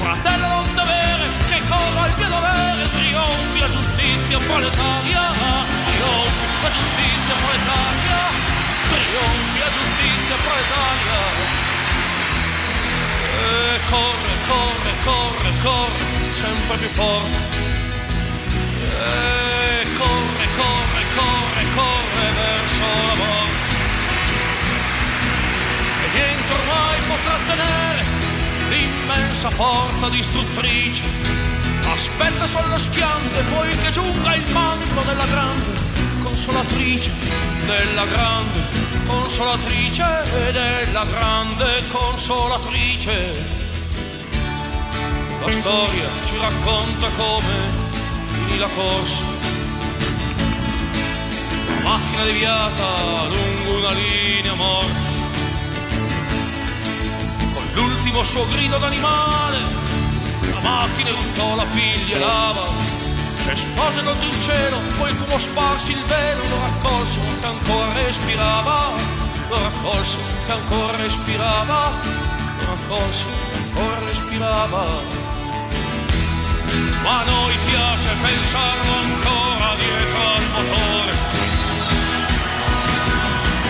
Fratello non t'avere, che corra al piedovere, trionfi la giustizia proletaria, trionfi la giustizia proletaria, trionfi la giustizia proletaria. E corre, corre, corre, corre, sempre più forte. E corre, corre, corre, corre verso la morte. Niente ormai potrà tenere l'immensa forza distruttrice. Aspetta sulle schiante poi che giunga il manto della grande consolatrice, della grande consolatrice, della grande consolatrice. La storia ci racconta come finì la corsa. Macchina deviata lungo una linea morta. L'ultimo suo grido d'animale, la macchina urtò la piglia e lava. Esplose contro il cielo, poi il fumo sparsi il velo, lo raccolse che ancora respirava. Lo raccolse che ancora respirava. Lo raccolse che ancora respirava ma a noi piace pensarlo ancora dietro al motore.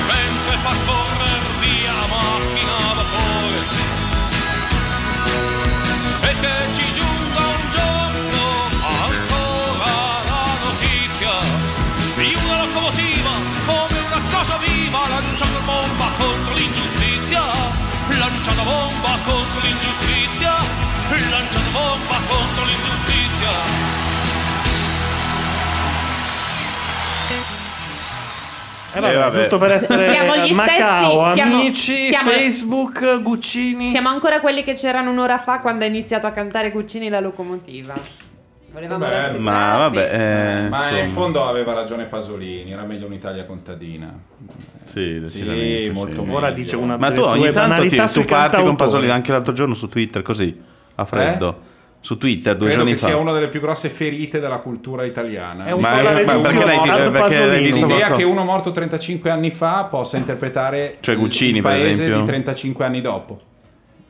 Mentre fa correre via la macchina lanciando bomba contro l'ingiustizia, lanciando bomba contro l'ingiustizia, Eh, vabbè, Eh, vabbè. giusto per essere Siamo gli Macao, stessi, siamo- amici, siamo- Facebook, Guccini. Siamo ancora quelli che c'erano un'ora fa quando ha iniziato a cantare Guccini la locomotiva. Volevamo rassicurarvi. Ma vabbè, eh, Ma in fondo aveva ragione Pasolini, era meglio un'Italia contadina. Sì, decisamente, molto sì. meglio. Ora dice una Ma tu ogni tanto ti, tu parti con. Pasolini anche l'altro giorno su Twitter così, a freddo. Su Twitter due Credo giorni che fa. sia una delle più grosse ferite della cultura italiana. È un Ma- po' la ma perché l'hai- Morto perché l'hai visto L'idea che uno morto 35 anni fa possa interpretare Cioè Guccini, il per paese esempio. di 35 anni dopo.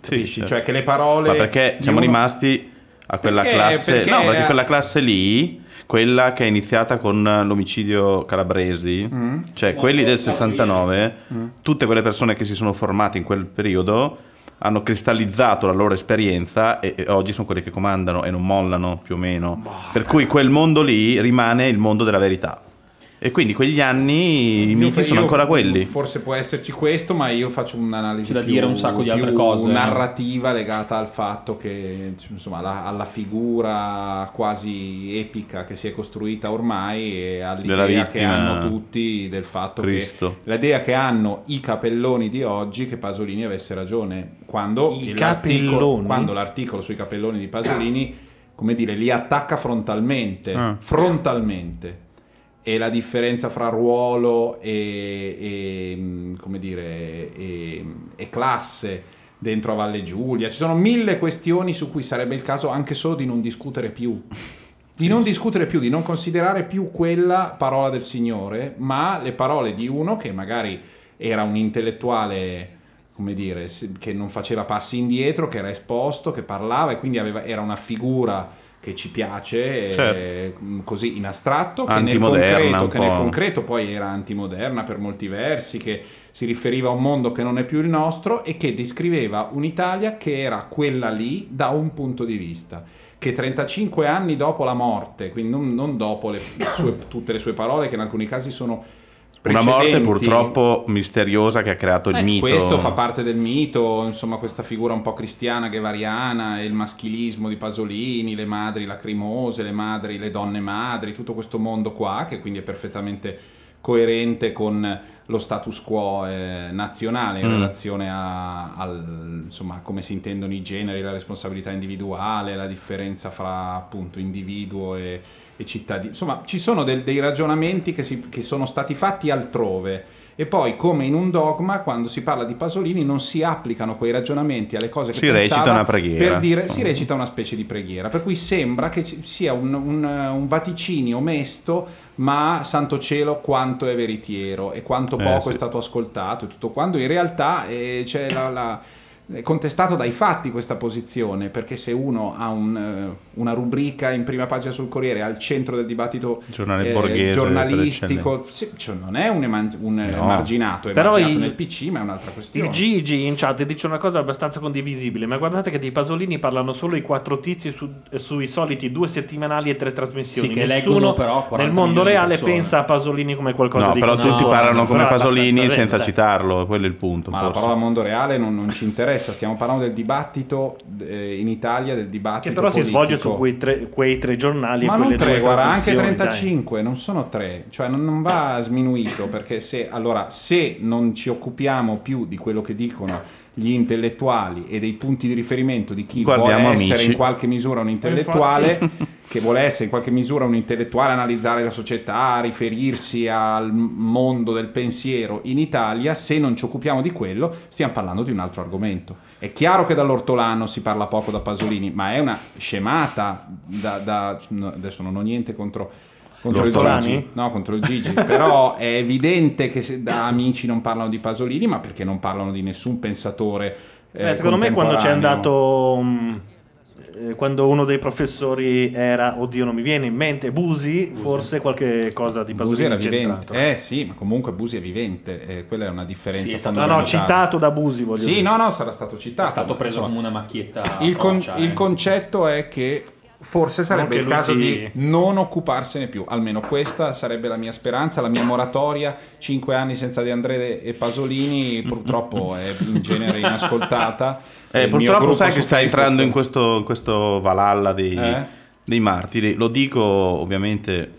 Sì, Capisci? certo. Cioè che le parole Ma perché siamo uno- rimasti a quella Perché- classe? perché- no, perché quella classe lì, quella che è iniziata con l'omicidio Calabresi, Mm. cioè quelli del 69, tutte quelle persone che si sono formate in quel periodo hanno cristallizzato la loro esperienza e, e oggi sono quelli che comandano e non mollano più o meno. per cui quel mondo lì rimane il mondo della verità. E quindi quegli anni i miti sono ancora quelli. Forse può esserci questo, ma io faccio un'analisi C'è da più, dire un sacco di altre cose. narrativa legata al fatto che insomma alla, alla figura quasi epica che si è costruita ormai e all'idea che hanno tutti del fatto Cristo. che l'idea che hanno i capelloni di oggi che Pasolini avesse ragione quando I l'articolo, capelloni? quando l'articolo sui capelloni di Pasolini come dire li attacca frontalmente Ah. frontalmente e la differenza fra ruolo e, e, come dire, e, e classe dentro a Valle Giulia. Ci sono mille questioni su cui sarebbe il caso anche solo di non discutere più. Di non discutere più, di non considerare più quella parola del Signore, ma le parole di uno che magari era un intellettuale, come dire, che non faceva passi indietro, che era esposto, che parlava e quindi aveva- era una figura che ci piace, Certo. eh, così in astratto, che nel, concreto, che nel concreto poi era antimoderna per molti versi, che si riferiva a un mondo che non è più il nostro e che descriveva un'Italia che era quella lì da un punto di vista. Che 35 anni dopo la morte, quindi non, non dopo le sue- tutte le sue parole, che in alcuni casi sono Una morte purtroppo misteriosa che ha creato il eh, mito. Questo fa parte del mito, insomma, questa figura un po' cristiana guevariana, e il maschilismo di Pasolini, le madri lacrimose, le madri, le donne madri, tutto questo mondo qua, che quindi è perfettamente coerente con lo status quo eh, nazionale in Mm. relazione a, al, insomma, a come si intendono i generi, la responsabilità individuale, la differenza fra appunto individuo e, e cittadino. Insomma, ci sono del- dei ragionamenti che, si- che sono stati fatti altrove. E poi, come in un dogma, quando si parla di Pasolini, non si applicano quei ragionamenti alle cose che Si recita una preghiera. Per dire, si recita una specie di preghiera. Per cui sembra che ci sia un, un- un vaticinio mesto, ma santo cielo quanto è veritiero e quanto Eh, poco sì. è stato ascoltato e tutto quando in realtà eh, c'è la- la- contestato dai fatti questa posizione, perché se uno ha un, eh, una rubrica in prima pagina sul Corriere al centro del dibattito eh, giornalistico, sì, cioè non è un, eman- un No. emarginato, è Però emarginato il- nel PC, ma è un'altra questione. Il Gigi in chat dice una cosa abbastanza condivisibile, ma guardate che di Pasolini parlano solo i quattro tizi su- sui soliti due settimanali e tre trasmissioni. Sì, che Nessuno leggono però 40 nel mondo reale pensa a Pasolini come qualcosa No, di però tutti contemporaneo. parlano come Pasolini senza vero, dai. citarlo, quello è il punto. Ma la forse. parola mondo reale non, non ci interessa, stiamo parlando del dibattito eh, in Italia, del dibattito Che però si politico. svolge su quei tre, quei tre giornali Ma non tre, guarda, anche trasmissioni, dai. 35, non sono tre, cioè non, non va sminuito perché se, allora, se non ci occupiamo più di quello che dicono gli intellettuali e dei punti di riferimento di chi Guardiamo vuole essere Amici. in qualche misura un intellettuale, che vuole essere in qualche misura un intellettuale, analizzare la società, riferirsi al mondo del pensiero in Italia, se non ci occupiamo di quello, stiamo parlando di un altro argomento. È chiaro che dall'ortolano si parla poco da Pasolini, ma è una scemata da, da- adesso non ho niente contro contro il? Gigi. No, contro il Gigi. Però è evidente che se- da amici non parlano di Pasolini, ma perché non parlano di nessun pensatore. eh, Eh, secondo me quando c'è andato mm, eh, quando uno dei professori era oddio non mi viene in mente Busi forse qualche cosa di Busi era Pasolini vivente. c'entrato. Eh sì, ma comunque Busi è vivente, eh, quella è una differenza Sì, è stato- no, no, citato da Busi voglio Sì, dire. no, no, sarà stato citato. È stato ma, preso insomma, come una macchietta. il, con- il eh. concetto è che forse sarebbe il caso si- di non occuparsene più, almeno questa sarebbe la mia speranza, la mia moratoria, cinque anni senza De André e Pasolini purtroppo è in genere inascoltata. Eh, purtroppo gruppo sai che sta Facebook- entrando in questo, in questo valalla dei, Eh? dei martiri. Lo dico ovviamente.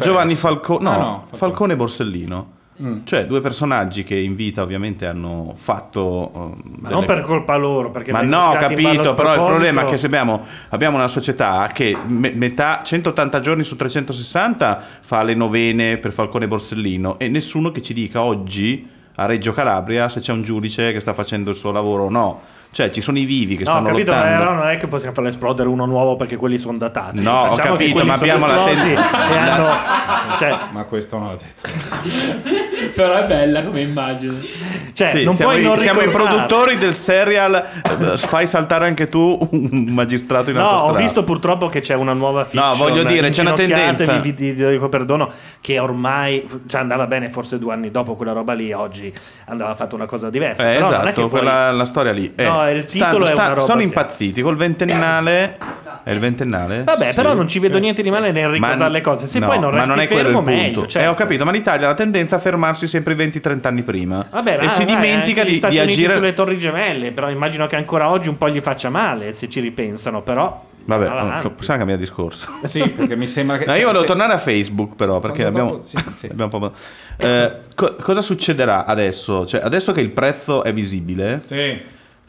Giovanni S. Falcone, Ah, no, no, Falcone. Falcone e Borsellino. Mm. Cioè, due personaggi che in vita ovviamente hanno fatto. eh, ma delle- non per colpa loro perché Ma no, ho capito, però il problema è che se abbiamo, abbiamo una società che me- metà 180 giorni su 360 fa le novene per Falcone Borsellino e nessuno che ci dica oggi a Reggio Calabria se c'è un giudice che sta facendo il suo lavoro o no. Cioè, ci sono i vivi che No, ho stanno capito, ma lottando. però non è che possiamo farlo esplodere uno nuovo perché quelli sono datati. No, ho Facciamo che capito, quelli ma abbiamo la esplosi ten- la- hanno- cioè, Ma questo non l'ho detto. Però è bella come immagine. cioè, Sì, non siamo, puoi i, non siamo i produttori del serial eh, Fai saltare anche tu un magistrato in No, ho autostrada. visto purtroppo che c'è una nuova fiction No, voglio dire, c'è una tendenza. Vi, vi dico perdono che ormai cioè, andava bene forse due anni dopo quella roba lì Oggi andava fatta una cosa diversa Eh, Però non è che esatto, poi- quella, la storia lì. Eh, No, il titolo è una roba, Sono sì. impazziti col ventennale. È il ventennale? Vabbè Sì. però non ci vedo niente di male nel ricordare Ma- le cose Se no, poi non ma resti non è quello fermo il punto. meglio Eh, certo. ho capito, ma l'Italia ha la tendenza a fermarsi sempre 20-30 anni prima. Vabbè, e ma si vai, dimentica di, Stati di Uniti agire. sulle torri gemelle Però immagino che ancora oggi un po' gli faccia male Se ci ripensano però Vabbè, va avanti. possiamo cambiare discorso. Sì, perché mi sembra che... No, io volevo se- tornare a Facebook, però, perché abbiamo, dopo- sì, sì. abbiamo un po'. Eh, co- cosa succederà adesso? Cioè, adesso che il prezzo è visibile, Sì.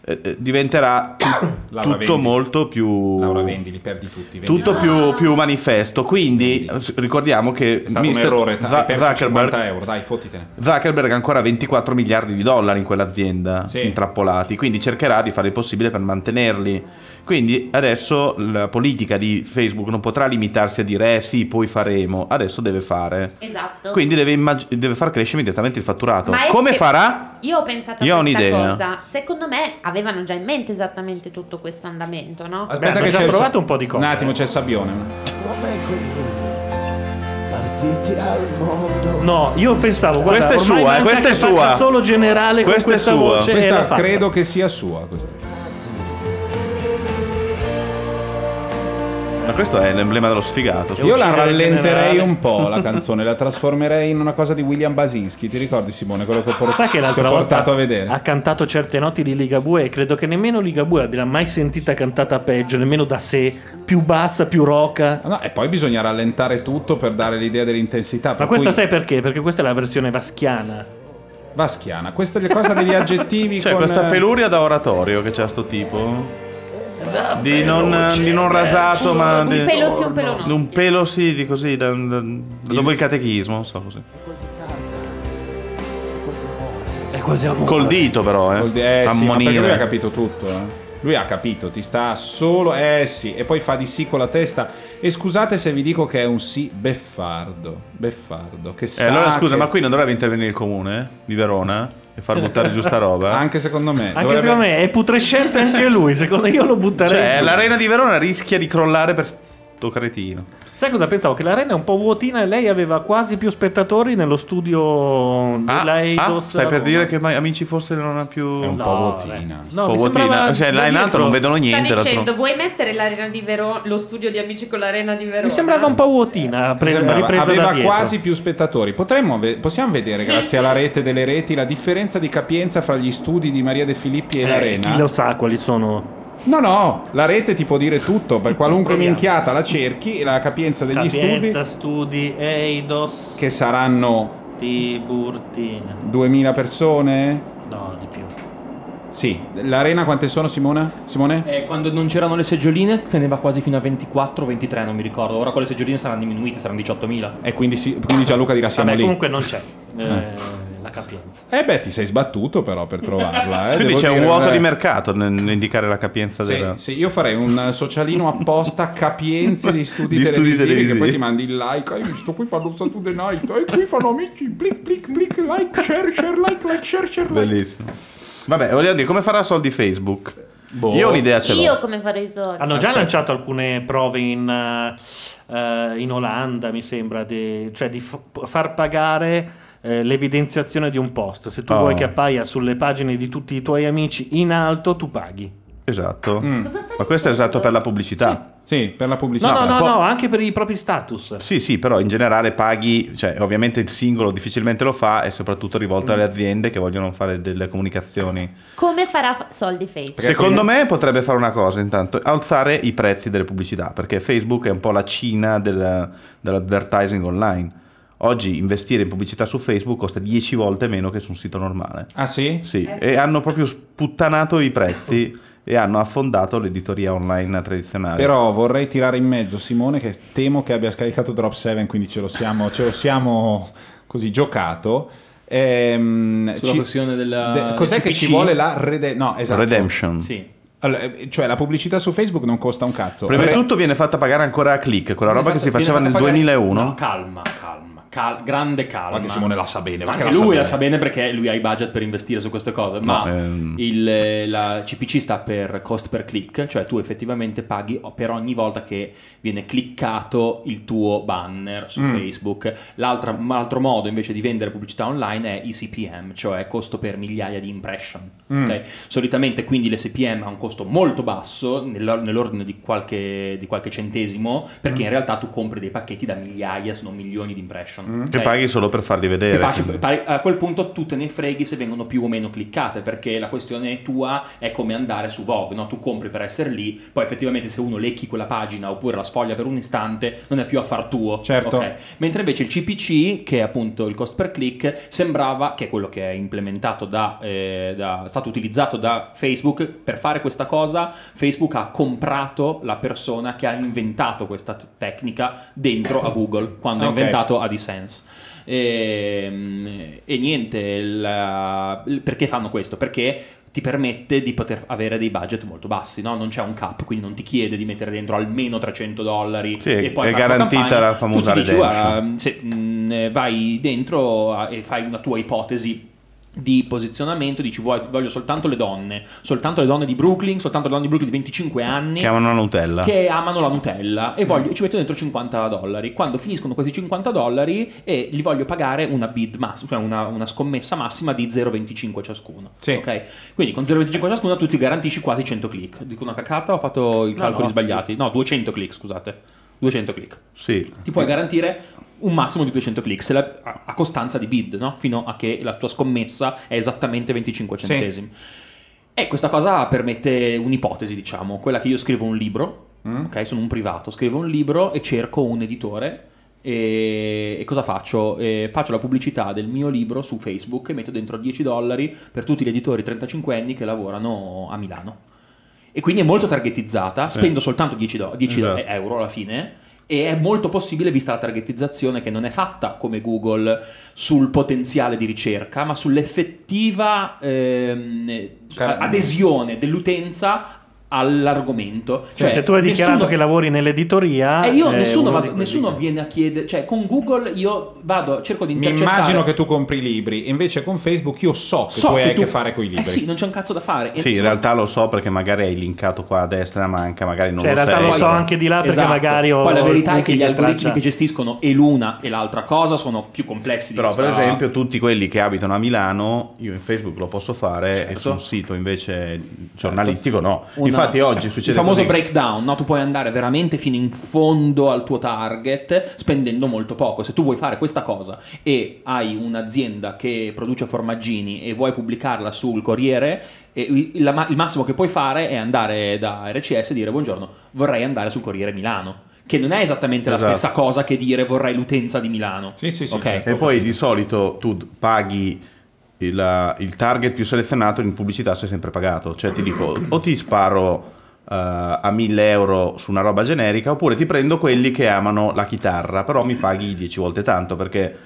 Eh, eh, diventerà tutto vendi. molto più. Laura vendi, li perdi tutti. vendi. Tutto più, più manifesto. Quindi ricordiamo che È stato un errore, hai perso Zuckerberg 50 euro, dai, fottitene. Zuckerberg ha ancora 24 miliardi di dollari in quell'azienda Sì. intrappolati, quindi cercherà di fare il possibile per mantenerli. Quindi adesso la politica di Facebook non potrà limitarsi a dire eh sì, poi faremo, adesso deve fare. Esatto. Quindi deve, immag- deve far crescere immediatamente il fatturato. Ma è Come che- farà? Io ho pensato Io ho a questa un'idea. cosa. Secondo me avevano già in mente esattamente tutto questo andamento, no? Aspetta hanno che già c'è il provato sa- un po' di cose, Un attimo, c'è il sabbione. Come conigli, partiti al mondo. No, io pensavo, guarda, Questa è sua, eh, questa è sua. solo generale Questa è con questa sua. voce e l'ha Questa credo che sia sua. Questa. Ma questo è l'emblema dello sfigato. Io la rallenterei generale. un po' la canzone, la trasformerei in una cosa di William Basinski. Ti ricordi, Simone? Quello che ho, por- Sai che ho l'altra volta portato a vedere. ha cantato certe note di Ligabue e credo che nemmeno Ligabue abbia mai sentita cantata peggio, nemmeno da sé, più bassa, più roca. No, e poi bisogna rallentare tutto per dare l'idea dell'intensità. Ma questa cui- sai perché? Perché questa è la versione vaschiana. Vaschiana. Queste le cose degli aggettivi C'è con... questa peluria da oratorio che c'ha sto tipo. Di non, di non rasato, ma Un di, pelo sì, un pelo no. di un pelo sì, di così, da- da- dopo il catechismo, non so così. Quasi casa, quasi amore. È quasi amore. Col dito però, eh. Col di- eh, sì, ma Ammonire. perché lui ha capito tutto. eh. Lui ha capito, ti sta solo. Eh sì, e poi fa di sì con la testa. E scusate se vi dico che è un sì beffardo. Beffardo. Che Eh, sa allora scusa, che- ma qui non dovrebbe intervenire il comune di Verona? E far buttare giù sta roba. Anche secondo me. Anche Dovrebbe- secondo me è putrescente anche lui. Secondo io lo butterei. Cioè, giù. l'arena di Verona rischia di crollare per sto cretino. Sai cosa pensavo? Che l'arena è un po' vuotina e lei aveva quasi più spettatori nello studio della Ah, Eidos. stai a per Roma. dire che mai- Amici forse non ha più... È un po' vuotina. No, un po' mi vuotina. Cioè, là in alto non vedono Sta niente. dicendo, d'altro- vuoi mettere l'arena di Verona, lo studio di amici con l'arena di Verona? Mi sembrava un po' vuotina, pre- Sembrava- ripresa aveva quasi più spettatori. Potremmo possiamo vedere, grazie alla rete delle reti, la differenza di capienza fra gli studi di Maria De Filippi e Eh, l'Arena? Chi lo sa quali sono? No, no, la rete ti può dire tutto. Per qualunque minchiata la cerchi, la capienza degli Capienza, studi studi, Eidos, che saranno Tiburtina. 2000 persone? No, di più. Sì, l'arena quante sono Simona? Simone? Eh, quando non c'erano le seggioline teneva quasi fino a 24 23 non mi ricordo ora con le seggioline saranno diminuite saranno 18.000 E quindi, si- quindi Gianluca dirà siamo Vabbè, lì. comunque non c'è eh, la capienza. Eh beh, ti sei sbattuto però per trovarla. Eh, Quindi devo c'è un dire, vuoto eh. di mercato nel- nell'indicare la capienza Sì, della... sì, io farei un socialino apposta capienze di studi, Di studi televisivi, televisivi. che poi ti mandi il like hai visto qui fanno Saturday Night e qui fanno amici plic plic plic like share share like like share share like Bellissimo. Vabbè, voglio dire, come farà soldi Facebook? Boh. Io ho un'idea ce l'ho. Io come farei i soldi? Hanno già Aspetta. lanciato alcune prove in, eh, eh, in Olanda, mi sembra, di- cioè di f- far pagare eh, l'evidenziazione di un post. Se tu Oh. vuoi che appaia sulle pagine di tutti i tuoi amici in alto, tu paghi. Esatto. Mm. Ma questo è esatto per la pubblicità. Sì, per la No, pubblicità. no, no, Poi- no, anche per i propri status. Sì, sì, però in generale paghi, cioè ovviamente il singolo difficilmente lo fa e soprattutto rivolto alle aziende che vogliono fare delle comunicazioni. Come farà soldi Facebook? Secondo me potrebbe fare una cosa intanto, alzare i prezzi delle pubblicità, perché Facebook è un po' la Cina del- dell'advertising online. Oggi investire in pubblicità su Facebook costa 10 volte meno che su un sito normale. Ah sì? Sì, e hanno proprio sputtanato i prezzi e hanno affondato l'editoria online tradizionale. Però vorrei tirare in mezzo Simone che temo che abbia scaricato Drop 7, quindi ce lo siamo, ce lo siamo così giocato. Ehm, Sulla questione della- de- cos'è che ci vuole la rede- no, esatto. Redemption. sì Allora, eh, cioè la pubblicità su Facebook non costa un cazzo. Prima di tutto viene fatta pagare ancora a click, quella roba che si faceva nel fatta pagare- 2001. no, calma calma cal- grande calma Ma che Simone la sa bene, ma Anche che la sa lui bene. la sa bene perché lui ha i budget per investire su queste cose ma No, ehm. il, la CPC sta per cost per click cioè tu effettivamente paghi per ogni volta che viene cliccato il tuo banner su Mm. Facebook l'altro modo invece di vendere pubblicità online è i CPM cioè costo per migliaia di impression Mm. ok? solitamente quindi l'SPM ha un costo molto basso nell'or- nell'ordine di qualche, di qualche centesimo perché Mm. in realtà tu compri dei pacchetti da migliaia se non milioni di impression Che ok? paghi solo per farli vedere. Quindi. pari- a quel punto tu te ne freghi se vengono più o meno cliccate perché la questione tua è come andare su Vogue no? tu compri per essere lì poi effettivamente se uno lecchi quella pagina oppure la sfoglia per un istante non è più affar tuo Certo. ok? mentre invece il CPC che è appunto il cost per click sembrava che è quello che è implementato da, eh, da- è stato utilizzato da Facebook per fare questa cosa Facebook ha comprato la persona che ha inventato questa t- tecnica dentro a Google quando ha Ok. inventato AdSense e, e niente la- perché fanno questo? perché ti permette di poter avere dei budget molto bassi, no? non c'è un cap, quindi non ti chiede di mettere dentro almeno 300 dollari Sì, e poi è garantita campagna. la famosa Tu dici, guarda, se, mh, eh, vai dentro a- e fai una tua ipotesi di posizionamento, dici vuoi- voglio soltanto le donne, soltanto le donne di Brooklyn, soltanto le donne di Brooklyn di 25 anni Che amano la Nutella. che amano la Nutella e voglio, ci metto dentro 50 dollari. Quando finiscono questi 50 dollari e gli voglio pagare una bid massima, cioè una, una scommessa massima di 0,25 ciascuno. Sì. Ok? Quindi con 0,25 ciascuno tu ti garantisci quasi 100 click. Dico una cacata ho fatto i No, calcoli no, sbagliati? No, 200 click, scusate. 200 click. Sì. Ti puoi garantire un massimo di 200 click se la- a, a costanza di bid, no? Fino a che la tua scommessa è esattamente 25 Sì. centesimi. E questa cosa permette un'ipotesi, diciamo, quella che io scrivo un libro, Mm. ok? Sono un privato, scrivo un libro e cerco un editore. E, e cosa faccio? Eh, faccio la pubblicità del mio libro su Facebook e metto dentro 10 dollari per tutti gli editori 35 anni che lavorano a Milano. E quindi è molto targetizzata, Sì. spendo soltanto 10, do- 10 Esatto. euro alla fine. E è molto possibile, vista la targetizzazione, che non è fatta come Google sul potenziale di ricerca, ma sull'effettiva ehm, adesione dell'utenza all'argomento. Cioè, se tu hai dichiarato nessuno- che lavori nell'editoria, e io eh, nessuno, quelli nessuno viene a chiedere, cioè con Google io vado, cerco di Mi intercettare. immagino che tu compri libri, invece con Facebook io so che So tu che hai a tu- che fare con i libri. Eh sì, non c'è un cazzo da fare. E Sì, in realtà lo so perché magari hai linkato qua a destra e a manca, magari non Cioè, in lo realtà sai. lo so anche di là perché Esatto. magari ho Poi la verità è che gli algoritmi traccia- che gestiscono e l'una e l'altra cosa sono più complessi di Però per questa- esempio tutti quelli che abitano a Milano, io in Facebook lo posso fare e Certo. su un sito invece giornalistico no. Una- Infatti oggi succede il famoso così. breakdown, no? tu puoi andare veramente fino in fondo al tuo target spendendo molto poco. Se tu vuoi fare questa cosa e hai un'azienda che produce formaggini e vuoi pubblicarla sul Corriere, e il, la- il massimo che puoi fare è andare da RCS e dire buongiorno, vorrei andare sul Corriere Milano. Che non è esattamente la Esatto. stessa cosa che dire vorrei l'utenza di Milano. Sì, sì, sì. Ok. E poi di solito tu paghi il, il target più selezionato in pubblicità sei sempre pagato. Cioè ti dico o ti sparo eh, a 1000 euro su una roba generica oppure ti prendo quelli che amano la chitarra, però mi paghi 10 volte tanto perché...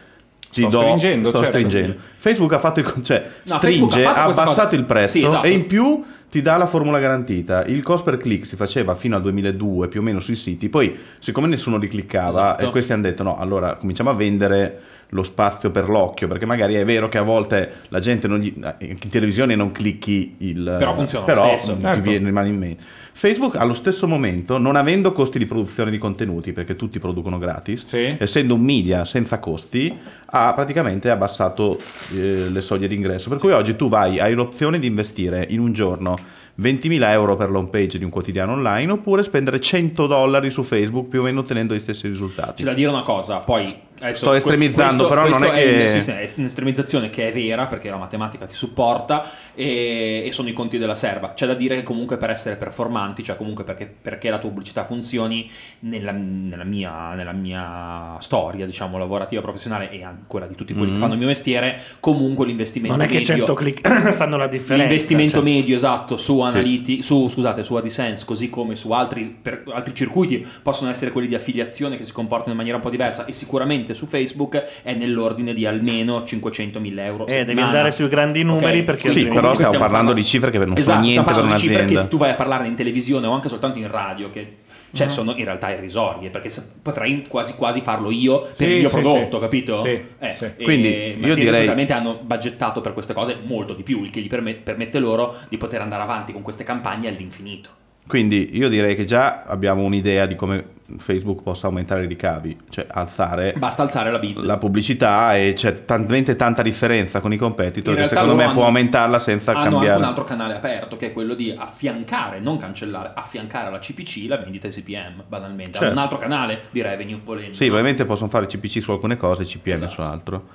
Ti Sto do, stringendo, sto certo. stringendo. Facebook ha fatto il cioè, No, Facebook stringe, ha ha abbassato cosa. il prezzo Sì, esatto. e in più ti dà la formula garantita. Il cost per click si faceva fino al 2002 più o meno sui siti, poi siccome nessuno li cliccava Esatto. e questi hanno detto no, allora cominciamo a vendere lo spazio per l'occhio, perché magari è vero che a volte la gente non gli, in televisione non clicchi il Però funziona però stesso. ti Certo. viene rimane in mente. Facebook allo stesso momento, non avendo costi di produzione di contenuti, perché tutti producono gratis, essendo un media senza costi, ha praticamente abbassato eh, le soglie d'ingresso. Per cui oggi tu vai, hai l'opzione di investire in un giorno 20.000 euro per l'home page di un quotidiano online oppure spendere 100 dollari su Facebook più o meno ottenendo gli stessi risultati. C'è da dire una cosa, poi adesso Sto estremizzando, però non è che- sì, sì, è un'estremizzazione che è vera perché la matematica ti supporta e, e sono i conti della serva. C'è da dire che comunque per essere performanti, cioè comunque perché, perché la tua pubblicità funzioni nella, nella mia, nella mia storia, diciamo, lavorativa, professionale e anche quella di tutti quelli Mhm. che fanno il mio mestiere, comunque l'investimento Non è che medio 100 click fanno la differenza. L'investimento cioè. medio esatto su, Sì. Analyti- su, scusate, su AdSense, così come su altri, per- altri circuiti, possono essere quelli di affiliazione che si comportano in maniera un po' diversa e sicuramente su Facebook è nell'ordine di almeno 500.000 euro. Eh, devi andare sui grandi numeri Ok? perché Sì, però stiamo parlando di cifre che non Esatto, sono niente per parlando di cifre un'azienda. che se tu vai a parlarne in televisione o anche soltanto in radio, che cioè, Mhm. sono in realtà irrisorie, perché potrei quasi quasi farlo io per Sì, il mio sì, prodotto, sì. capito? Sì, Eh, sì. Quindi, io direi- solitamente hanno budgettato per queste cose molto di più, il che gli perme- permette loro di poter andare avanti con queste campagne all'infinito. Quindi io direi che già abbiamo un'idea di come Facebook possa aumentare i ricavi, cioè alzare Basta alzare la bid. la pubblicità e c'è talmente tanta differenza con i competitor che secondo me loro può hanno- aumentarla senza hanno cambiare. anche un altro canale aperto che è quello di affiancare, non cancellare, affiancare alla CPC la vendita ai CPM, banalmente. Hanno Certo. un altro canale di revenue volendo. Sì, probabilmente possono fare CPC su alcune cose e CPM su altro.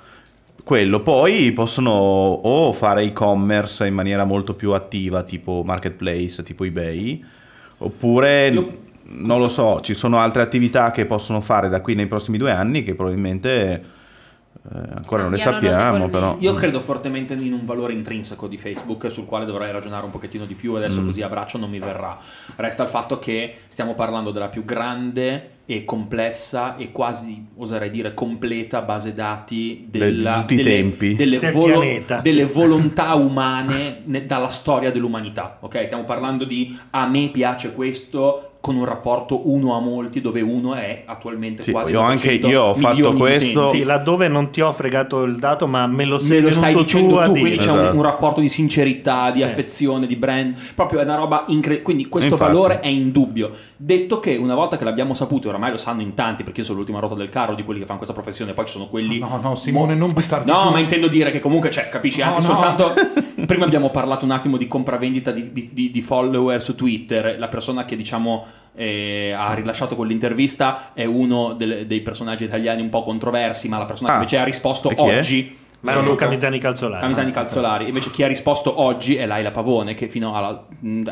Quello, poi possono o fare e-commerce in maniera molto più attiva, tipo marketplace, tipo eBay, oppure non lo so, ci sono altre attività che possono fare da qui nei prossimi due anni che probabilmente eh, ancora non le sappiamo, però. Io credo fortemente in un valore intrinseco di Facebook sul quale dovrei ragionare un pochettino di più, adesso Mm. così a braccio non mi verrà. Resta il fatto che stiamo parlando della più grande e complessa e quasi, oserei dire, completa base dati De- della- di tutti i delle, tempi. delle, Del volo- pianeta. delle volontà umane ne- dalla storia dell'umanità. Ok, stiamo parlando di a me piace questo con un rapporto uno a molti dove uno è attualmente Sì, quasi io anche- 900 io ho fatto questo-. Sì, laddove non ti ho fregato il dato, ma me lo sei me lo stai dicendo a tu, dire. quindi c'è un- Esatto. un, rapporto di sincerità, di Sì. affezione, di brand, proprio è una roba incredibile. Quindi questo Infatti. valore è indubbio. Detto che una volta che l'abbiamo saputo, e oramai lo sanno in tanti, perché io sono l'ultima ruota del carro di quelli che fanno questa professione, poi ci sono quelli. No, no, Simone, non buttarti No, giù. ma intendo dire che comunque c'è, capisci? No, Anche no. soltanto. Prima abbiamo parlato un attimo di compravendita di, di- di- follower su Twitter. La persona che diciamo eh, ha rilasciato quell'intervista è uno delle- dei personaggi italiani un po' controversi, ma la persona che Ah, invece ha risposto chi è? Gianluca- Luca Misani Calzolari. Camisani Calzolari. Invece chi ha risposto oggi è Laila Pavone, che fino alla,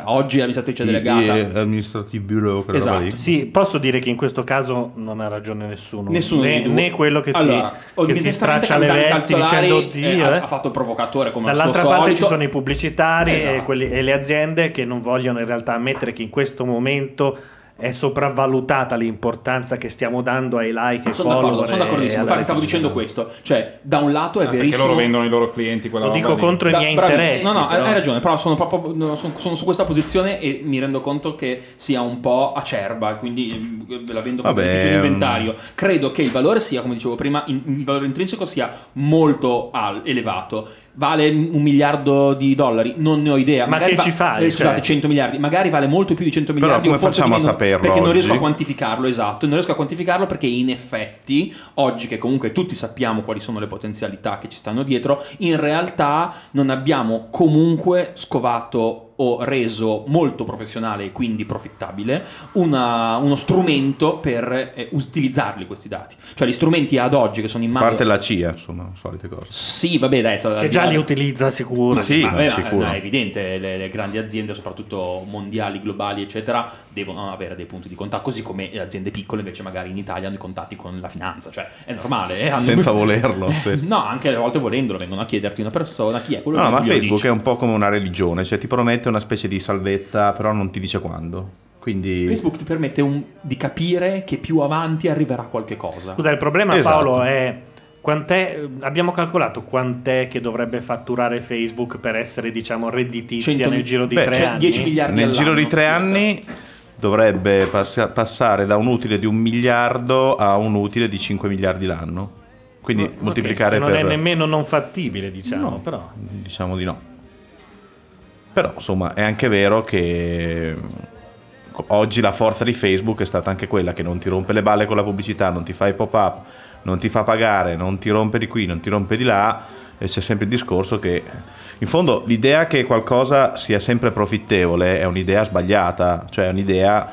oggi è l'amministratrice delegata. Administrative Bureau, Esatto. Sì, posso dire che in questo caso non ha ragione nessuno. Nessuno né, né quello che Allora, si, che si straccia le vesti Calzolari, dicendo eh, ha, eh. ha fatto il provocatore come al Dall'altra suo parte solito. ci sono i pubblicitari e, Esatto. quelli- e le aziende che non vogliono in realtà ammettere che in questo momento è sopravvalutata l'importanza che stiamo dando ai like e Sono follower. d'accordo, sono d'accordissimo. Infatti stavo dicendo questo. Cioè, da un lato è Ah, perché verissimo. loro vendono i loro clienti quella Lo roba dico lì. contro i Da- miei bravissimo. interessi. No, no, hai- però. hai ragione, però sono proprio no, sono, sono su questa posizione e mi rendo conto che sia un po' acerba, quindi ve la vendo come Vabbè, di ehm, inventario. Credo che il valore sia, come dicevo prima, in- il valore intrinseco sia molto al- elevato. Vale un miliardo di dollari? Non ne ho idea. Ma Magari che ci fai, eh, scusate, cioè? 100 miliardi. Magari vale molto più di 100 Però miliardi. come o forse facciamo a saperlo Perché non riesco a oggi? quantificarlo, esatto. Non riesco a quantificarlo perché in effetti, oggi che comunque tutti sappiamo quali sono le potenzialità che ci stanno dietro, in realtà non abbiamo comunque scovato o reso molto professionale e quindi profittabile una- uno strumento per eh, utilizzarli questi dati. Cioè gli strumenti ad oggi che sono in A mano... parte la CIA, insomma, solite cose. Sì, vabbè, dai, so- Che già li utilizza sicuro. Sì, ma, vabbè, ma- sicuro. no, è evidente, le, le grandi aziende, soprattutto mondiali, globali, eccetera, devono avere dei punti di contatto, così come le aziende piccole invece magari in Italia hanno i contatti con la finanza, cioè è normale. eh, hanno- Senza volerlo. spesso. No, anche alle volte volendolo vengono a chiederti una persona chi è quello No, che ma glielo Facebook dici. è un po' come una religione, cioè ti promette una specie di salvezza, però non ti dice quando. Quindi Facebook ti permette un- di capire che più avanti arriverà qualche cosa. Scusa, il problema Esatto. Paolo è quant'è abbiamo calcolato quant'è che dovrebbe fatturare Facebook per essere diciamo redditizia 100 nel giro di Beh, tre cioè, anni? 10 miliardi nel giro di tre anni dovrebbe pass- passare da un utile di un miliardo a un utile di 5 miliardi l'anno. Quindi Ok, moltiplicare che non per... è nemmeno non fattibile, diciamo, No. però. Diciamo di no. Però insomma è anche vero che oggi la forza di Facebook è stata anche quella che non ti rompe le balle con la pubblicità, non ti fa i pop-up, non ti fa pagare, non ti rompe di qui, non ti rompe di là e c'è sempre il discorso che in fondo l'idea che qualcosa sia sempre profittevole è un'idea sbagliata, cioè è un'idea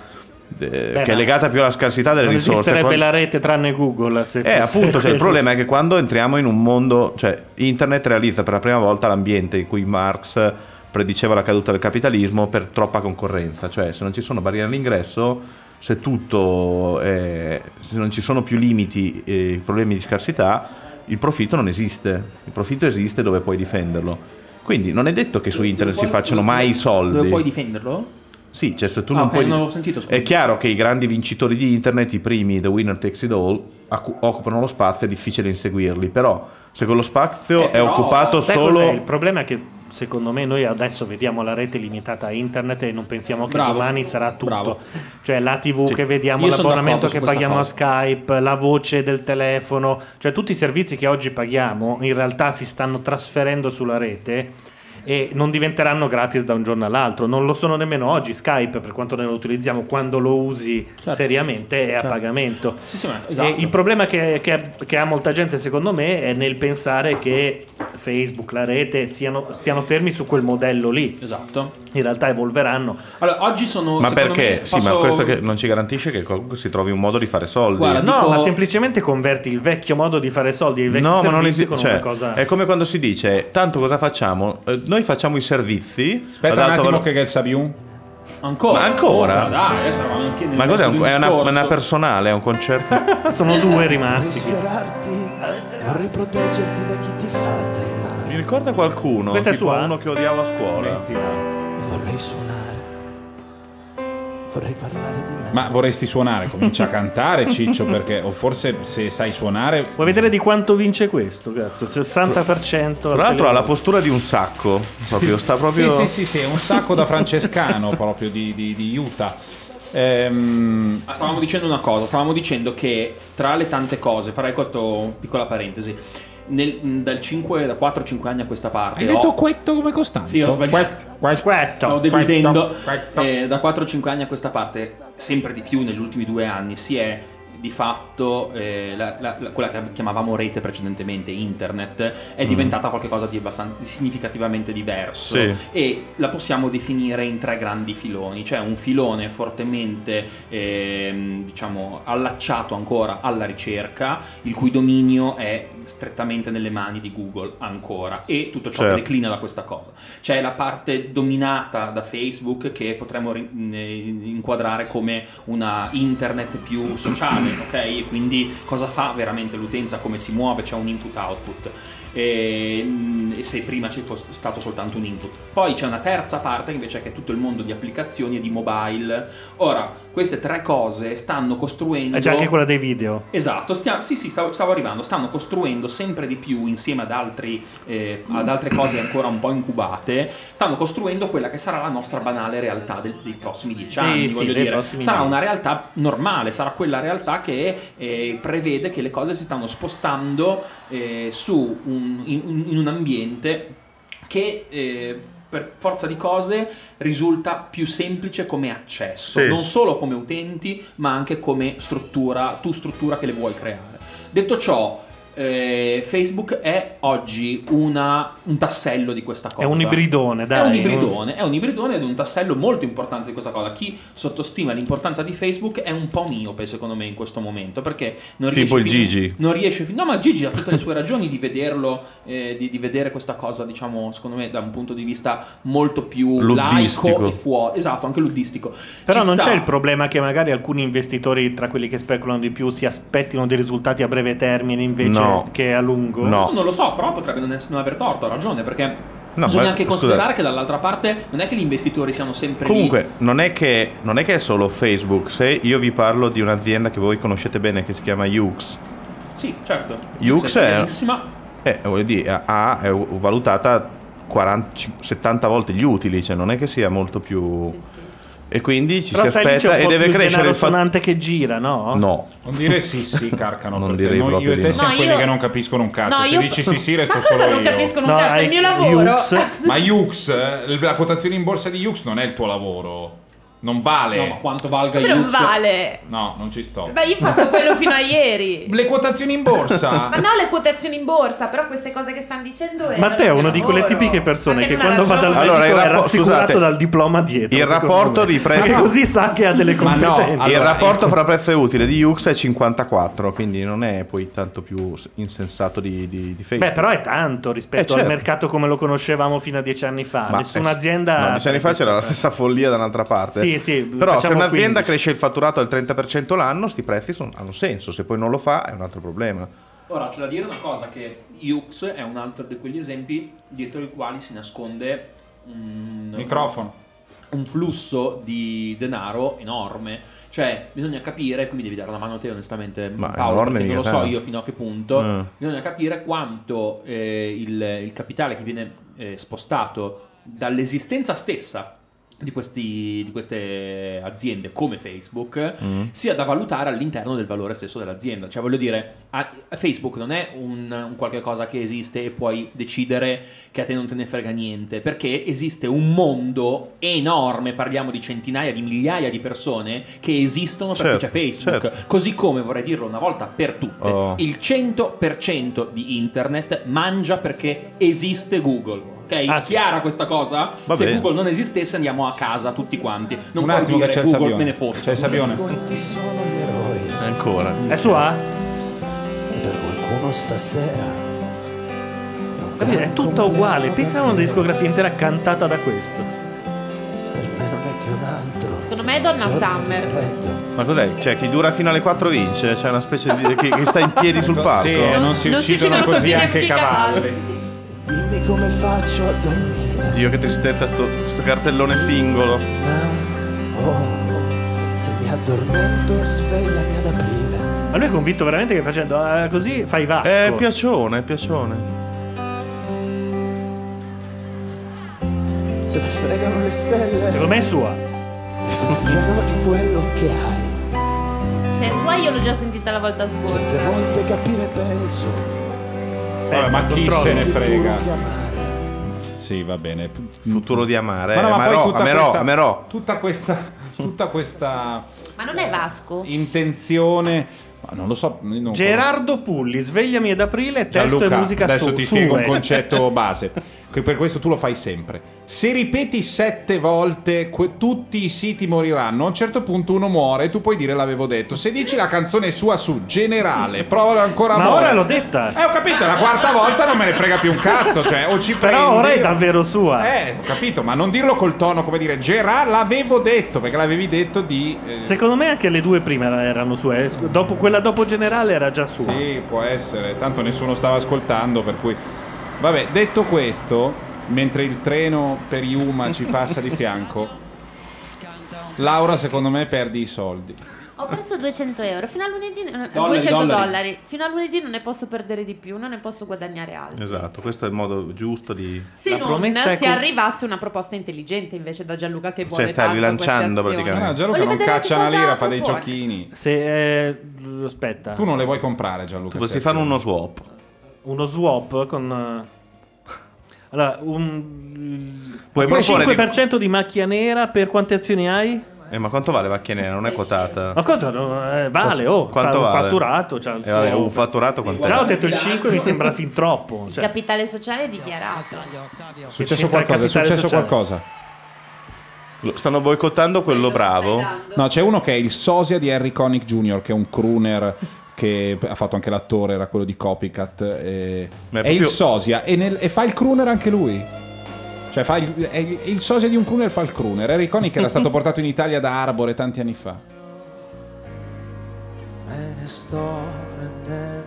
eh, che è legata più alla scarsità delle Non risorse. esisterebbe Quando- la rete tranne Google. Se eh, appunto, cioè, il problema è che quando entriamo in un mondo, cioè internet realizza per la prima volta l'ambiente in cui Marx prediceva la caduta del capitalismo per troppa concorrenza, cioè se non ci sono barriere all'ingresso, se tutto, è- se non ci sono più limiti e problemi di scarsità, il profitto non esiste, il profitto esiste dove puoi difenderlo. Quindi non è detto che su internet si facciano mai i soldi. Dove puoi difenderlo? Sì, cioè se tu Ah, non ok, puoi... non l'avevo sentito, scusa. È chiaro che i grandi vincitori di internet, i primi, the winner takes it all, occupano lo spazio, è difficile inseguirli, però se quello spazio Eh, è però, occupato solo... cos'è? Il problema è che secondo me noi adesso vediamo la rete limitata a internet e non pensiamo che Bravo. domani sarà tutto. Bravo. Cioè la TV Sì. che vediamo, Io l'abbonamento che paghiamo cosa. a Skype, la voce del telefono, cioè tutti i servizi che oggi paghiamo in realtà si stanno trasferendo sulla rete e non diventeranno gratis da un giorno all'altro. Non lo sono nemmeno oggi. Skype, per quanto noi lo utilizziamo, quando lo usi Certo. seriamente è a Certo. pagamento. Sì, sì, ma- esatto. E il problema che, che- che ha molta gente, secondo me, è nel pensare che Facebook, la rete, siano, stiano fermi su quel modello lì. Esatto. In realtà evolveranno. Allora, oggi sono... Ma perché? me, Sì, ma posso- questo che non ci garantisce che comunque si trovi un modo di fare soldi. Guarda, No, dico- ma semplicemente converti il vecchio modo di fare soldi, il vecchio No, ma non esiste. con Cioè, una cosa... È come quando si dice: Tanto cosa facciamo? Eh, noi facciamo i servizi. Aspetta un attimo valo- che è il Sabiun. Ancora? Ma ancora? Dai, adesso eravamo anche nel Ma cos'è? Un- È una, una personale? È un concerto? Sono due Vorrei rimasti. sfiorarti, vorrei proteggerti da chi ti fa del male. Mi ricorda qualcuno? Questa è tipo sua? uno che odiavo a scuola. Vorrei suonare, vorrei parlare di me. Ma vorresti suonare? Comincia a cantare, Ciccio, perché o forse se sai suonare. Vuoi vedere di quanto vince questo? Cazzo, 60%. Tra l'altro ha la postura di un sacco. Proprio, sta proprio. Sì, sì, sì, sì, è un sacco da francescano proprio di, di, di Utah. Ehm, Ah, stavamo dicendo una cosa, stavamo dicendo che tra le tante cose, farei questo piccola parentesi, nel- dal 5, da 4-5 anni a questa parte... hai detto ho- questo come Costanzo? Sì, ho sbagliato. Questo, Stavo deludendo. questo. Eh, da 4-5 anni a questa parte, sempre di più negli ultimi due anni, si è di fatto eh, la- la- la- quella che chiamavamo rete precedentemente, internet, è Mm. diventata qualcosa di abbastanza significativamente diverso Sì. e la possiamo definire in tre grandi filoni. C'è un filone fortemente ehm, diciamo allacciato ancora alla ricerca, il cui dominio è strettamente nelle mani di Google ancora e tutto ciò Certo. che declina da questa cosa. C'è la parte dominata da Facebook che potremmo ri- eh, inquadrare come una internet più sociale, ok? E quindi cosa fa veramente l'utenza, come si muove, c'è un input-output. E, e se prima ci fosse stato soltanto un input. Poi c'è una terza parte invece che è tutto il mondo di applicazioni e di mobile. Ora, queste tre cose stanno costruendo... È già anche quella dei video. Esatto, stia- sì, sì, stavo, stavo arrivando. Stanno costruendo sempre di più, insieme ad, altri, eh, ad altre cose ancora un po' incubate, stanno costruendo quella che sarà la nostra banale realtà del- dei prossimi dieci anni. sì, voglio dei dire. Sarà dieci. una realtà normale, sarà quella realtà che eh, prevede che le cose si stanno spostando eh, su un- in, in un ambiente che eh, per forza di cose risulta più semplice come accesso, Sì. non solo come utenti, ma anche come struttura, tu struttura che le vuoi creare. Detto ciò, eh, Facebook è oggi una- un tassello di questa cosa. È un ibridone, dai. È un ibridone, è un ibridone ed un tassello molto importante di questa cosa. Chi sottostima l'importanza di Facebook è un po' miope, secondo me, in questo momento, perché non Tipo riesce il fin- Gigi. non riesce no ma Gigi ha tutte le sue ragioni di vederlo eh, di, di vedere questa cosa diciamo secondo me da un punto di vista molto più Luddistico. laico e fuori esatto anche luddistico Però Ci non sta. c'è il problema che magari alcuni investitori, tra quelli che speculano di più, si aspettino dei risultati a breve termine invece No. Che a lungo? No, non lo so però potrebbe non, ess- non aver torto ha ragione perché No, bisogna ma- anche considerare che dall'altra parte non è che gli investitori siano sempre lì. Comunque, non è, che, non è che è solo Facebook. Se io vi parlo di un'azienda che voi conoscete bene, che si chiama Ux. sì certo. Ux è è, benissima eh, voglio dire, ha- è valutata 40 70 volte gli utili, cioè non è che sia molto più... E quindi ci Però si sai, lì c'è aspetta un e po' deve più crescere denaro il fatto... sonante che gira, no? No. Non dire sì sì carcano Non perché direi noi- proprio io e di te no. siamo No, quelli io- che non capiscono un cazzo No, se io- dici sì sì resto Ma solo cosa io non capiscono un No, cazzo? Il mio lavoro. Ux- ma Yux eh, la quotazione in borsa di Yux non è il tuo lavoro non vale no ma quanto valga Come non Yux vale? no non ci sto Beh, io ho fatto quello fino a ieri. le quotazioni in borsa Ma no, le quotazioni in borsa, però queste cose che stanno dicendo erano Matteo è mio di quelle tipiche persone che quando va dal ragione. medico Allora, il è rassicurato scusate, dal diploma dietro. il secondo rapporto me. di prezzo- Perché così sa che ha delle Ma no, competenze. allora, il rapporto ecco. fra prezzo e utile di Ux è 54, quindi non è poi tanto più insensato di, di, di Facebook. Beh, però è tanto rispetto Eh, certo. al mercato come lo conoscevamo fino a dieci anni fa. Ma Nessuna è- azienda. No, dieci anni fa c'era la stessa follia da un'altra parte. Sì, sì, Però se un'azienda 15. cresce il fatturato al 30% l'anno, sti prezzi son- hanno senso. Se poi non lo fa, è un altro problema. Ora c'è da dire una cosa che Ux è un altro di quegli esempi dietro i quali si nasconde un microfono un flusso di denaro enorme. Cioè, bisogna capire, qui mi devi dare una mano a te onestamente, Ma Paolo, perché non lo so io fino a che punto. Eh. Bisogna capire quanto eh, il, il capitale che viene eh, spostato dall'esistenza stessa di, questi- di queste aziende come Facebook Mm. sia da valutare all'interno del valore stesso dell'azienda. Cioè, voglio dire, a- a Facebook non è un, un qualche cosa che esiste e puoi decidere che a te non te ne frega niente, perché esiste un mondo enorme, parliamo di centinaia, di migliaia di persone che esistono perché Certo, c'è Facebook. certo. Così come vorrei dirlo una volta per tutte, Oh. il 100% di internet mangia perché esiste Google. Ok, Ah, sì. chiara questa cosa? Va Se bene. Google non esistesse andiamo a casa tutti quanti. Non un puoi attimo dire che c'è il Google Sabione me ne fosse. c'è il Sabione Quanti sono gli eroi Ancora. È sua? per qualcuno stasera? Capito? È tutta uguale. Pensa a una discografia intera cantata da questo. Per me non è che un altro. Secondo me è Donna Summer. Ma cos'è? Cioè, chi dura fino alle 4 vince? C'è una specie di. che, che sta in piedi sul palco? sì e non si Non si uccidono uccidono così così anche i neanche i cavalli Dimmi come faccio a dormire. Dio, che tristezza, sto, sto cartellone singolo. Oh, se mi addormento, svegliami ad aprile. Ma lui è convinto veramente che facendo eh, così fai Vasco. È piacione, è piacione. Se ne fregano le stelle. Secondo me è sua. Se ne fregano di quello che hai. Se è sua io l'ho già sentita la volta Certe scorsa. volte capire penso. Vabbè, ma chi se ne frega sì va bene Futuro di amare. ma no, ma Amerò, poi tutta amerò, questa, amerò. tutta questa tutta questa Ma non è Vasco? intenzione ma non lo so non Gerardo Pulli, svegliami ad aprile, testo Gianluca, e musica adesso su- ti spiego un concetto base. Che per questo tu lo fai sempre. Se ripeti sette volte que- tutti i siti moriranno, a un certo punto uno muore e tu puoi dire l'avevo detto. Se dici la canzone sua su generale, provalo ancora a Ma ora l'ho detta. Eh, ho capito, la quarta volta non me ne frega più un cazzo, cioè o ci prendi Però ora è davvero sua. Eh, ho capito, ma non dirlo col tono come dire Gerard l'avevo detto, perché l'avevi detto di eh, Secondo me anche le due prime erano sue. eh. Dopo, quella dopo generale era già sua. Sì, può essere, tanto nessuno stava ascoltando, per cui Vabbè, detto questo, mentre il treno per Yuma ci passa di fianco, Laura secondo me perdi i soldi. Ho perso 200 euro. Fino a lunedì. eh, Dollari, 200 dollari. dollari. Fino a lunedì non ne posso perdere di più, non ne posso guadagnare altri. Esatto, questo è il modo giusto di... Se non si arrivasse una proposta intelligente invece da Gianluca che vuole Cioè, stai tanto rilanciando queste azioni. praticamente. Ah, Gianluca Voglio non vedere caccia una lira, fa dei propone. giochini. Se, eh, aspetta. Tu non le vuoi comprare, Gianluca? Potresti queste fare uno swap. Uno swap con... eh, Allora, un... Puoi Poi proporre di- 5% di macchia nera per quante azioni hai? Eh, ma quanto vale macchia nera? Non è quotata. Ma cosa? eh, vale, oh, Quanto fa un vale? fatturato. il Eh, vabbè, un fatturato quanto Già ho detto il 5 mi sembra fin troppo. Il Cioè, capitale sociale è dichiarato. È successo il qualcosa, è successo sociale? qualcosa. Stanno boicottando quello bravo. No, c'è uno che è il sosia di Harry Connick Jr., che è un crooner che ha fatto anche l'attore, era quello di Copycat. e- È, è il proprio- sosia e, nel- e fa il crooner anche lui. Cioè, fa il, è il, il sosia di un crooner fa il crooner. Harry Connick era stato portato in Italia da Arbore tanti anni fa. Me ne sto rendendo conto.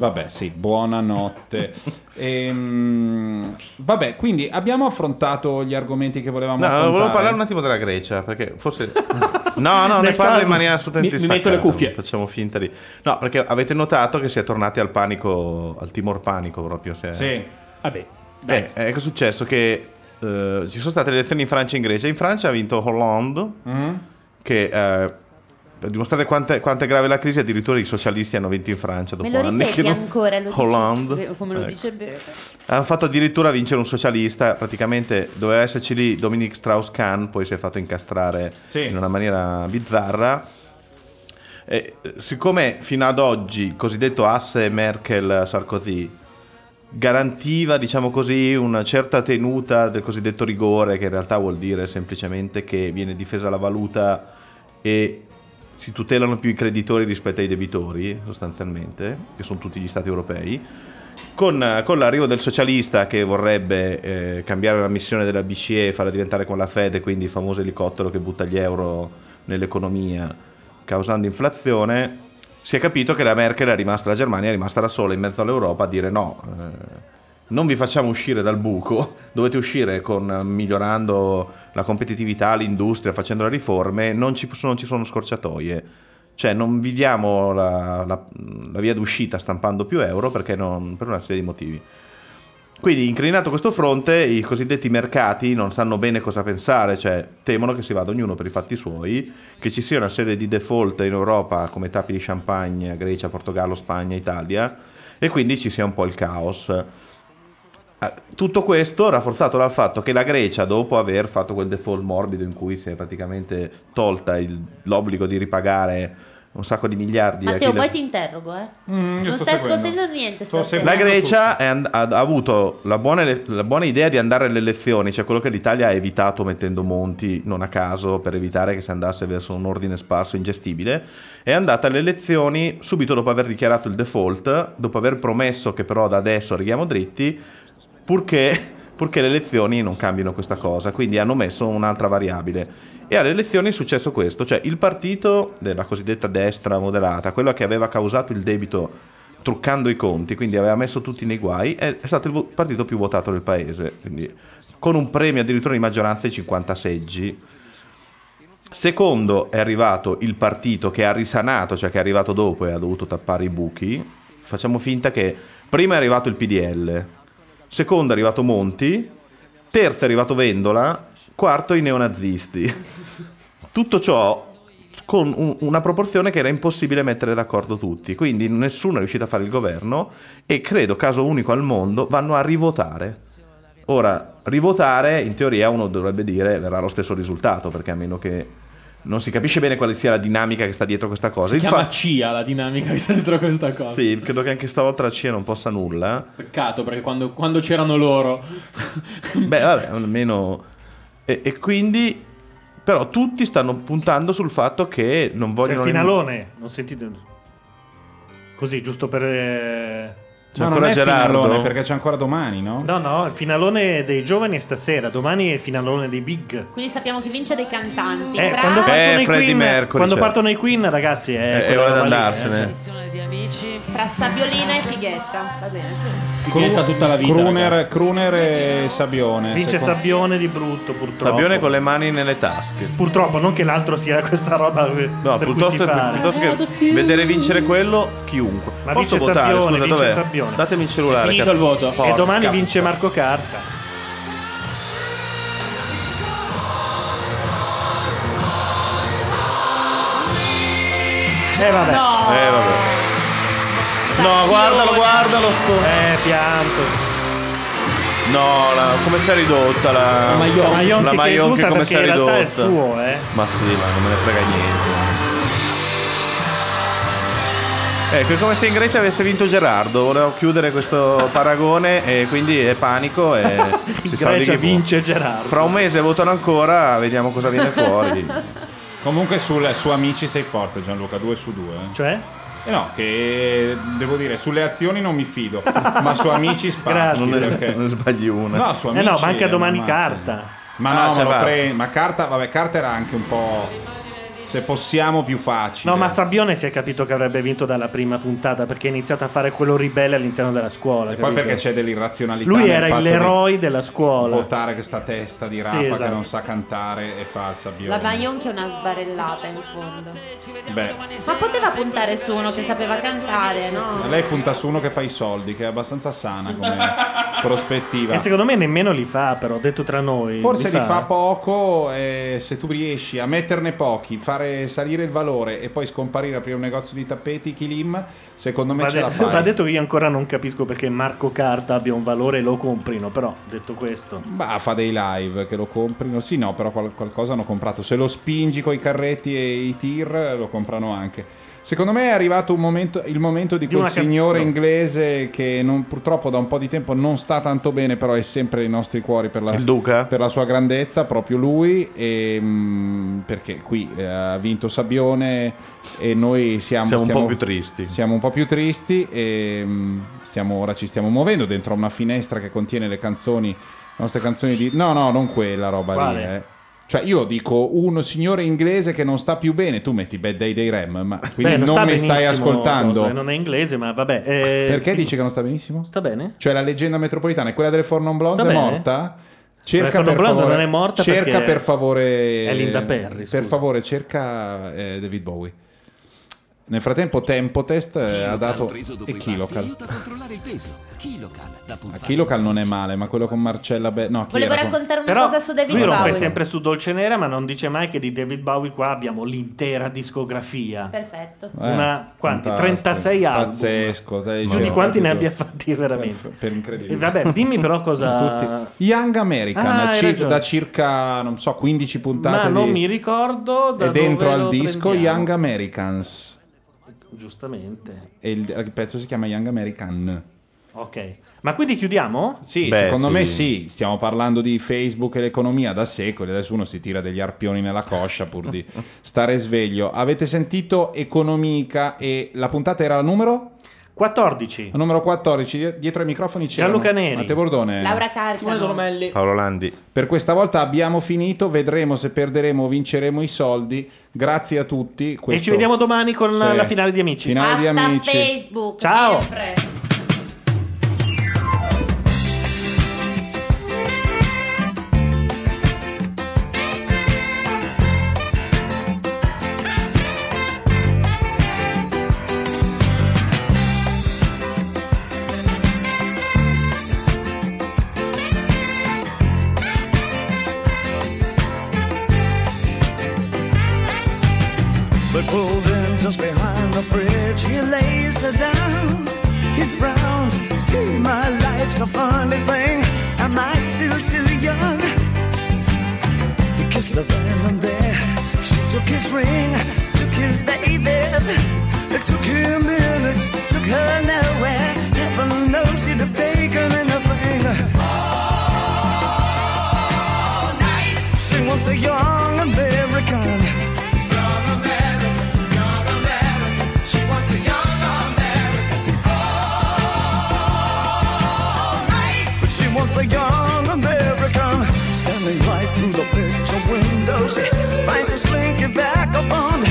Vabbè, sì, buonanotte. Ehm, vabbè, quindi abbiamo affrontato gli argomenti che volevamo No, affrontare. volevo parlare un attimo della Grecia, perché forse... No, no, ne parlo caso- in maniera assolutamente Mi- mi metto le cuffie. Facciamo finta di... No, perché avete notato che si è tornati al panico, al timor panico proprio. Se... Sì. Vabbè, Eh, eh, che è successo? Che eh, ci sono state le elezioni in Francia e in Grecia. In Francia ha vinto Hollande, Mm? che eh, per dimostrare quanto è, quanto è grave la crisi, addirittura i socialisti hanno vinto in Francia dopo Me lo anni. ripeti che non- ancora? Lo Hollande. beh, come lo Ecco. dice bene. Hanno fatto addirittura vincere un socialista, praticamente doveva esserci lì Dominique Strauss-Kahn, poi si è fatto incastrare Sì. in una maniera bizzarra. E, eh, siccome fino ad oggi il cosiddetto asse Merkel-Sarkozy garantiva, diciamo così, una certa tenuta del cosiddetto rigore, che in realtà vuol dire semplicemente che viene difesa la valuta e si tutelano più i creditori rispetto ai debitori, sostanzialmente, che sono tutti gli stati europei. Con, con l'arrivo del socialista che vorrebbe eh, cambiare la missione della BCE e farla diventare con la Fed, quindi il famoso elicottero che butta gli euro nell'economia causando inflazione, si è capito che la Merkel è rimasta, la Germania è rimasta da sola in mezzo all'Europa a dire no, eh, non vi facciamo uscire dal buco, dovete uscire con, eh, migliorando la competitività, l'industria, facendo le riforme, non ci, non ci sono scorciatoie. Cioè non vi diamo la, la- la via d'uscita stampando più euro non- per una serie di motivi. Quindi, inclinato questo fronte, i cosiddetti mercati non sanno bene cosa pensare, cioè temono che si vada ognuno per i fatti suoi, che ci sia una serie di default in Europa come tappi di champagne, Grecia, Portogallo, Spagna, Italia, e quindi ci sia un po' il caos. Eh, Tutto questo rafforzato dal fatto che la Grecia, dopo aver fatto quel default morbido in cui si è praticamente tolta il- l'obbligo di ripagare un sacco di miliardi a Matteo, le- poi ti interrogo, eh. Mm, non sto stai seguendo. ascoltando niente. La Grecia è and- ha, ha avuto la buona, ele- la buona idea di andare alle elezioni, cioè quello che l'Italia ha evitato mettendo Monti non a caso per evitare che si andasse verso un ordine sparso ingestibile. È andata alle elezioni subito dopo aver dichiarato il default, dopo aver promesso che però da adesso arriviamo dritti, purché, purché le elezioni non cambino questa cosa. Quindi hanno messo un'altra variabile. E alle elezioni è successo questo, cioè il partito della cosiddetta destra moderata, quello che aveva causato il debito truccando i conti, quindi aveva messo tutti nei guai, è stato il partito più votato del paese, quindi con un premio addirittura di maggioranza di 50 seggi. Secondo è arrivato il partito che ha risanato, cioè che è arrivato dopo e ha dovuto tappare i buchi. Facciamo finta che prima è arrivato il PDL, secondo è arrivato Monti, terzo è arrivato Vendola, quarto i neonazisti. Tutto ciò con un- una proporzione che era impossibile mettere d'accordo tutti, quindi nessuno è riuscito a fare il governo e credo, caso unico al mondo, vanno a rivotare. Ora, rivotare in teoria uno dovrebbe dire verrà lo stesso risultato, perché a meno che non si capisce bene quale sia la dinamica che sta dietro questa cosa. Si Il chiama CIA la dinamica che sta dietro questa cosa. Sì, credo che anche stavolta la CIA non possa nulla. Peccato perché quando, quando c'erano loro. Beh, vabbè, almeno. E, e quindi. Però tutti stanno puntando sul fatto che non C'è il vogliono. finalone, non sentite? Così, giusto per... eh, C'è Ma non ancora è Gerardo? finalone, perché c'è ancora domani, no? No, no, il finalone dei giovani è stasera, domani è il finalone dei big. Quindi sappiamo che vince dei cantanti. Eh, Fra- quando, partono i Freddie Queen, Mercury, quando certo. partono i Queen, ragazzi, è, È- è ora di andarsene. eh, cioè. Fra Sabiolina e Fighetta. Va bene. Fighetta tutta la vita. Kruner. Kruner e Sabione. Vince secondo- Sabbione di brutto, purtroppo. Sabbione con le mani nelle tasche. Purtroppo, non che l'altro sia questa roba No, per cui piuttosto, piuttosto che vedere vincere quello, chiunque. Ma Posso vince votare? Sabbione, Scusa, vince dov'è? Sabbione. Datemi il cellulare. È finito cazzo. il voto. E Porca domani puttana. vince Marco Carta. Eh vabbè. No. Eh, vabbè. No, guardalo, guardalo. sto- Eh, pianto. No, la- come si è ridotta la, La Maionchi. La Maionchi che come perché si è in realtà è il ridotta. suo, eh. Ma sì, ma non me ne frega niente. Ecco, è come se in Grecia avesse vinto Gerardo. Volevo chiudere questo paragone e quindi è panico e In si sa di Grecia vince Gerardo. Fra un mese votano ancora, vediamo cosa viene fuori. Comunque sul, su Amici sei forte Gianluca, 2 su 2. Cioè? Eh no, che devo dire, sulle azioni non mi fido, ma su Amici sparo. Grazie. Non perché- non sbagli una. No, su Eh Amici no, manca domani normale. carta. Ma Ah, no, ce ma, pre- ma carta, vabbè, carta era anche un po'. Se possiamo, più facile. No, ma Sabbione si è capito che avrebbe vinto dalla prima puntata perché ha iniziato a fare quello ribelle all'interno della scuola. E poi capito? perché c'è dell'irrazionalità. Lui era l'eroe della scuola. Votare questa testa di rapa Sì, che esatto. non sa cantare e fa il sabbione. La Maionchi è una sbarellata in fondo. Beh, Ma poteva puntare su uno che sapeva cantare, no? lei punta su uno che fa i soldi, che è abbastanza sana come prospettiva. E secondo me nemmeno li fa, però, detto tra noi. Forse li fa poco e se tu riesci a metterne pochi, fare salire il valore e poi scomparire, aprire un negozio di tappeti, Kilim, secondo me Va, ce de- la fai. va detto che io ancora non capisco perché Marco Carta abbia un valore e lo comprino, però detto questo. Bah, fa dei live che lo comprino. Sì, no, però qual- qualcosa hanno comprato. Se lo spingi con i carretti e i tir, lo comprano anche. Secondo me è arrivato un momento- il momento di, Di quel signore no. inglese che non- purtroppo da un po' di tempo non sta tanto bene, però è sempre nei nostri cuori per la, Il Duca? per la sua grandezza, proprio lui. E, mm, perché qui eh, ha vinto Sabbione e noi siamo, Siamo un stiamo- po' più tristi. siamo un po' più tristi e mm, stiamo, ora ci stiamo muovendo dentro una finestra che contiene le canzoni, le nostre canzoni di... No, no, non quella roba Quale? lì. Eh. Cioè io dico un signore inglese che non sta più bene, tu metti Bad Day dei Rem, ma quindi Beh, non, sta mi stai ascoltando. cosa, non è inglese, ma vabbè. eh, Perché sì. dici che non sta benissimo? Sta bene? Cioè la leggenda metropolitana è quella delle Four Non Blondes Sta è morta? Cerca Non per Blonde favore, non è morta cerca per favore è Linda Perry, Per scusa. favore, cerca eh, David Bowie. Nel frattempo Tempo Test eh, ha dato e Kilocal. aiuta a controllare il peso. Kilocal. Kilocal non è male, ma quello con Marcella Be- no, Volevo era con- raccontare una Però cosa su David lui rompe Bowie. sempre su Dolce Nera, ma non dice mai che di David Bowie qua abbiamo l'intera discografia. Perfetto. Eh, Una, quanti? fantastico. 36 album. Pazzesco, dai, Più di quanti ne abbia fatti veramente. Per, per incredibile. E vabbè, dimmi però cosa... Tutti. Young American, Ah, ci- da circa, non so, 15 puntate. Ma non di- mi ricordo da E dentro dove al lo disco prendiamo. Young Americans. Giustamente. E il, il pezzo si chiama Young American. Ok. Ma quindi chiudiamo? Sì, Beh, secondo sì. me sì. Stiamo parlando di Facebook e l'economia da secoli. Adesso uno si tira degli arpioni nella coscia pur di stare sveglio. Avete sentito Economica e la puntata era la numero? 14. La numero 14. Die- Dietro ai microfoni c'era Gianluca Neri. Matteo Bordone. Laura Carcano. Simone Dolomelli. Paolo Landi. Per questa volta abbiamo finito, vedremo se perderemo o vinceremo i soldi. Grazie a tutti. E Questo- ci vediamo domani con Sì. la finale di Amici. Finale di Basta amici. Facebook. Ciao. sempre. Babies. It took him minutes, took her nowhere. Heaven knows he'd have taken anything. All night. She wants a young American. She was the young American. Oh, night But she wants the young American. Standing right through the picture window, she finds a slinky vagabond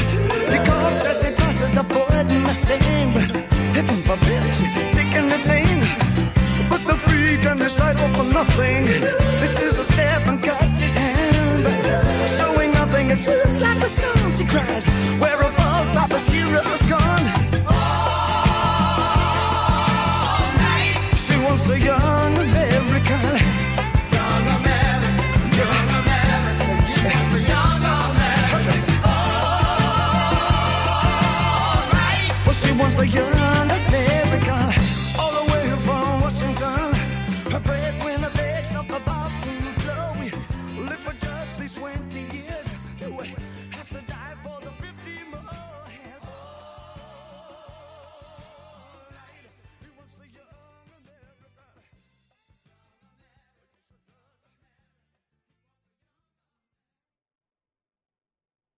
släng Ett alfabet, taking the thing But the freedom is right for nothing This is a step in God's hand. Showing nothing, it swoops like a song She cries, where are all Papa's heroes gone? All night She wants a young man once they yearn